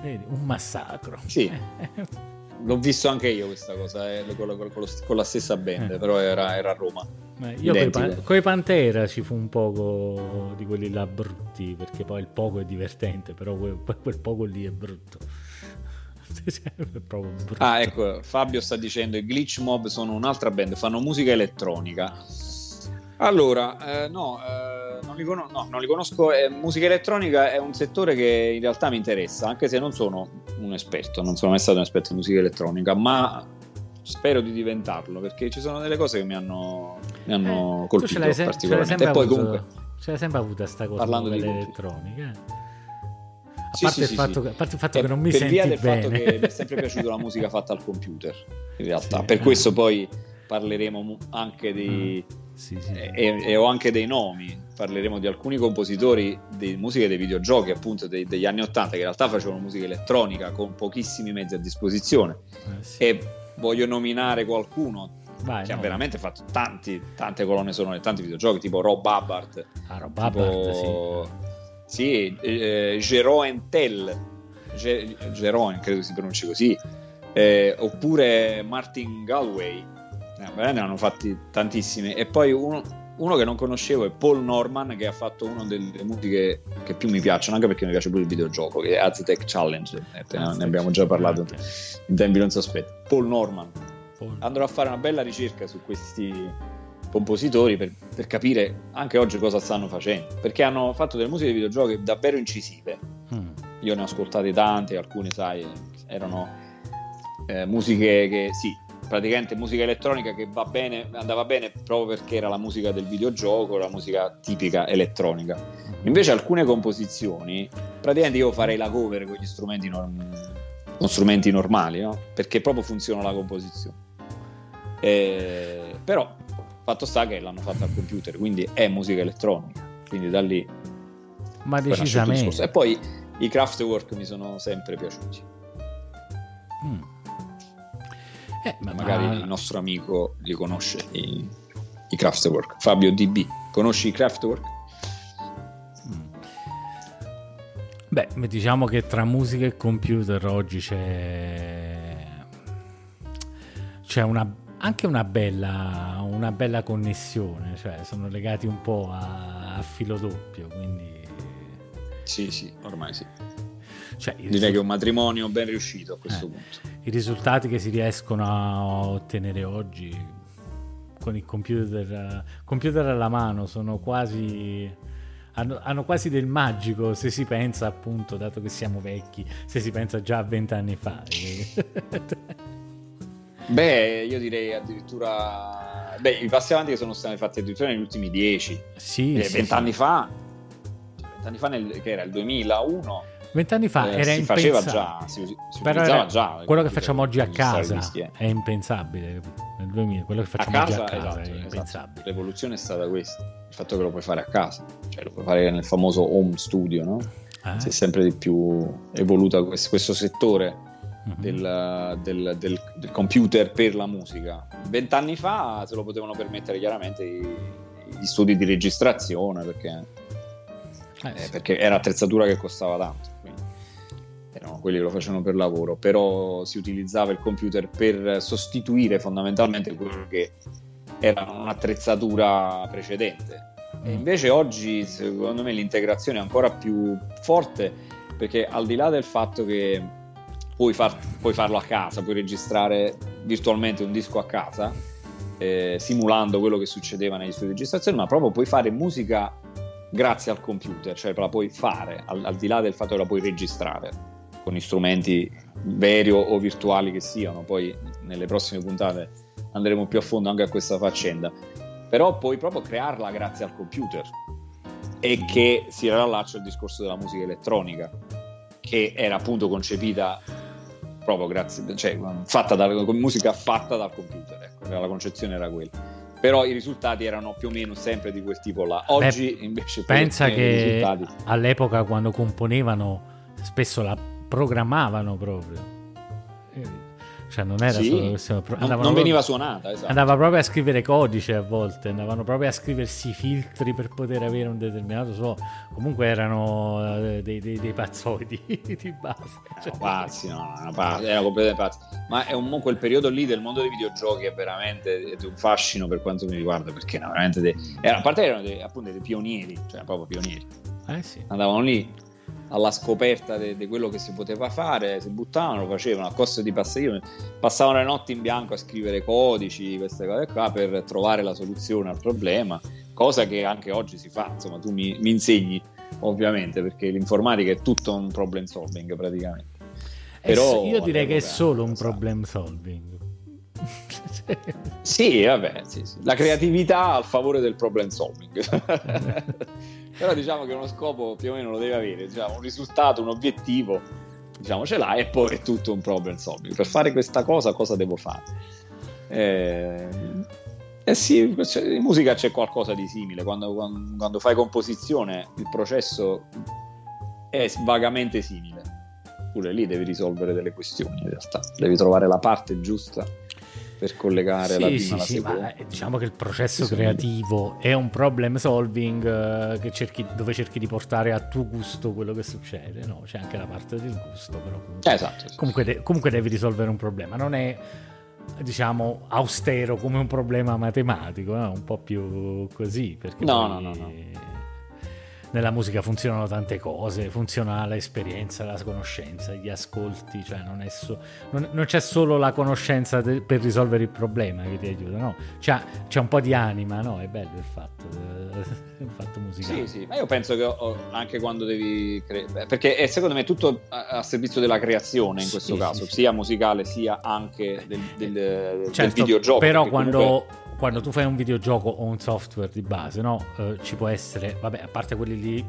Vedi, un massacro. Sì. L'ho visto anche io questa cosa, eh, con, la, con lo- con la stessa band, Eh. però era, era a Roma. Ma io coi, pan- coi Pantera ci fu un poco di quelli là brutti, perché poi il poco è divertente, però quel, quel poco lì è brutto. Ah, ecco, Fabio sta dicendo i Glitch Mob sono un'altra band, fanno musica elettronica. Allora, eh, no, eh, non li, cono- no, non li conosco. eh, musica elettronica è un settore che in realtà mi interessa, anche se non sono un esperto, non sono mai stato un esperto di musica elettronica, ma spero di diventarlo perché ci sono delle cose che mi hanno, mi hanno Eh, colpito ce l'hai, se- ce l'hai particolarmente. E poi avuto, comunque... ce l'hai sempre avuta sta cosa Parlando di l'elettronica. A, Sì, parte sì, il fatto sì. Che, a parte il fatto Eh, che non mi per senti via del bene. fatto che mi è sempre piaciuta la musica fatta al computer in realtà per eh. Mm. questo poi parleremo anche di sì. e, e ho anche dei nomi parleremo di alcuni compositori di musiche dei videogiochi appunto dei- degli anni 80 che in realtà facevano musica elettronica con pochissimi mezzi a disposizione Eh, e voglio nominare qualcuno Vai, che ha no. veramente fatto tanti, tante colonne sonore tanti videogiochi tipo Rob Hubbard Ah, Rob tipo- Hubbard, sì, eh, Jeroen Tell, Ge- Jeroen credo si pronunci così, eh, oppure Martin Galway, eh, ne hanno fatti tantissimi. E poi uno, uno che non conoscevo è Paul Norman, che ha fatto una delle musiche che più mi piacciono, anche perché mi piace pure il videogioco, che è Aztec Challenge, eh, te- Aztec ne abbiamo già parlato in tempi non sospetti. Paul Norman, Paul. andrò a fare una bella ricerca su questi compositori per, per capire anche oggi cosa stanno facendo perché hanno fatto delle musiche di videogiochi davvero incisive Mm. io ne ho ascoltate tante alcune sai erano eh, musiche che sì praticamente musica elettronica che va bene andava bene proprio perché era la musica del videogioco la musica tipica elettronica invece alcune composizioni praticamente io farei la cover con gli strumenti norm- con strumenti normali no? perché proprio funziona la composizione eh, però fatto sta che l'hanno fatta al computer, quindi è musica elettronica. Quindi da lì Ma decisamente. E poi i Kraftwerk mi sono sempre piaciuti. Mm. Eh, ma Magari ma- il nostro amico li conosce i, i Kraftwerk. Fabio DB, conosci i Kraftwerk? Beh, diciamo che tra musica e computer oggi c'è c'è una, anche una bella, una bella connessione, cioè sono legati un po' a, a filo doppio, quindi Sì, sì, ormai sì. cioè, Direi che è un matrimonio ben riuscito a questo Eh. punto. i risultati che si riescono a ottenere oggi con il computer, computer alla mano sono quasi hanno, hanno, quasi del magico se si pensa appunto, dato che siamo vecchi, se si pensa già a vent'anni fa. Beh, io direi addirittura... Beh, i passi avanti che sono stati fatti addirittura negli ultimi dieci. Sì, eh, sì vent'anni sì. fa, vent'anni fa nel, che era il 2001, Vent'anni fa eh, era si impensabile. faceva già, si, si era- già. quello che facciamo oggi a casa eh. è impensabile. Nel 2000, quello che A facciamo casa, oggi a casa esatto, è esatto. impensabile. L'evoluzione è stata questa, il fatto che lo puoi fare a casa, cioè lo puoi fare nel famoso home studio, no? Eh? Si è sempre di più evoluta questo, questo settore Mhm. del, del- del- del computer per la musica. Vent'anni fa se lo potevano permettere chiaramente gli studi di registrazione perché, Eh, eh, sì. perché era attrezzatura che costava tanto. erano quelli che lo facevano per lavoro, però si utilizzava il computer per sostituire fondamentalmente quello che era un'attrezzatura precedente. E invece oggi, secondo me, l'integrazione è ancora più forte perché al di là del fatto che puoi, far- puoi farlo a casa, puoi registrare virtualmente un disco a casa, eh, simulando quello che succedeva negli studi di registrazione, ma proprio puoi fare musica grazie al computer, cioè la puoi fare al, al di là del fatto che la puoi registrare con strumenti veri o, virtuali che siano. Poi nelle prossime puntate andremo più a fondo anche a questa faccenda. Però puoi proprio crearla grazie al computer e che si riallaccia al discorso della musica elettronica, che era appunto concepita proprio grazie, cioè fatta da, musica fatta dal computer, ecco, la concezione era quella. Però i risultati erano più o meno sempre di quel tipo là. Oggi invece poi Pensa che risultati all'epoca quando componevano spesso la programmavano proprio. Cioè non era Sì, solo questione- non, non proprio- veniva suonata, esatto. Andava proprio a scrivere codice a volte, andavano proprio a scriversi i filtri per poter avere un determinato suono. Comunque erano eh, dei, dei, dei pazzoidi di base. Cioè, pazzi, no, pazzi, erano completamente pazzi. Ma è un, quel periodo lì del mondo dei videogiochi è veramente di un fascino per quanto mi riguarda, perché erano veramente dei, era- a parte erano dei, appunto dei pionieri, cioè proprio pionieri. eh sì. Andavano lì alla scoperta di quello che si poteva fare, si buttavano, lo facevano a costo di passaggio, passavano le notti in bianco a scrivere codici, queste cose qua per trovare la soluzione al problema, cosa che anche oggi si fa, insomma tu mi, mi insegni ovviamente perché l'informatica è tutto un problem solving praticamente. È Però io direi che è solo un problem solving. Sì, vabbè, sì, sì. la creatività al favore del problem solving. Però diciamo che uno scopo più o meno lo deve avere, diciamo, un risultato, un obiettivo, diciamo ce l'ha e poi è tutto un problem solving. Per fare questa cosa cosa devo fare? Eh, eh sì, in musica c'è qualcosa di simile, quando, quando- quando fai composizione il processo è vagamente simile. Pure lì devi risolvere delle questioni in realtà, devi trovare la parte giusta per collegare la Sì, prima sì, alla sì, seconda. ma eh, diciamo che il processo Sì, creativo è un problem solving eh, che cerchi- dove cerchi di portare a tuo gusto quello che succede, no? C'è anche la parte del gusto, però comunque, Eh, esatto, sì. comunque, de- comunque devi risolvere un problema, non è diciamo austero come un problema matematico, è un po' più così, perché No, poi no, no, no. Nella musica funzionano tante cose, funziona l'esperienza, la conoscenza, gli ascolti, cioè non, è so- non, non c'è solo la conoscenza de- per risolvere il problema che ti aiuta, no? C'è, c'è un po' di anima, no? È bello il fatto, eh, il fatto musicale. Sì, sì, ma io penso che oh, anche quando devi cre- perché è secondo me tutto a, a servizio della creazione in questo sì, caso, sì. sia musicale sia anche del, del- del Certo, videogioco. però quando, comunque- quando tu fai un videogioco o un software di base, no? Eh, ci può essere, vabbè, a parte quelli lì,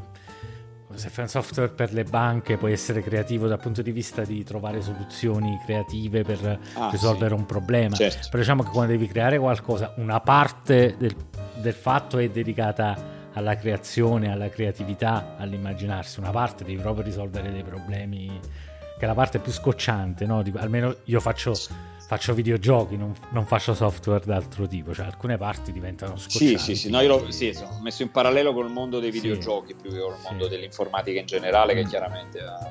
se fai un software per le banche puoi essere creativo dal punto di vista di trovare soluzioni creative per Ah, risolvere sì. un problema. Certo. Però diciamo che quando devi creare qualcosa, una parte del, del fatto è dedicata alla creazione, alla creatività, all'immaginarsi, una parte devi proprio risolvere dei problemi, che è la parte più scocciante, no? Di- almeno io faccio, faccio videogiochi, non, non faccio software d'altro tipo, cioè alcune parti diventano scoccianti. Sì, sì, sì, no, io l'ho sì, sì, ho messo in parallelo col mondo dei Sì. videogiochi più che col Sì. mondo dell'informatica in generale, che Mm. chiaramente ha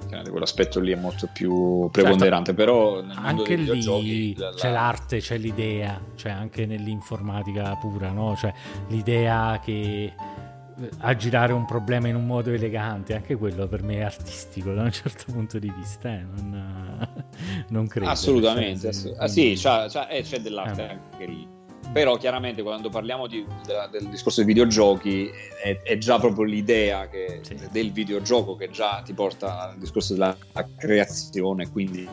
chiaramente quell'aspetto lì è molto più preponderante, però nel mondo anche dei lì la- la- c'è l'arte, c'è l'idea, cioè anche nell'informatica pura, no? Cioè l'idea che a girare un problema in un modo elegante, anche quello per me è artistico da un certo punto di vista, eh? non, non, credo. Assolutamente, assolut- ah, sì, c'è, c'è, eh, c'è dell'arte eh. anche lì. Però chiaramente quando parliamo di, della, del discorso dei videogiochi è, è, già proprio l'idea che, sì. del videogioco che già ti porta al discorso della creazione, quindi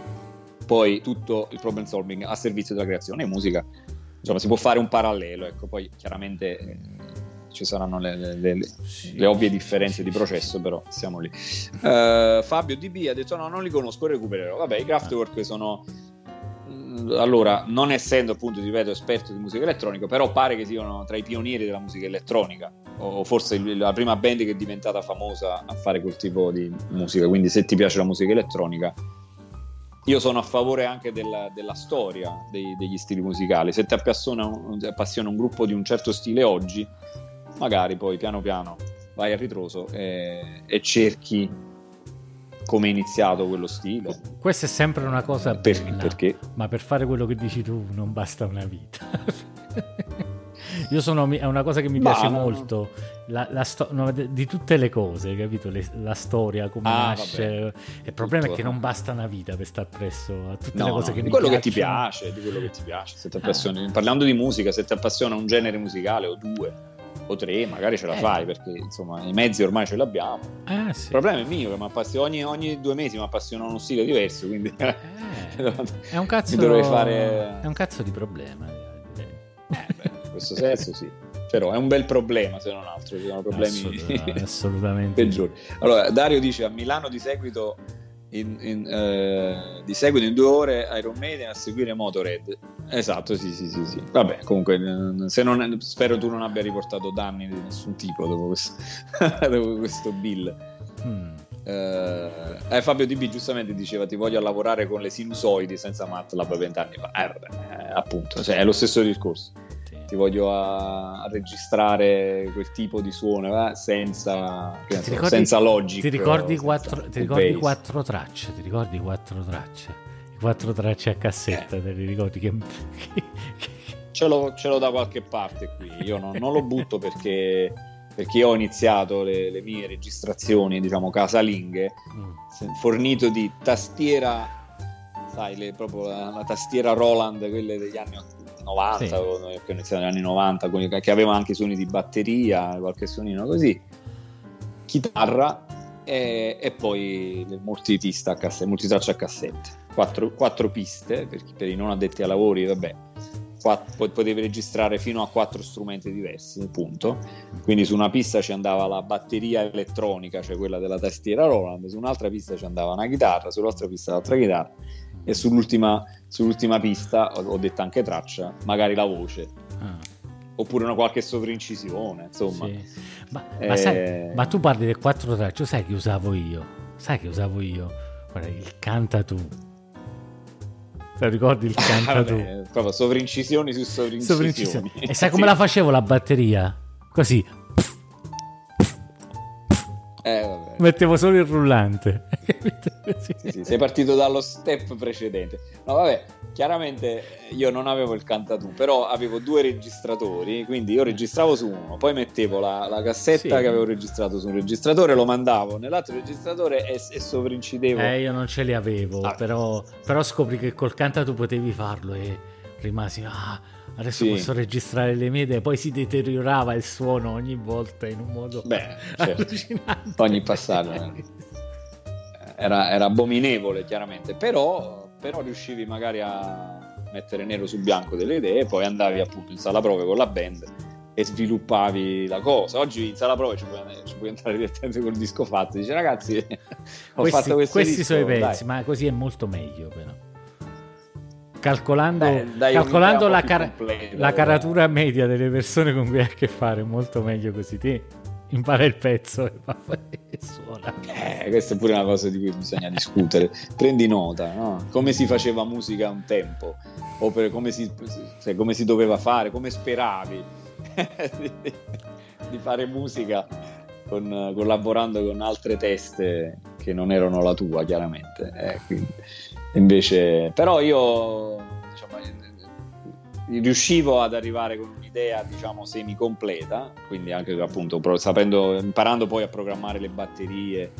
poi tutto il problem solving a servizio della creazione e musica. Insomma, si può fare un parallelo, ecco, poi chiaramente eh, ci saranno le, le, le, le, ovvie differenze di processo, però siamo lì. Uh, Fabio DB ha detto: No, non li conosco, recupererò. Vabbè, i Kraftwerk sono. Mm, allora, non essendo appunto, ripeto, esperto di musica elettronica, però pare che siano tra i pionieri della musica elettronica, o forse la prima band che è diventata famosa a fare quel tipo di musica. Quindi, se ti piace la musica elettronica, io sono a favore anche della, della storia dei, degli stili musicali. Se ti appassiona appassiona un gruppo di un certo stile oggi, magari poi piano piano vai a ritroso e, e cerchi come è iniziato quello stile. Questa è sempre una cosa per, bella, perché? ma per fare quello che dici tu non basta una vita. Io sono, è una cosa che mi piace ma, molto, la, la sto, no, di tutte le cose, capito? Le, la storia, come ah, nasce. Vabbè. Il problema Tutto, è che non basta una vita per stare presso a tutte no, le cose no, che mi quello piacciono. che ti piace, di quello che ti piace. Se ti appassioni, ah. Parlando di musica, se ti appassiona un genere musicale o due o tre, magari ce la eh. fai perché insomma i mezzi ormai ce li abbiamo. Eh, sì. Il problema è mio, che ogni, ogni, due mesi mi appassiona uno stile diverso, quindi eh, è, un cazzo, fare... è un cazzo di problema. Eh, beh, in questo senso sì. Però è un bel problema se non altro, ci sono problemi Assolut- assolutamente peggiori. Allora, Dario dice a Milano di seguito in, in, eh, di seguito in due ore Iron Maiden a seguire Motorhead. Esatto, sì, sì, sì, sì. Vabbè, comunque, se non, spero tu non abbia riportato danni di nessun tipo dopo questo, dopo questo bill. Mm. Eh, eh, Fabio DB giustamente diceva ti voglio lavorare con le sinusoidi senza MATLAB vent'anni fa. Eh, vabbè, eh, appunto, cioè, è lo stesso discorso ti voglio a, a, registrare quel tipo di suono eh, senza, so, ricordi, senza logica. Ti ricordi, quattro, ti ricordi quattro tracce? Ti ricordi quattro tracce? Quattro tracce a cassetta, eh. te li ricordi che... ce, l'ho, ce l'ho, da qualche parte qui, io non, non lo butto perché perché io ho iniziato le, le, mie registrazioni, diciamo, casalinghe, mm. fornito di tastiera, sai, le, proprio la, la, tastiera Roland, quelle degli anni 90, sì. che ho iniziato negli anni 90, che aveva anche suoni di batteria, qualche suonino così, chitarra e, e poi il multipista a cassette, multitraccia a cassette, quattro, quattro piste per, per, i non addetti ai lavori, vabbè. Quattro, potevi registrare fino a quattro strumenti diversi, punto. Quindi su una pista ci andava la batteria elettronica, cioè quella della tastiera Roland, su un'altra pista ci andava una chitarra, sull'altra pista l'altra chitarra e sull'ultima, sull'ultima pista ho, ho detto anche traccia, magari la voce. Ah. Oppure una qualche sovrincisione, insomma. Sì. Ma, eh... ma, sai, ma, tu parli del quattro tracce, sai che usavo io? Sai che usavo io? Guarda, il canta tu. Te ricordi il canta tu? proprio sovrincisioni su sovrincisioni. sovrincisioni. E sai come la facevo la batteria? Così. Eh. Mettevo solo il rullante. sì, sì, sei partito dallo step precedente. No, vabbè, chiaramente io non avevo il cantatù, però avevo due registratori, quindi io registravo su uno, poi mettevo la, la cassetta sì. che avevo registrato su un registratore, lo mandavo nell'altro registratore e, e sovraincidevo. Eh, io non ce li avevo, ah. però, però scopri che col cantatù potevi farlo e rimasi... Ah, adesso sì. posso registrare le mie idee, poi si deteriorava il suono ogni volta in un modo Beh, certo. Ogni passaggio era, era, abominevole chiaramente, però, però riuscivi magari a mettere nero su bianco delle idee, poi andavi appunto in sala prove con la band e sviluppavi la cosa. Oggi in sala prove ci puoi, ci puoi entrare direttamente col disco fatto, dici ragazzi ho questi, fatto questo Questi disco, sono i pezzi, ma così è molto meglio però calcolando, Beh, calcolando la, car- la, caratura media delle persone con cui hai a che fare, molto meglio così. Ti impara il pezzo e, e suona. Eh, questa è pure una cosa di cui bisogna discutere. Prendi nota, no? come si faceva musica un tempo, o per come si, cioè, come si doveva fare, come speravi di, di fare musica con, collaborando con altre teste che non erano la tua, chiaramente. Eh, quindi Invece, però io diciamo, riuscivo ad arrivare con un'idea diciamo semi completa quindi anche appunto sapendo imparando poi a programmare le batterie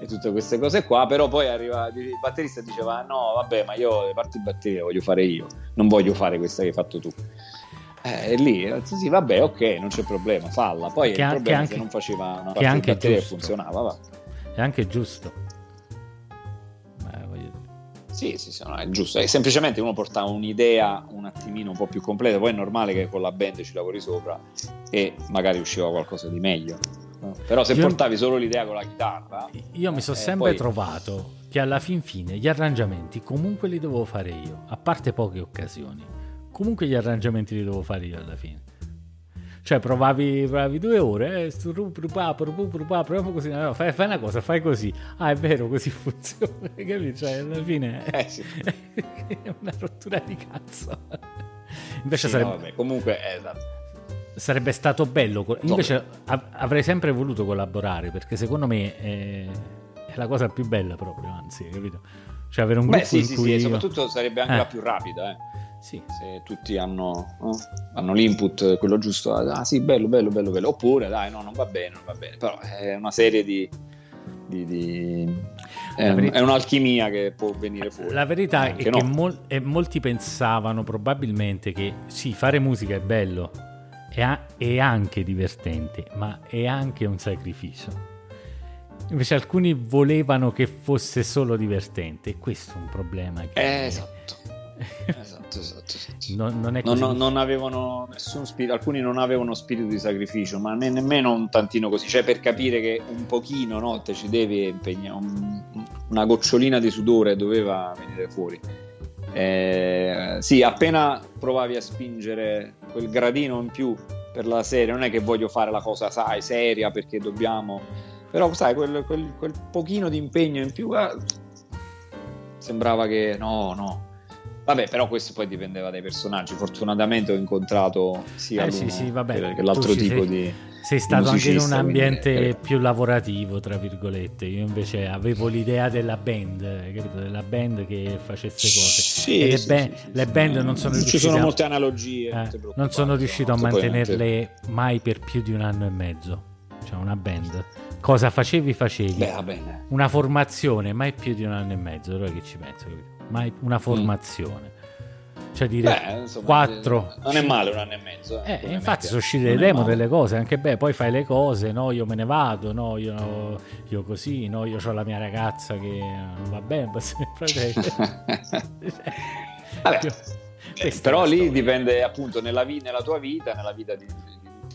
e tutte queste cose qua però poi arriva il batterista diceva no vabbè ma io le parti di batteria voglio fare io non voglio fare questa che hai fatto tu eh, e lì eh, sì vabbè ok non c'è problema falla poi Che il problema anche- non faceva una parte di batteria che funzionava va. È anche giusto. Sì, sì, sì, no, è giusto. È semplicemente uno porta un'idea un attimino un po' più completa, poi è normale che con la band ci lavori sopra e magari usciva qualcosa di meglio. Però se Io- portavi solo l'idea con la chitarra, Io mi sono Eh, sempre poi- trovato che alla fin fine gli arrangiamenti comunque li dovevo fare io, a parte poche occasioni. Comunque gli arrangiamenti li dovevo fare io alla fine. Cioè provavi, provavi due ore, eh, proviamo così, no, fai, fai una cosa, fai così. Ah, è vero, così funziona, capito? Cioè, alla fine Eh, sì. è una rottura di cazzo. Invece sì, sarebbe, no, vabbè, comunque eh, esatto. sarebbe stato bello. Invece av- avrei sempre voluto collaborare perché secondo me è, è la cosa più bella proprio, anzi, capito? Cioè avere un gruppo Beh, sì, in sì, cui sì, io- soprattutto sarebbe anche Eh. la più rapida, eh. Sì. Se tutti hanno, no? hanno l'input, quello giusto, ah sì, bello, bello, bello, bello. Oppure, dai, no, non va bene, non va bene. Però è una serie di... di- di- È, verità- è un'alchimia che può venire fuori. La verità è Anche che no. mol- e molti pensavano probabilmente che sì, fare musica è bello, è, a- è anche divertente, ma è anche un sacrificio. Invece alcuni volevano che fosse solo divertente, questo è un problema. Che Eh, esatto. esatto, esatto, esatto. Non, non è Non, così. non- non avevano nessun spirito, alcuni non avevano spirito di sacrificio, ma ne- nemmeno un tantino così, cioè per capire che un pochino no, te ci devi impegnare, un- una gocciolina di sudore doveva venire fuori. Eh, sì, appena provavi a spingere quel gradino in più per la serie, non è che voglio fare la cosa, sai, seria perché dobbiamo, però sai, quel, quel- quel pochino di impegno in più, ah, sembrava che no, no. Vabbè, però questo poi dipendeva dai personaggi. Fortunatamente ho incontrato sia Eh, sì, sì, vabbè, che, l'altro ci tipo sei- di. Sei stato anche in un quindi, ambiente eh, più lavorativo, tra virgolette. Io invece avevo l'idea della band, capito? Della band che facesse cose. Sì, le, ba- le band non sono Ci riuscite sono a- molte analogie, eh, non sono riuscito a mantenerle mai per più di un anno e mezzo. Cioè, una band. Cosa facevi? Facevi Beh, una formazione, mai più di un anno e mezzo. Allora che ci penso, capito? Mai una formazione. Cioè dire Mm. Beh, insomma, 4 Non è male un anno e mezzo. eh, come infatti sono uscite le è demo delle cose, anche beh, poi fai le cose, no, io me ne vado, no, io, io così, no, io ho la mia ragazza che non va bene. Vabbè, eh, però è lì dipende appunto nella, vi- nella tua vita, nella vita di-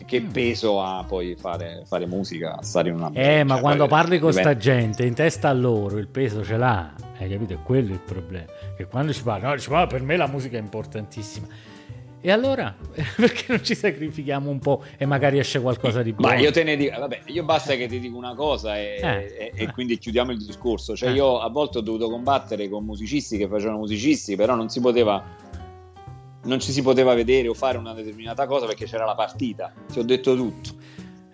che Mm. peso ha poi fare, fare musica, stare in una Eh, ma cioè, quando parli con sta gente, in testa a loro il peso ce l'ha, hai capito? È quello il problema. Che quando ci parli, no, dici, "Ma per me la musica è importantissima. E allora, perché non ci sacrifichiamo un po' e magari esce qualcosa di buono? Ma io te ne dico, vabbè, io basta che ti dico una cosa e, Eh. e- e quindi chiudiamo il discorso. Cioè, Eh. io a volte ho dovuto combattere con musicisti che facevano musicisti, però non si poteva. Non ci si poteva vedere o fare una determinata cosa perché c'era la partita. Ti ho detto tutto.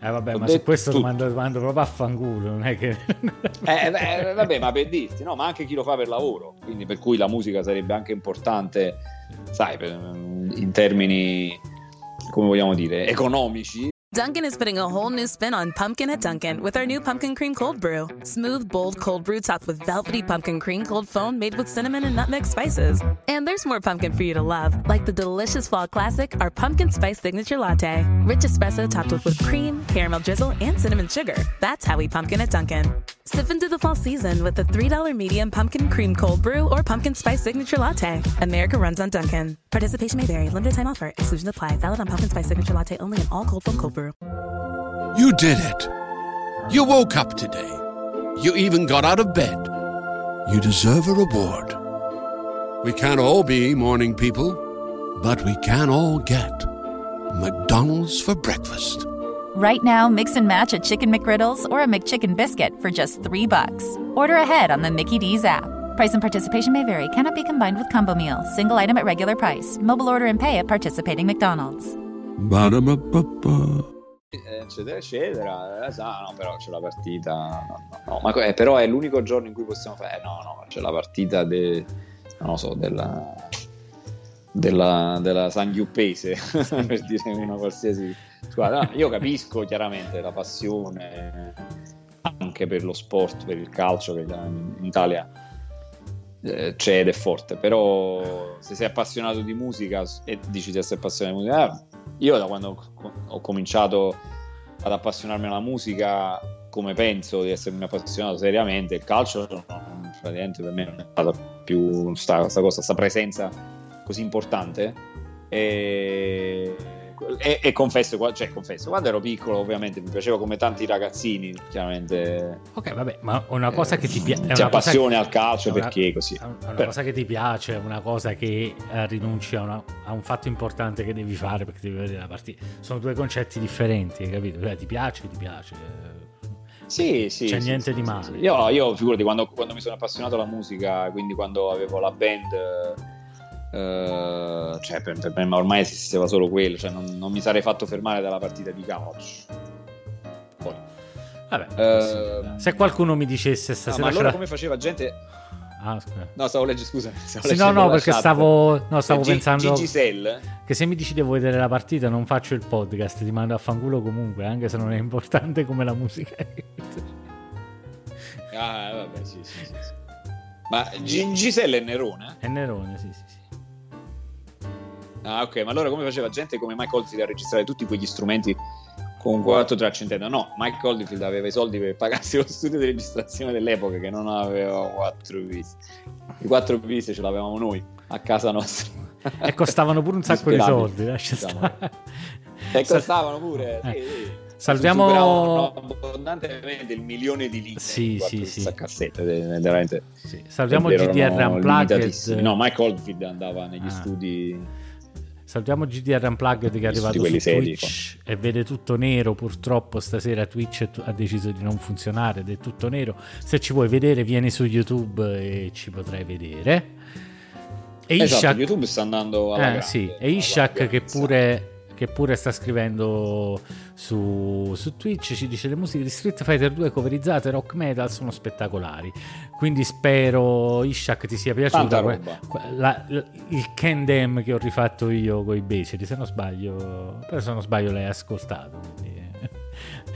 Eh vabbè, Ho ma su questo tutto. mando, mando proprio a fanculo, non è che... Eh, beh, vabbè, ma per dirti, no, ma anche chi lo fa per lavoro, quindi per cui la musica sarebbe anche importante, sai, per- in termini, come vogliamo dire, economici. Dunkin' is putting a whole new spin on pumpkin at Dunkin' with our new pumpkin cream cold brew. Smooth, bold cold brew topped with velvety pumpkin cream cold foam made with cinnamon and nutmeg spices. And there's more pumpkin for you to love, like the delicious fall classic, our pumpkin spice signature latte. Rich espresso topped with whipped cream, caramel drizzle, and cinnamon sugar. That's how we pumpkin at Dunkin'. Sip into the fall season with the $3 medium pumpkin cream cold brew or pumpkin spice signature latte. America runs on Dunkin'. Participation may vary. Limited time offer. Exclusion apply. Valid on pumpkin spice signature latte only in all cold foam cold brew. You did it. You woke up today. You even got out of bed. You deserve a reward. We can't all be morning people, but we can all get McDonald's for breakfast. Right now, mix and match a chicken McGriddles or a McChicken biscuit for just three bucks. Order ahead on the Mickey D's app. Price and participation may vary. Cannot be combined with combo meal. Single item at regular price. Mobile order and pay at participating McDonald's. Ba-da-ba-ba-ba. eccetera eccetera eh, sa, no però c'è la partita no, no, no, ma eh, però è l'unico giorno in cui possiamo fare eh, no no c'è la partita de, non lo so della della, della San Giuppese, per dire una qualsiasi squadra. No, io capisco chiaramente la passione anche per lo sport, per il calcio che in Italia eh, c'è ed è forte, però se sei appassionato di musica e dici di essere appassionato di musica, eh, io da quando ho cominciato ad appassionarmi alla musica come penso di essermi appassionato seriamente, il calcio praticamente per me non è stata più questa cosa, questa presenza così importante. E e, e, confesso, cioè, confesso, quando ero piccolo ovviamente mi piaceva come tanti ragazzini, chiaramente. Ok, vabbè, ma una cosa che ti piace... Passione che, al calcio una, perché così. È una Però. cosa che ti piace, una cosa che eh, rinunci a, una, a, un fatto importante che devi fare perché devi vedere la partita. Sono due concetti differenti, capito? Cioè, ti piace, ti piace. Sì, sì. C'è sì, niente sì, di male. Io, io figurati, quando, quando mi sono appassionato alla musica, quindi quando avevo la band Uh, cioè per, per, me ormai esisteva solo quello, cioè non, non, mi sarei fatto fermare dalla partita di calcio. Poi, vabbè, uh, se qualcuno mi dicesse stasera, no, ma allora come faceva gente? Ah, scusa. No, stavo leggendo, scusa. Sì, no, no, perché stavo, no, stavo G- pensando Giselle. che se mi dici devo vedere la partita non faccio il podcast, ti mando a fanculo comunque, anche se non è importante come la musica. ah, vabbè, sì, sì, sì. Ma G- Giselle è Nerone? È Nerone, sì, sì. sì. Ah, ok, ma allora come faceva gente come Mike Oldfield a registrare tutti quegli strumenti con 4 tracce interne? No, Mike Oldfield aveva i soldi per pagarsi lo studio di registrazione dell'epoca che non aveva 4 piste. I 4 piste ce l'avevamo noi a casa nostra. E costavano pure un sacco di soldi, lascia diciamo. E costavano pure, eh. sì, Salviamo abbondantemente il milione di litri sì, sì, sì. cassette, veramente. Sì. Salviamo GDR Unplugged. No, Mike Oldfield andava negli ah. studi Salutiamo GDR Unplugged che è arrivato su Twitch seri, e vede tutto nero. Purtroppo stasera Twitch ha deciso di non funzionare ed è tutto nero. Se ci vuoi vedere, vieni su YouTube e ci potrai vedere. E esatto, Ishak, YouTube sta andando alla eh, grande, sì. E Ishak che pure che pure sta scrivendo su, su, Twitch, ci dice le musiche di Street Fighter 2 coverizzate rock metal sono spettacolari. Quindi spero Ishak ti sia piaciuta que- la, la, il Kendem che ho rifatto io con i beceri, se non sbaglio, però se non sbaglio l'hai ascoltato. Quindi,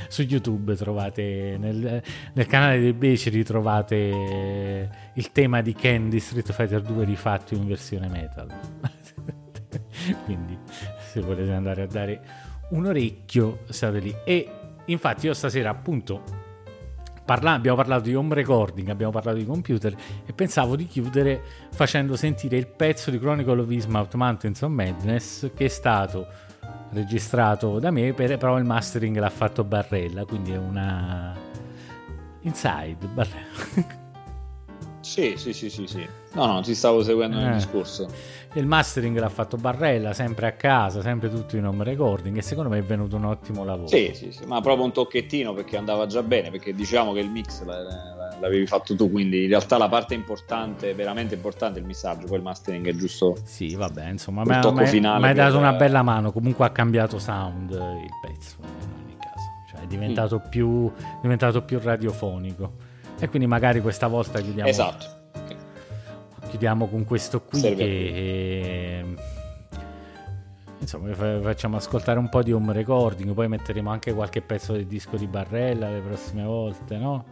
su YouTube trovate nel, nel, canale dei beceri trovate il tema di Ken di Street Fighter 2 rifatto in versione metal. quindi se volete andare a dare un orecchio state lì. E infatti io stasera appunto parla- abbiamo parlato di home recording abbiamo parlato di computer e pensavo di chiudere facendo sentire il pezzo di Chronicle of Ismouth Mountains of Madness che è stato registrato da me però il mastering l'ha fatto Barrella quindi è una inside Barrella sì sì sì sì sì no no ti stavo seguendo nel eh. discorso il mastering l'ha fatto Barrella, sempre a casa, sempre tutto in home recording e secondo me è venuto un ottimo lavoro. Sì, sì, sì, ma proprio un tocchettino perché andava già bene, perché diciamo che il mix l'avevi fatto tu, quindi in realtà la parte importante, veramente importante è il missaggio, poi il mastering è giusto. Sì, vabbè, insomma, ma hai dato una bella mano, comunque ha cambiato sound il pezzo in ogni caso, cioè è diventato, mm. più, è diventato più radiofonico e quindi magari questa volta chiudiamo. Esatto chiudiamo con questo qui Serve che eh, insomma facciamo ascoltare un po' di home recording poi metteremo anche qualche pezzo del disco di Barrella le prossime volte no?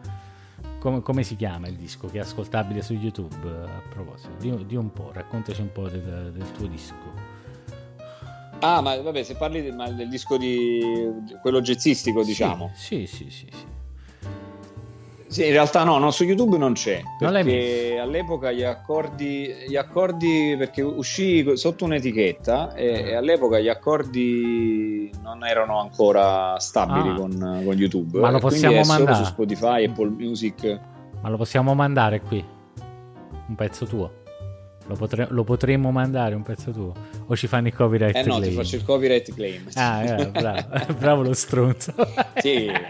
come, come si chiama il disco che è ascoltabile su youtube a proposito di, di un po' raccontaci un po' del, del tuo disco Ah, ma vabbè, se parli del, del disco di quello jazzistico, diciamo. Sì, sì, sì, sì. Sì, in realtà no, no, su YouTube non c'è. Perché all'epoca gli accordi, gli accordi, perché uscì sotto un'etichetta e, e all'epoca gli accordi non erano ancora stabili ah. con, con, YouTube. Ma lo possiamo mandare su Spotify, Apple Music. Ma lo possiamo mandare qui? Un pezzo tuo? Lo, potre- lo, potremmo mandare un pezzo tuo? O ci fanno i copyright eh no, claim? ti faccio il copyright claim. Ah, eh, bravo. bravo lo stronzo. sì.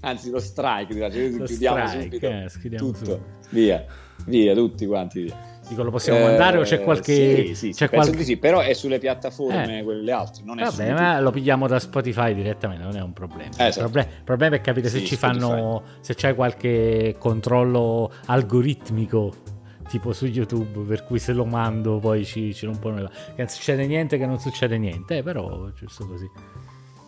Anzi, lo strike, lo chiudiamo strike, subito. Eh, tutto. Subito. Via, via, tutti quanti via. Dico, lo possiamo mandare o c'è eh, qualche... Sì, sì, c'è qualche... sì, però è sulle piattaforme, eh. quelle altre, non è Vabbè, ma lo pigliamo da Spotify direttamente, non è un problema. Eh, esatto. il, problema il problema è capire se ci Spotify. fanno... se c'è qualche controllo algoritmico tipo su YouTube, per cui se lo mando poi ci, ci rompono le Che non succede niente, che non succede niente, eh, però giusto così.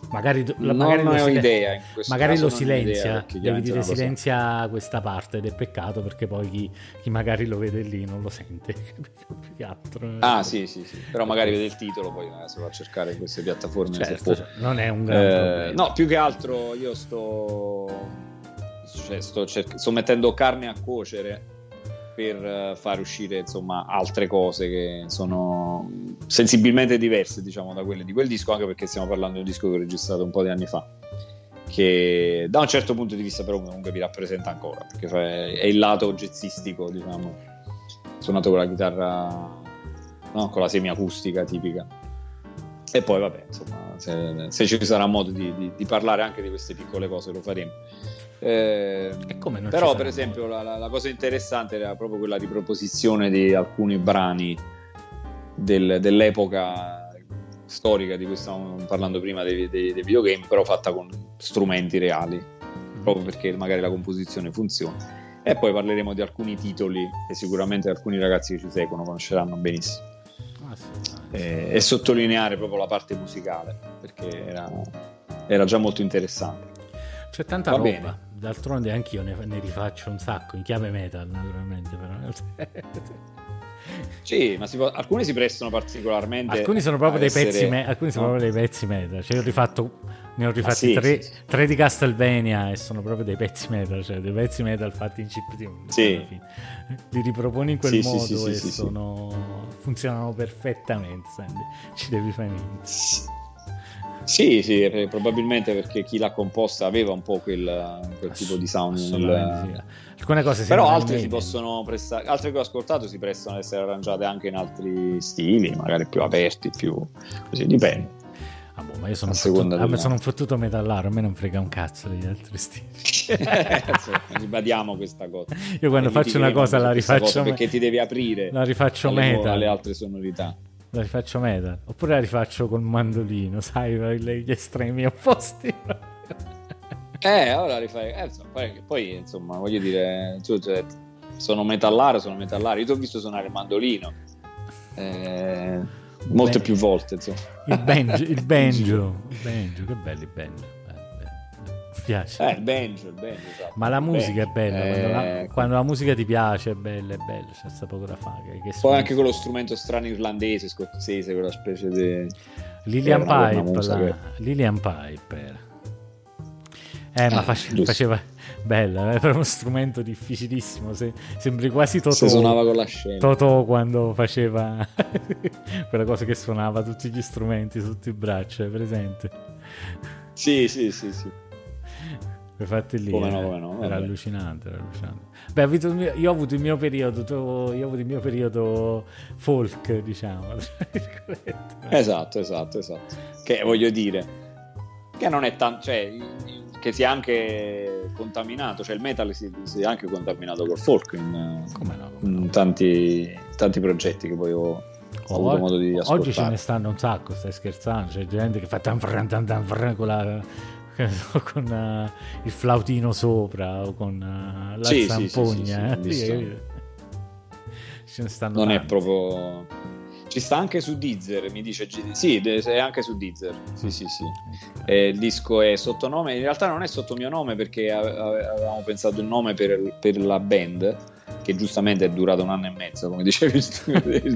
Magari, non magari ho lo, silen- idea. magari lo silenzia. Devi dire silenzia questa parte ed è peccato perché poi chi, chi, magari lo vede lì non lo sente. Più che altro. Ah, sì, sì, sì. Però magari vede il titolo, poi se va a cercare queste piattaforme. Certo, cioè, non è un gran eh. No, più che altro io sto. Cioè, sto, cerc- sto mettendo carne a cuocere per fare uscire insomma altre cose che sono sensibilmente diverse diciamo da quelle di quel disco anche perché stiamo parlando di un disco che ho registrato un po' di anni fa che da un certo punto di vista però comunque mi rappresenta ancora perché è il lato jazzistico diciamo suonato con la chitarra no? con la semiacustica tipica e poi vabbè insomma se, se ci sarà modo di, di, di parlare anche di queste piccole cose lo faremo eh, però, per esempio, la, la, la, cosa interessante era proprio quella riproposizione di alcuni brani del, dell'epoca storica di cui stavamo parlando prima dei, dei, dei, videogame, però fatta con strumenti reali, proprio perché magari la composizione funziona. E poi parleremo di alcuni titoli che sicuramente alcuni ragazzi che ci seguono conosceranno benissimo. Ah, sì, e, e, sottolineare proprio la parte musicale, perché era, era già molto interessante. C'è tanta Va roba. Bene. D'altronde anch'io ne, ne, rifaccio un sacco, in chiave metal naturalmente. Però. sì, ma si può, alcuni si prestano particolarmente. Alcuni sono proprio, dei, essere... pezzi me, alcuni sono no? proprio dei pezzi metal. Cioè, rifatto, ne ho rifatti ah, sì, tre, sì, sì. tre, di Castlevania e sono proprio dei pezzi metal, cioè dei pezzi metal fatti in chiptune. Sì. Li riproponi in quel modo e sono... funzionano perfettamente. Senti. Ci devi fare niente. Sì, sì, probabilmente perché chi l'ha composta aveva un po' quel, quel tipo di sound. Nel... Alcune cose Però altre si possono prestare, altre che ho ascoltato si prestano ad essere arrangiate anche in altri stili, magari più aperti, più così, dipende. Ah, boh, ma io sono, un fottuto, ah, sono un fottuto metallaro, a me non frega un cazzo degli altri stili. ribadiamo questa cosa. Io quando faccio una cosa la rifaccio cosa perché ti devi aprire la rifaccio alle, metal. alle altre sonorità la rifaccio metal oppure la rifaccio col mandolino sai gli estremi opposti. Eh ora rifai eh, insomma, poi insomma voglio dire cioè, sono metallaro sono metallaro io ti ho visto suonare il mandolino eh, molte Beh, più volte insomma. Il banjo il banjo, il banjo che belli banjo piace. Eh, il banjo, il banjo esatto. Ma la musica banjo. è bella, eh, quando, la, quando, la, musica ti piace è bella, è bella, c'è sta poco da fare. Che Poi anche con lo strumento strano irlandese, scozzese, quella specie di... Lilian Pipe, la... Lilian Pipe era. Eh, ma ah, face... faceva bella, era uno strumento difficilissimo. Se... Sembri quasi Totò. Si suonava con la scena. Totò quando faceva quella cosa che suonava tutti gli strumenti sotto il braccio, è presente? Sì, sì, sì, sì. Quei fatti lì come no, eh, come no, era allucinante, era allucinante. Beh, mio, io ho avuto il mio periodo, io ho avuto il mio periodo folk, diciamo. esatto, esatto, esatto. Che voglio dire, che non è tanto, cioè, che si è anche contaminato, cioè il metal si, si è anche contaminato col folk in, come no, in tanti, tanti progetti che poi ho, ho avuto modo di ascoltare. Oggi ce ne stanno un sacco, stai scherzando? C'è gente che fa tan fran tan tan fran con la con uh, il flautino sopra o con uh, la sì, zampogna. Sì, sì, eh? Ce ne stanno non tanti. è proprio ci sta anche su Deezer, mi dice sì, è anche su Deezer. Sì, sì, sì. Eh, il disco è sotto nome, in realtà non è sotto mio nome perché avevamo pensato il nome per, per la band, che giustamente è durata un anno e mezzo, come dicevi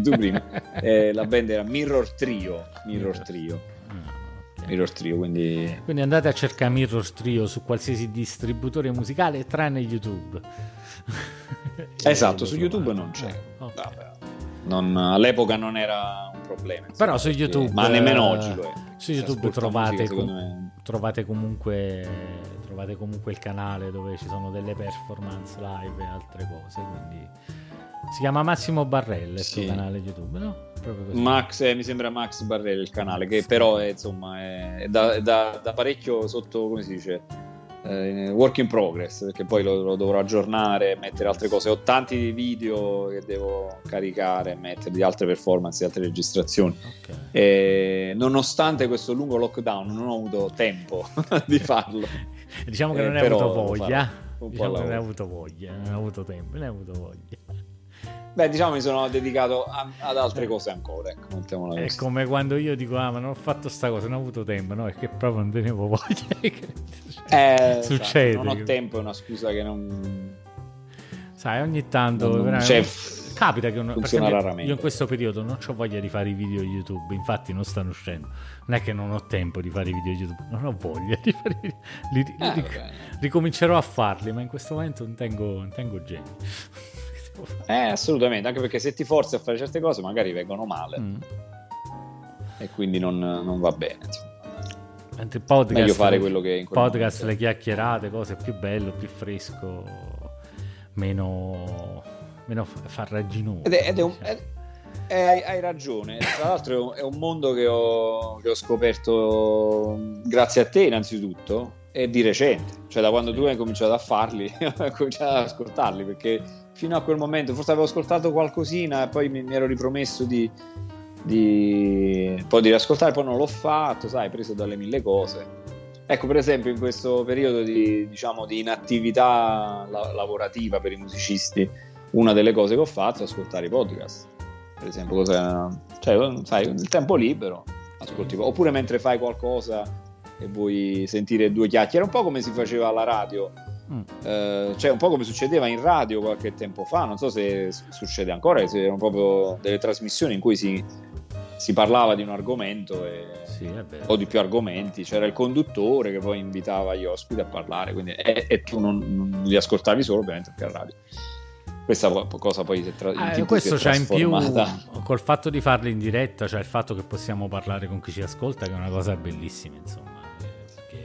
tu prima. Eh, la band era Mirror Trio. Mirror Trio. Mirror Trio. Quindi... quindi andate a cercare Mirror Trio su qualsiasi distributore musicale tranne YouTube. esatto, su YouTube non c'è. Oh, okay. non, all'epoca non era un problema. Insomma, Però su YouTube, ma nemmeno oggi lo è. Su YouTube trovate, com- trovate, comunque, trovate comunque il canale dove ci sono delle performance live e altre cose. Quindi si chiama Massimo Barrella il sì. suo canale YouTube, no? Max, eh, mi sembra Max Barrella il canale, che però è, insomma, è da, da, da, parecchio sotto, come si dice, eh, work in progress, perché poi lo, lo, dovrò aggiornare, mettere altre cose. Ho tanti video che devo caricare, mettere di altre performance, di altre registrazioni. Okay. E, nonostante questo lungo lockdown, non ho avuto tempo di farlo. diciamo che non eh, hai avuto voglia. Diciamo che non hai avuto voglia, non hai avuto tempo, non hai avuto voglia. Beh, diciamo mi sono dedicato a, ad altre cose ancora. Ecco, È così. come quando io dico, ah, ma non ho fatto sta cosa, non ho avuto tempo, no? È che proprio non tenevo voglia. eh, Succede. Esatto, non ho tempo, è una scusa che non. Sai, ogni tanto. Non, non, cioè, capita che funziona raramente. Io in questo periodo non ho voglia di fare i video YouTube, infatti non stanno uscendo. Non è che non ho tempo di fare i video YouTube, non ho voglia di fare i video. Li, li, eh, ric- ricomincerò a farli, ma in questo momento non tengo, non tengo genio. Eh, assolutamente, anche perché se ti forzi a fare certe cose magari vengono male. Mm. E quindi non, non va bene. Insomma. Mentre podcast, Meglio fare quello che in podcast, momento. le chiacchierate, cose più bello, più fresco, meno meno farraginoso. Ed è, ed è un, è, è, hai, hai, ragione, tra l'altro è un mondo che ho, che ho, scoperto grazie a te innanzitutto e di recente, cioè da quando tu hai cominciato a farli, ho cominciato ad ascoltarli perché fino a quel momento forse avevo ascoltato qualcosina e poi mi, mi ero ripromesso di, di, poi di riascoltare, poi non l'ho fatto, sai, preso dalle mille cose. Ecco, per esempio, in questo periodo di, diciamo, di inattività la- lavorativa per i musicisti, una delle cose che ho fatto è ascoltare i podcast. Per esempio, cosa, cioè, sai, nel tempo libero ascolti, oppure mentre fai qualcosa e vuoi sentire due chiacchiere, un po' come si faceva alla radio. Mm. Eh, cioè un po' come succedeva in radio qualche tempo fa, non so se succede ancora, se erano proprio delle trasmissioni in cui si, si parlava di un argomento e, sì, o di più argomenti, c'era il conduttore che poi invitava gli ospiti a parlare, quindi, e, e tu non, non, li ascoltavi solo ovviamente perché a radio questa cosa poi tra- eh, questo c'è in più col fatto di farli in diretta cioè il fatto che possiamo parlare con chi ci ascolta che è una cosa bellissima insomma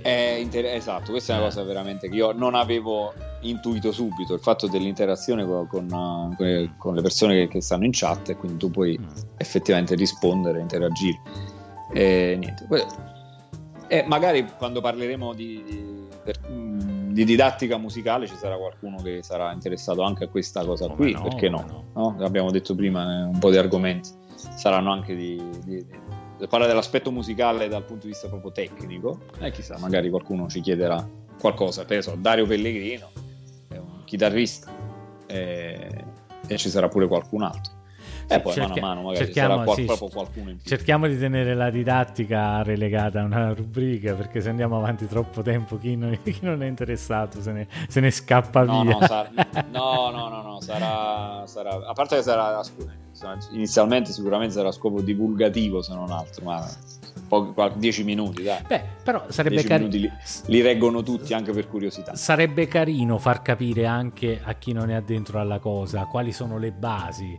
è inter- esatto questa è una eh. cosa veramente che io non avevo intuito subito il fatto dell'interazione con, con, con le persone che, che, stanno in chat e quindi tu puoi mm. effettivamente rispondere interagire e niente e magari quando parleremo di, di per, di didattica musicale ci sarà qualcuno che sarà interessato anche a questa cosa come qui, no, perché no, no? Abbiamo detto prima eh, un po' di argomenti, saranno anche di, di, di parla dell'aspetto musicale dal punto di vista proprio tecnico e chissà, magari qualcuno ci chiederà qualcosa, per esempio Dario Pellegrino è un chitarrista e, e ci sarà pure qualcun altro. E eh, poi cerchi- mano a mano magari cerchiamo, qual- sì, qualcuno in più. Cerchiamo di tenere la didattica relegata a una rubrica perché se andiamo avanti troppo tempo chi non, chi non è interessato se ne, se ne scappa no, via. No, sar- no, no, no, no, sarà, sarà... A parte che sarà... Inizialmente sicuramente sarà scopo divulgativo se non altro, ma pochi, 10 minuti, dai. Beh, però sarebbe carino. Li, li, reggono tutti anche per curiosità. Sarebbe carino far capire anche a chi non è addentro alla cosa quali sono le basi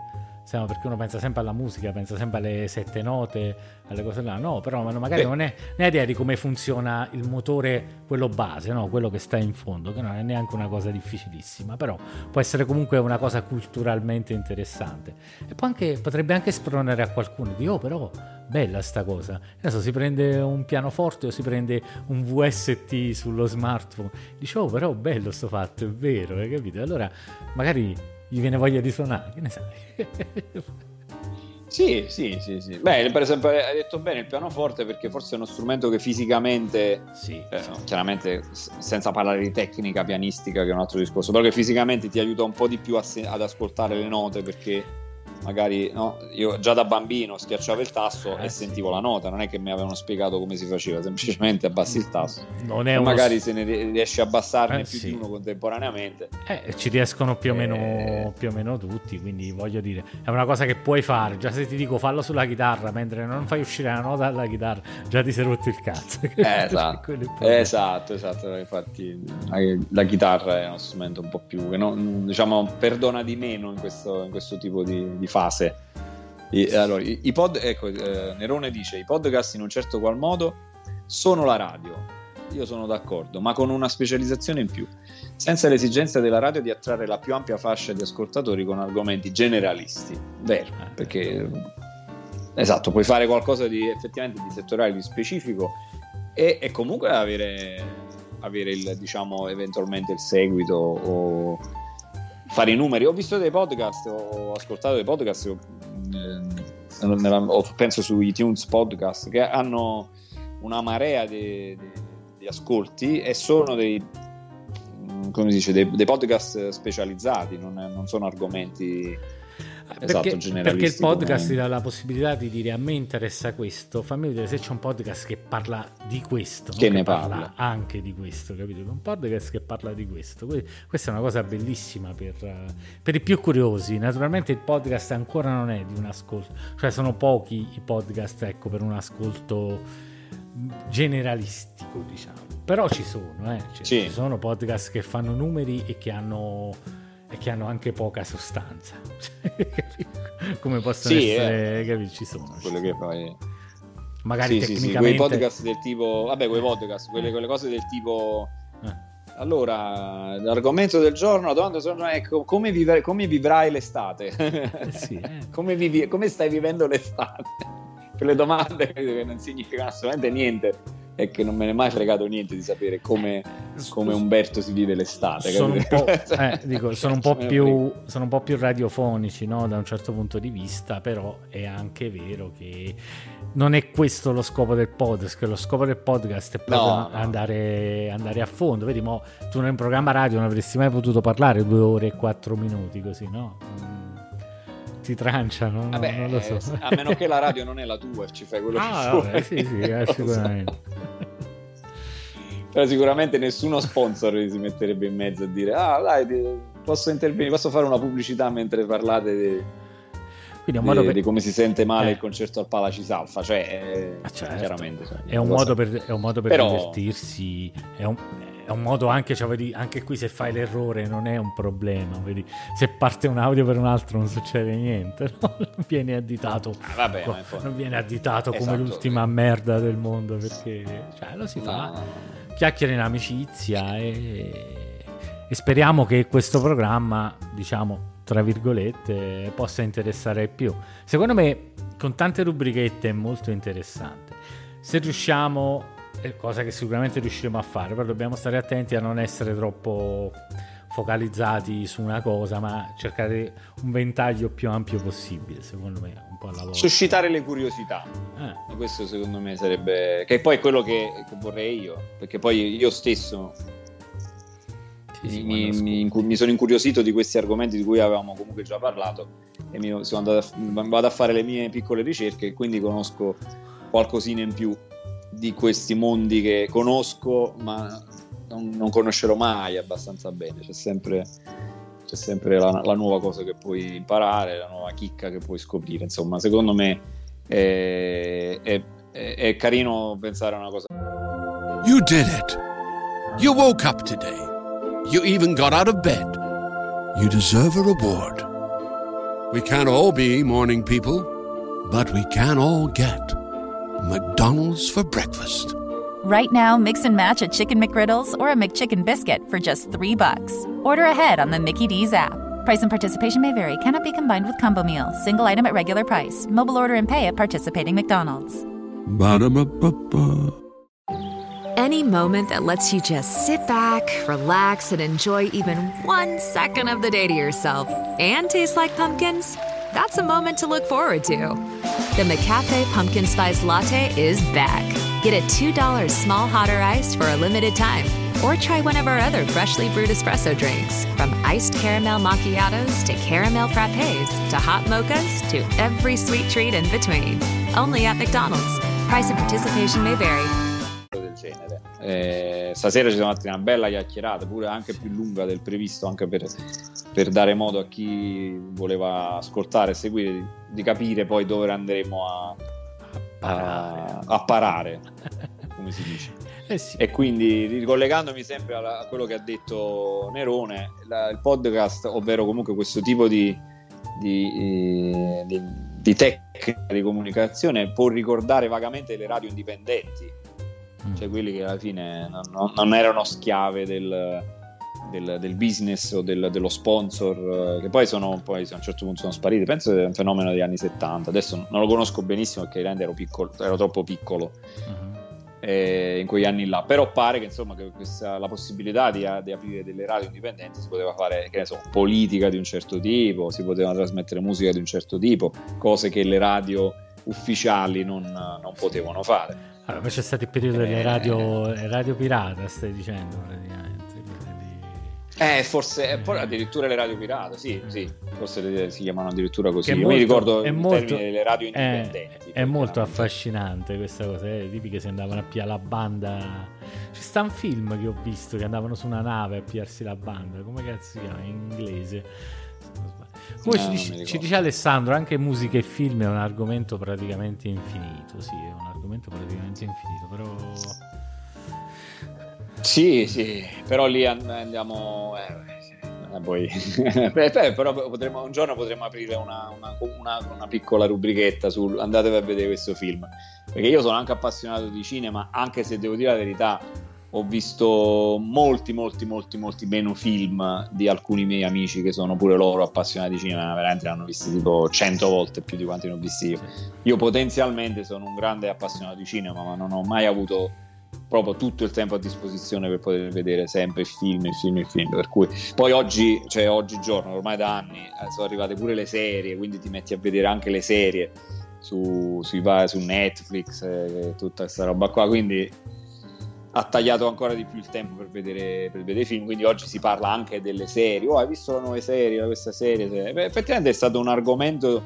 Stiamo perché uno pensa sempre alla musica, pensa sempre alle sette note, alle cose là. No, però magari non, è, non ha idea di come funziona il motore, quello base, no? quello che sta in fondo, che non è neanche una cosa difficilissima, però può essere comunque una cosa culturalmente interessante. E poi anche, potrebbe anche spronare a qualcuno di, oh però, bella sta cosa. Adesso si prende un pianoforte o si prende un VST sullo smartphone, dice, oh però bello sto fatto, è vero, hai capito? Allora magari gli viene voglia di suonare, che ne sai? Sì, sì, sì, sì. Beh, per esempio, hai detto bene il pianoforte perché forse è uno strumento che fisicamente, sì, eh, chiaramente senza parlare di tecnica pianistica che è un altro discorso, però che fisicamente ti aiuta un po' di più se- ad ascoltare le note perché magari no, io già da bambino schiacciavo il tasto eh, e sì. sentivo la nota, non è che mi avevano spiegato come si faceva, semplicemente abbassi il tasto. Non è uno... magari se ne riesci a abbassarne eh, più sì. di uno contemporaneamente. Eh, ci riescono più o, meno, eh... più o meno tutti, quindi voglio dire, è una cosa che puoi fare, già se ti dico fallo sulla chitarra, mentre non fai uscire la nota dalla chitarra, già ti sei rotto il cazzo. Eh, esatto. esatto, esatto, infatti la, chitarra è uno strumento un po' più, che non, diciamo, perdona di meno in questo, in questo tipo di, di fase. I, allora, i, i pod, ecco, eh, Nerone dice: I podcast in un certo qual modo sono la radio. Io sono d'accordo, ma con una specializzazione in più, senza l'esigenza della radio di attrarre la più ampia fascia di ascoltatori con argomenti generalisti. Vero, eh. perché esatto, puoi fare qualcosa di effettivamente di settoriale, di specifico e, e comunque avere, avere il, diciamo, eventualmente il seguito o fare i numeri. Ho visto dei podcast, ho ascoltato dei podcast, eh, nella, penso su iTunes Podcast, che hanno una marea di, di, di ascolti e sono dei, dice, dei, dei podcast specializzati, non, non, sono argomenti esatto, perché, perché il podcast ti dà la possibilità di dire a me interessa questo, fammi vedere se c'è un podcast che parla di questo, che ne che parla. parla anche di questo, capito? Un podcast che parla di questo. Questa è una cosa bellissima per, per, i più curiosi. Naturalmente il podcast ancora non è di un ascolto, cioè sono pochi i podcast ecco, per un ascolto generalistico, diciamo. Però ci sono, eh. cioè, sì. ci sono podcast che fanno numeri e che hanno e che hanno anche poca sostanza. Come possono sì, essere, eh. capisci, ci sono. Quello che poi... Magari sì, tecnicamente... sì, quei podcast del tipo... Vabbè, quei podcast, quelle, quelle cose del tipo... Eh. Allora, l'argomento del giorno, la domanda sono, ecco, come, vive, come vivrai l'estate? Eh sì, eh. come, vivi, come stai vivendo l'estate? Quelle domande che non significano assolutamente niente e che non me ne è mai fregato niente di sapere come, come Umberto si vive l'estate. Sono un, po', Cioè, eh, dico, sono, un po più, sono un po' più radiofonici no? da un certo punto di vista, però è anche vero che non è questo lo scopo del podcast, lo scopo del podcast è proprio No, no. andare, andare a fondo. Vedi, mo, tu in un programma radio non avresti mai potuto parlare due ore e quattro minuti così, no? Ti tranciano, no? Vabbè, non lo so. eh, a meno che la radio non è la tua ci fai quello Ah, che vuoi. vabbè, sì, sì, eh, lo so. sicuramente. Però sicuramente nessuno sponsor si metterebbe in mezzo a dire ah dai posso intervenire, posso fare una pubblicità mentre parlate di, Quindi è un di- modo per... di come si sente male Eh. il concerto al Palaci Salfa, cioè Ah, certo. chiaramente cioè, È un, cosa- per, è un modo per Però- divertirsi, è un, è un modo anche, cioè, vedi, anche qui se fai l'errore non è un problema, vedi, se parte un audio per un altro non succede niente, no? non viene additato, Ah, vabbè, co- non viene additato come Esatto. l'ultima merda del mondo perché cioè, lo si fa, no, chiacchiere in amicizia e, e speriamo che questo programma, diciamo, tra virgolette, possa interessare più. Secondo me, con tante rubrichette è molto interessante. Se riusciamo, cosa che sicuramente riusciremo a fare, però dobbiamo stare attenti a non essere troppo focalizzati su una cosa, ma cercare un ventaglio più ampio possibile, secondo me, un po' alla volta. suscitare le curiosità. Eh. Questo secondo me sarebbe che poi è quello che, che vorrei io, perché poi io stesso Sì, sì, mi, mi- mi sono incuriosito di questi argomenti di cui avevamo comunque già parlato e mi sono andato a, vado a fare le mie piccole ricerche e quindi conosco qualcosina in più di questi mondi che conosco ma non, non conoscerò mai abbastanza bene c'è sempre, c'è sempre la, la nuova cosa che puoi imparare la nuova chicca che puoi scoprire insomma secondo me è, è- è- carino pensare a una cosa You did it. You woke up today. You even got out of bed. You deserve a reward. We can't all be morning people, but we can all get McDonald's for breakfast. Right now, mix and match a Chicken McGriddles or a McChicken biscuit for just three bucks. Order ahead on the Mickey D's app. Price and participation may vary. Cannot be combined with combo meal. Single item at regular price. Mobile order and pay at participating McDonald's. Ba-da-ba-ba-ba. Any moment that lets you just sit back, relax, and enjoy even one second of the day to yourself and taste like pumpkins, that's a moment to look forward to. The McCafe Pumpkin Spice Latte is back. Get a $2 small hot or iced for a limited time. Or try one of our other freshly brewed espresso drinks. From iced caramel macchiatos to caramel frappes to hot mochas to every sweet treat in between. Only at McDonald's. Price and participation may vary. Eh, stasera ci siamo fatti una bella chiacchierata, pure anche più lunga del previsto, anche per, per dare modo a chi voleva ascoltare e seguire di, di capire poi dove andremo a, a, a parare, come si dice. Eh sì. E quindi ricollegandomi sempre alla- a quello che ha detto Nerone, la- il podcast, ovvero comunque questo tipo di, di, eh, di- di tecnica di comunicazione, può ricordare vagamente le radio indipendenti, Mm. cioè quelli che alla fine non, non- erano schiave del, del- del business o del- dello sponsor, eh, che poi, sono, poi a un certo punto sono spariti. Penso che è un fenomeno degli anni 70. Adesso non lo conosco benissimo perché ero, piccolo, ero troppo piccolo Mhm. eh, in quegli anni là. Però pare che insomma che questa, la possibilità di, di aprire delle radio indipendenti si poteva fare, che ne so, politica di un certo tipo, si poteva trasmettere musica di un certo tipo, cose che le radio ufficiali non, non potevano fare. Allora, poi c'è stato il periodo delle Eh. radio, radio pirata, stai dicendo praticamente. Eh, forse, poi addirittura le radio pirata, sì, sì, forse si chiamano addirittura così. È Io molto- mi ricordo è il molto- termine delle radio Eh, indipendenti. è molto affascinante questa cosa, eh, tipiche si andavano a pigliare la banda. Ci sta un film che ho visto che andavano su una nave a pigliarsi la banda, come cazzo si chiama in inglese? Come Eh, ci, dice, ci dice Alessandro, anche musica e film è un argomento praticamente infinito, sì, è un argomento praticamente infinito, però... Sì, sì, però lì and- andiamo... eh, eh, poi... Beh, però potremmo, un giorno potremmo aprire una, una- una- una piccola rubrichetta su andatevi a vedere questo film. Perché io sono anche appassionato di cinema, anche se devo dire la verità, ho visto molti, molti, molti, molti meno film di alcuni miei amici che sono pure loro appassionati di cinema, veramente ne hanno visti tipo 100 volte più di quanti ne ho visti io. Io potenzialmente sono un grande appassionato di cinema, ma non ho mai avuto proprio tutto il tempo a disposizione per poter vedere sempre film e film e film. Per cui poi oggi, cioè oggigiorno, ormai da anni, eh, sono arrivate pure le serie, quindi ti metti a vedere anche le serie su, sui su Netflix e tutta questa roba qua. Quindi ha tagliato ancora di più il tempo per vedere, per vedere film. Quindi oggi si parla anche delle serie. Oh, hai visto la nuova serie? Questa serie? Se- Beh, effettivamente è stato un argomento,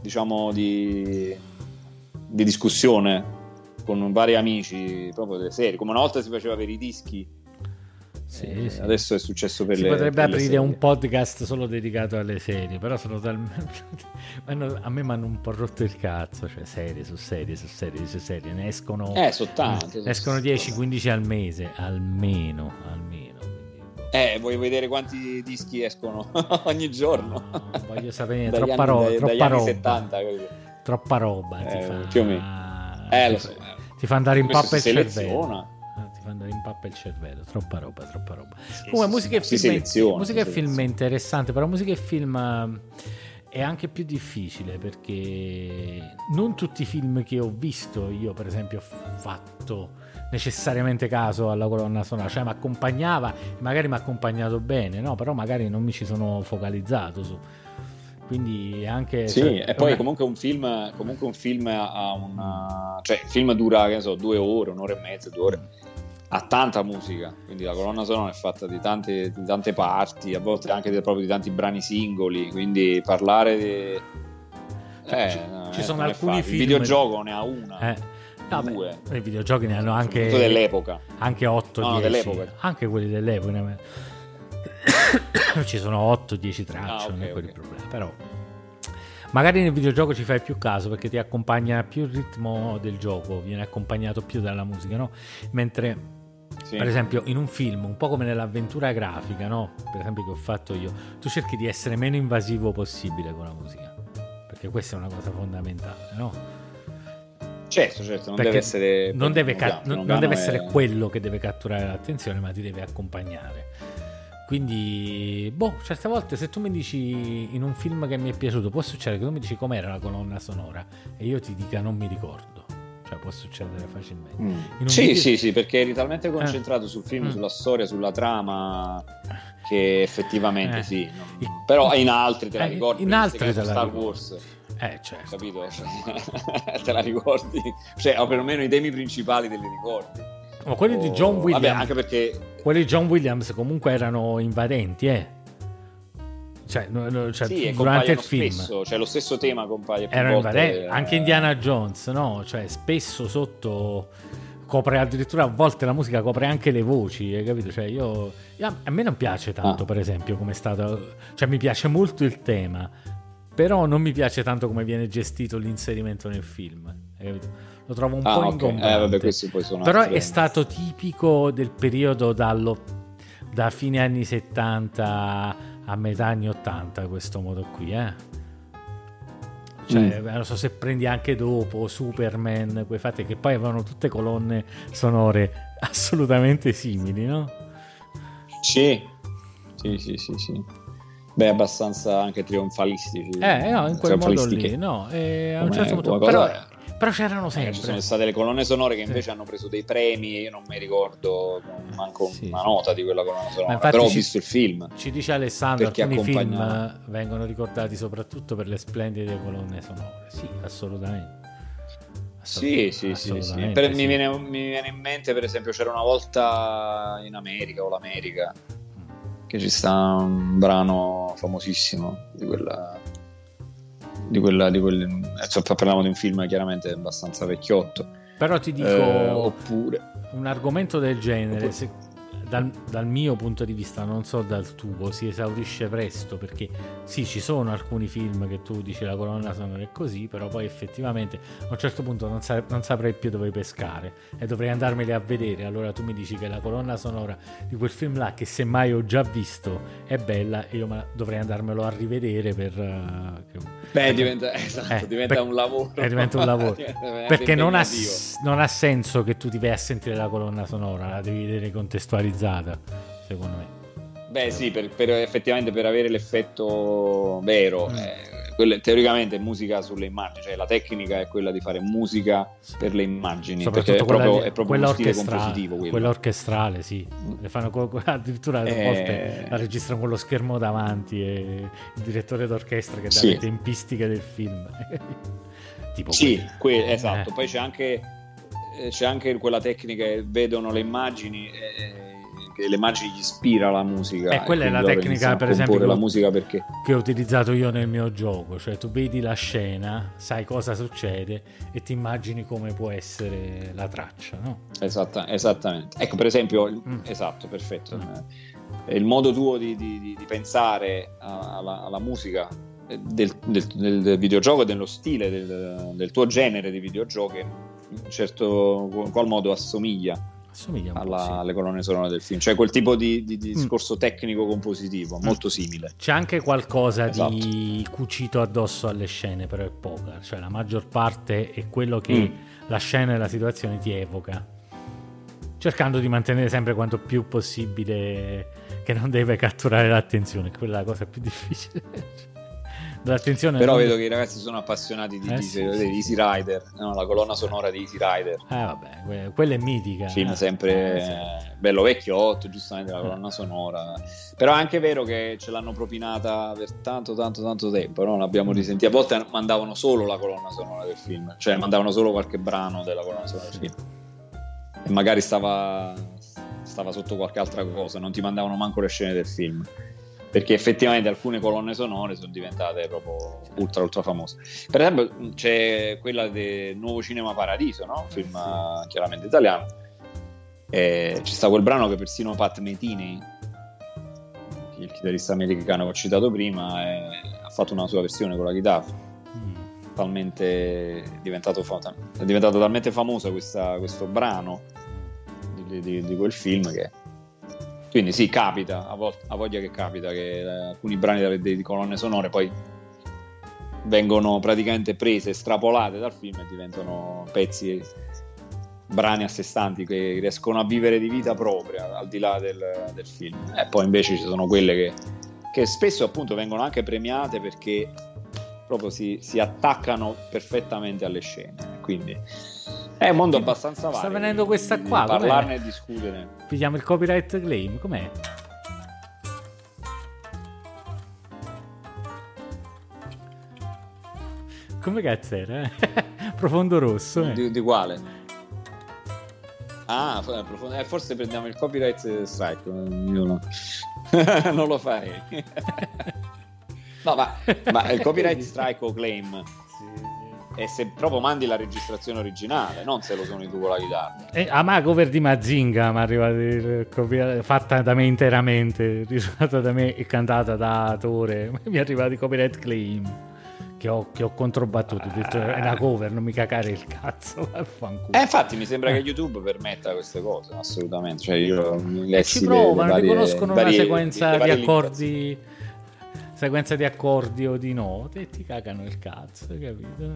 diciamo, di, di discussione con vari amici proprio delle serie. Come una volta si faceva per i dischi, Sì, eh, sì. adesso è successo per si le potrebbe per aprire serie. un podcast solo dedicato alle serie, però sono talmente... a me mi hanno un po' rotto il cazzo, cioè serie su serie su serie su serie, ne escono... Eh, sono tante, sono- Escono 10-15 al mese, almeno, almeno. Eh, vuoi vedere quanti dischi escono ogni giorno? voglio sapere, troppa anni- roba, dai- troppa dagli anni roba. 70, capito? Troppa roba, ti Eh, fa... più o meno. Eh, ti lo fa- so. Ti fa andare in pappa il cervello. Seleziona. Eh, Ti fa andare in pappa il cervello, troppa roba, troppa roba. Sì, Comunque, sì, musica e film, musica e film è interessante, però musica e film eh, è anche più difficile perché non tutti i film che ho visto io, per esempio, ho fatto necessariamente caso alla colonna sonora, cioè mi accompagnava, magari mi ha accompagnato bene, no? Però magari non mi ci sono focalizzato su. Quindi anche Sì, cioè, e poi una- comunque un film, comunque un film ha una... cioè il film dura, che ne so, due ore, un'ora e mezza, due ore. Ha tanta musica, quindi la colonna sonora è fatta di tante, di tante parti, a volte anche di- proprio di tanti brani singoli, quindi parlare di... Ci- Eh, no, ci eh, sono alcuni film- Il videogioco ne ha una, Eh, vabbè, due. I videogiochi ne hanno anche dell'epoca. Anche 8 No, no, 10. dell'epoca. Anche quelli dell'epoca. Ci sono 8 10 tracce, Ah, ok, non è quello ok. il problema, però magari nel videogioco ci fai più caso perché ti accompagna più il ritmo del gioco, viene accompagnato più dalla musica, no? Mentre Sì. per esempio in un film, un po' come nell'avventura grafica, no? Per esempio che ho fatto io, tu cerchi di essere meno invasivo possibile con la musica. Perché questa è una cosa fondamentale, no? Certo, certo, non Perché deve essere... non deve, ca- non- non deve è- essere quello che deve catturare l'attenzione, ma ti deve accompagnare. Quindi, boh, certe volte se tu mi dici in un film che mi è piaciuto, può succedere che tu mi dici com'era la colonna sonora e io ti dica non mi ricordo. Cioè, può succedere facilmente. Mm. Sì, video- sì, sì, perché eri talmente Eh. concentrato sul film, Mm. sulla storia, sulla trama, che effettivamente Eh. sì. non- Però in altri te la Eh, ricordi. in altri te la Star ricordi. Wars, Eh, certo. capito? Te la ricordi? Cioè, o perlomeno i temi principali te li ricordi. Ma quelli di O- John Williams, Vabbè, anche perché... quelli di John Williams comunque erano invadenti, eh. Cioè, cioè, sì, durante il film. spesso, cioè lo stesso tema compaia più Erano volte. Anche Indiana Jones, no? Cioè, spesso sotto copre addirittura a volte la musica copre anche le voci, hai capito? Cioè, io, a me non piace tanto, Ah. per esempio, come è stato. Cioè, mi piace molto il tema, però non mi piace tanto come viene gestito l'inserimento nel film. Hai capito? Lo trovo un Ah, po' ok. ingombrante. Eh, vabbè, Però è stato tipico del periodo dallo, da fine anni 70 a metà anni 80, questo modo qui, eh. Cioè, Mm. non so se prendi anche dopo Superman, quei fatti che poi avevano tutte colonne sonore assolutamente simili, no? Sì, sì, sì, sì, sì. Beh, abbastanza anche trionfalistici. Eh, no, in quel modo lì, no. E a un certo punto, però, però c'erano Eh, sempre. ci sono state le colonne sonore che Sì. invece hanno preso dei premi io non mi ricordo manco Sì, una sì. nota di quella colonna sonora, infatti però ho ci- visto il film. Ci dice Alessandro, alcuni film accompagna- eh, vengono ricordati soprattutto per le splendide colonne sonore. Sì, assolutamente. Sì, sì, sì, sì. Per- sì. Mi, viene, mi viene in mente, per esempio, c'era una volta in America o l'America che ci sta un brano famosissimo di quella di quella di quel, insomma, parliamo di un film chiaramente abbastanza vecchiotto però ti dico eh, oppure un argomento del genere se, dal, dal, mio punto di vista, non so dal tuo, si esaurisce presto perché sì, ci sono alcuni film che tu dici la colonna sonora è così, però poi effettivamente a un certo punto non, sa- non saprei più dove pescare e dovrei andarmeli a vedere. Allora tu mi dici che la colonna sonora di quel film là, che semmai ho già visto, è bella e io dovrei andarmelo a rivedere per... Uh, che... Beh, diventa, esatto, eh, diventa per, un lavoro. Eh, diventa un lavoro. perché non ha, non ha senso che tu ti vai a sentire la colonna sonora, la devi vedere contestualizzata secondo me. Beh, sì, per, per, effettivamente per avere l'effetto vero, mm. eh, quelle, teoricamente musica sulle immagini, cioè la tecnica è quella di fare musica per le immagini, perché è proprio, di, è proprio compositivo. Quello. Quella orchestrale, sì, le fanno addirittura a volte la registrano con lo schermo davanti e il direttore d'orchestra che dà sì. le tempistiche del film. tipo sì, que- esatto, eh. poi c'è anche, eh, c'è anche quella tecnica che vedono le immagini. Eh, che le immagini gli ispira la musica. Eh, quella è la tecnica, per esempio, la musica perché... che ho utilizzato io nel mio gioco. Cioè, tu vedi la scena, sai cosa succede e ti immagini come può essere la traccia, no? Esatta, esattamente. Ecco, per esempio, mm. esatto, perfetto. Mm. Il modo tuo di, di, di pensare alla, alla musica del, del, del, videogioco e dello stile del, del, tuo genere di videogiochi in certo qual modo assomiglia Assomiglia alla, sì. alle colonne sonore del film, cioè quel tipo di, di, di mm. discorso mm. tecnico compositivo, molto simile. C'è anche qualcosa esatto. di cucito addosso alle scene, però è poca, cioè la maggior parte è quello che mm. la scena e la situazione ti evoca, cercando di mantenere sempre quanto più possibile che non deve catturare l'attenzione, quella è la cosa più difficile. L'attenzione Però vedo che i ragazzi sono appassionati di, eh, di, sì, di Easy Rider, no, la colonna sonora di Easy Rider. Eh vabbè, que- quella è mitica. Film eh. sempre eh, sì. bello vecchiotto, giustamente la colonna sonora. Però è anche vero che ce l'hanno propinata per tanto, tanto, tanto tempo, no? L'abbiamo mm. risentita. A volte mandavano solo la colonna sonora del film, cioè mandavano solo qualche brano della colonna sonora del film. E magari stava, stava sotto qualche altra cosa, non ti mandavano manco le scene del film perché effettivamente alcune colonne sonore sono diventate proprio ultra ultra famose. Per esempio c'è quella del Nuovo Cinema Paradiso, no? film uh, chiaramente italiano, e ci sta quel brano che persino Pat Metini, il chitarrista americano che ho citato prima, è, ha fatto una sua versione con la chitarra. Mm. Talmente diventato, è diventato talmente famoso questa, questo brano di, di, di quel film che quindi sì, capita, a, volte, a voglia che capita che eh, alcuni brani di colonne sonore poi vengono praticamente prese, estrapolate dal film e diventano pezzi, brani a sé stanti che riescono a vivere di vita propria al di là del, del film. E poi invece ci sono quelle che, che, spesso appunto vengono anche premiate perché proprio si, si attaccano perfettamente alle scene. Quindi è un mondo abbastanza vario. Sta venendo questa qua. Parlarne e discutere. Pigliamo il copyright claim, com'è? Come cazzo era? Eh? Profondo rosso. Eh? Di, di, quale? Ah, eh, forse prendiamo il copyright strike. Io no. non lo fai. no, ma, ma il copyright strike o claim e se proprio mandi la registrazione originale, non se lo suoni tu con la chitarra. E a ma cover di Mazinga mi è arrivata fatta da me interamente, risuonata da me e cantata da Tore. Mi è arrivato il copyright claim che ho, che ho controbattuto. Ho detto è una cover, non mi cacare il cazzo. Eh, infatti, mi sembra che YouTube permetta queste cose, assolutamente. Cioè, io ci provano, riconoscono varie, una sequenza di accordi sequenza di accordi o di note e ti cagano il cazzo, capito?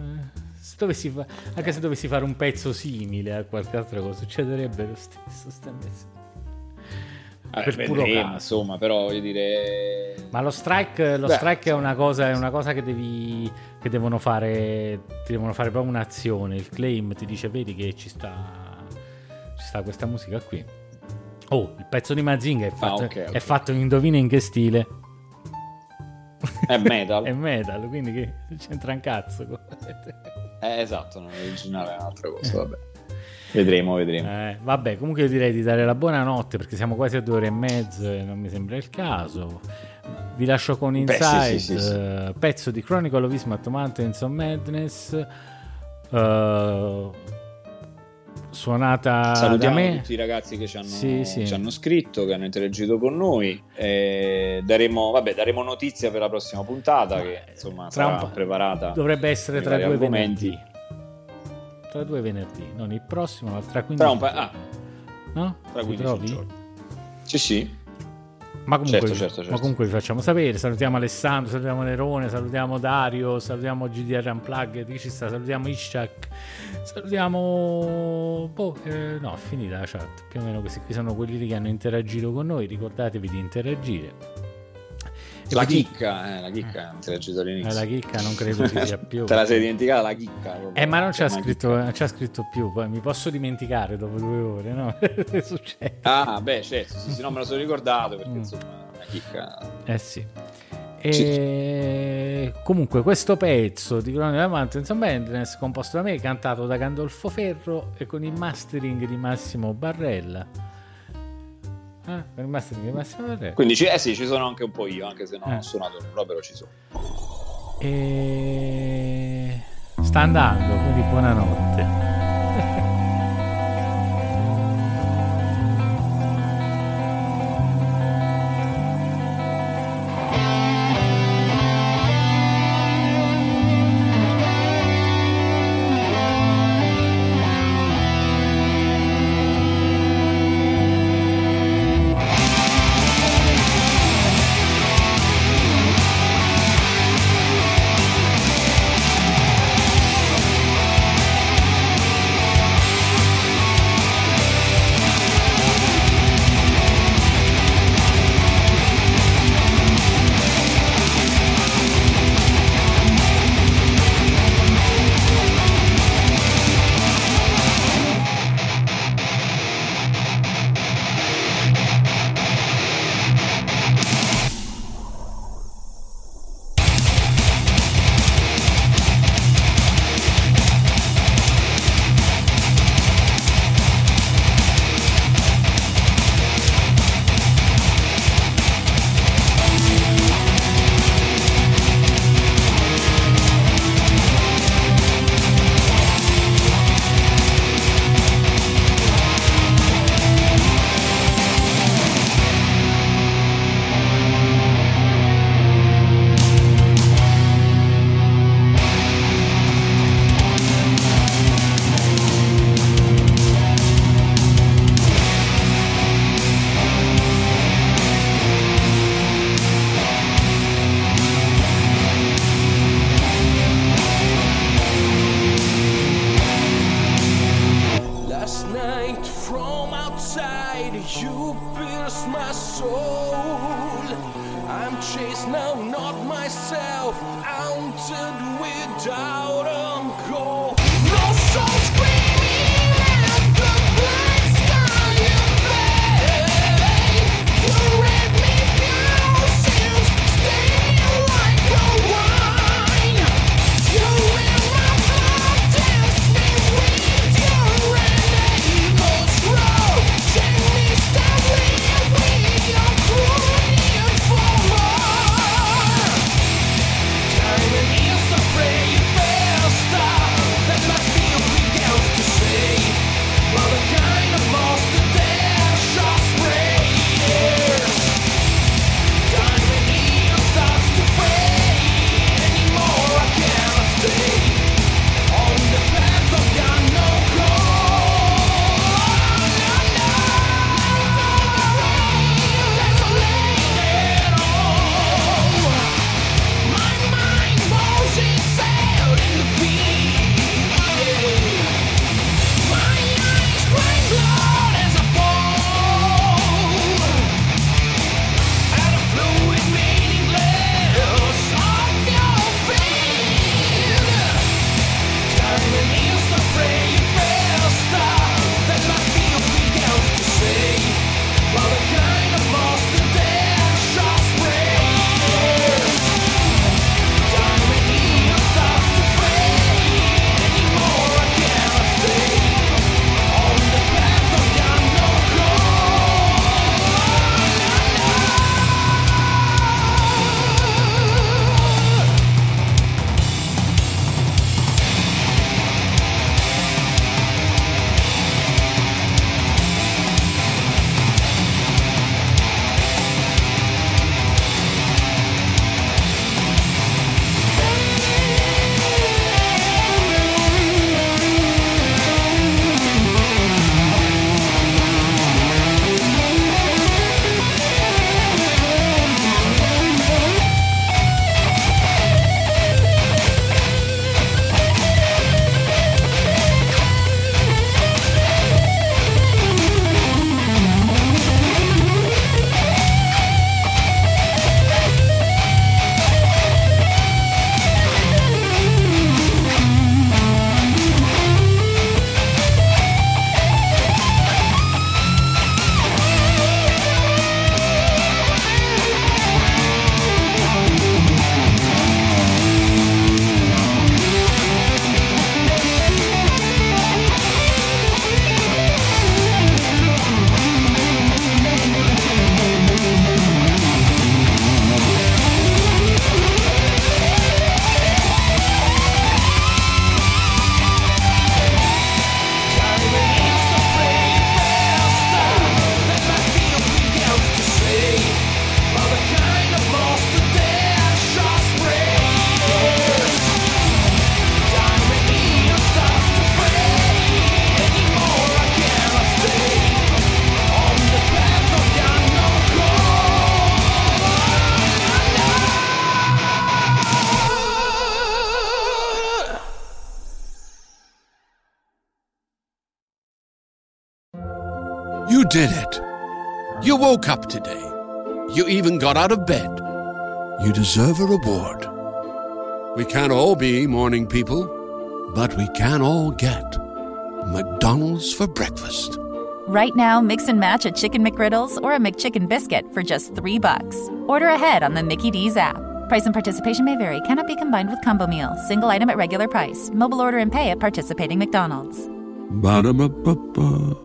Se dovessi fa- anche se dovessi fare un pezzo simile a qualche altra cosa, succederebbe lo stesso. Eh, per puro caso. insomma, però voglio dire. Ma lo strike, lo Beh, strike è, una cosa, è una cosa che devi. che devono fare. Ti devono fare proprio un'azione. Il claim ti dice: vedi che ci sta. ci sta questa musica qui. Oh, il pezzo di Mazinga è ah, fatto, ah, okay, okay. è fatto indovina in che stile? È metal. è metal, quindi che c'entra un cazzo. eh, esatto, non originale è un'altra cosa, vabbè. Vedremo, vedremo. Eh, vabbè, comunque io direi di dare la buonanotte perché siamo quasi a due ore e mezzo e non mi sembra il caso. Vi lascio con Inside, Beh, sì, sì, sì, eh, pezzo di Chronicle of Ismat Mountains of Madness. eh, suonata da Salutiamo me. tutti i ragazzi che ci hanno, Sì, sì. ci hanno scritto, che hanno interagito con noi. E daremo, vabbè, daremo notizia per la prossima puntata che insomma Tra un sarà po'. preparata. Dovrebbe essere tra due argomenti. venerdì. Tra due venerdì, non il prossimo, ma tra 15 Tra un pa- ah, No? tra Ti 15 trovi? giorni. Sì, sì. Ma comunque, Certo, certo, certo. ma comunque vi facciamo sapere. Salutiamo Alessandro, salutiamo Nerone, salutiamo Dario, salutiamo GDR Unplugged, chi ci sta, salutiamo Ishak, salutiamo... Boh, eh, no, è finita la chat. Più o meno questi qui sono quelli che hanno interagito con noi. Ricordatevi di interagire. La chicca, eh, la chicca, non ti l'ho detto Eh, all'inizio. la chicca non credo ci sia più. Te la sei dimenticata la chicca? proprio. Eh, ma non c'ha, Chiama scritto, scritto più, poi mi posso dimenticare dopo due ore, no? Che succede? Ah, beh, certo, sì, sì, no, me lo sono ricordato perché Mm. insomma la chicca... Eh sì. E comunque questo pezzo di of Mountains of Madness composto da me, cantato da Gandolfo Ferro e con il mastering di Massimo Barrella. Ah, con il mastering di Massimo Barrella. Quindi ci- eh sì, ci sono anche un po' io, anche se non Eh. ho suonato nulla, però ci sono. E sta andando, quindi buonanotte. You pierce my soul. I'm chased now, not myself, haunted without a goal. Woke up today. You even got out of bed. You deserve a reward. We can't all be morning people, but we can all get McDonald's for breakfast. Right now, mix and match a chicken McGriddles or a McChicken biscuit for just three bucks. Order ahead on the Mickey D's app. Price and participation may vary. Cannot be combined with combo meal. Single item at regular price. Mobile order and pay at participating McDonald's. Ba-da-ba-ba-ba.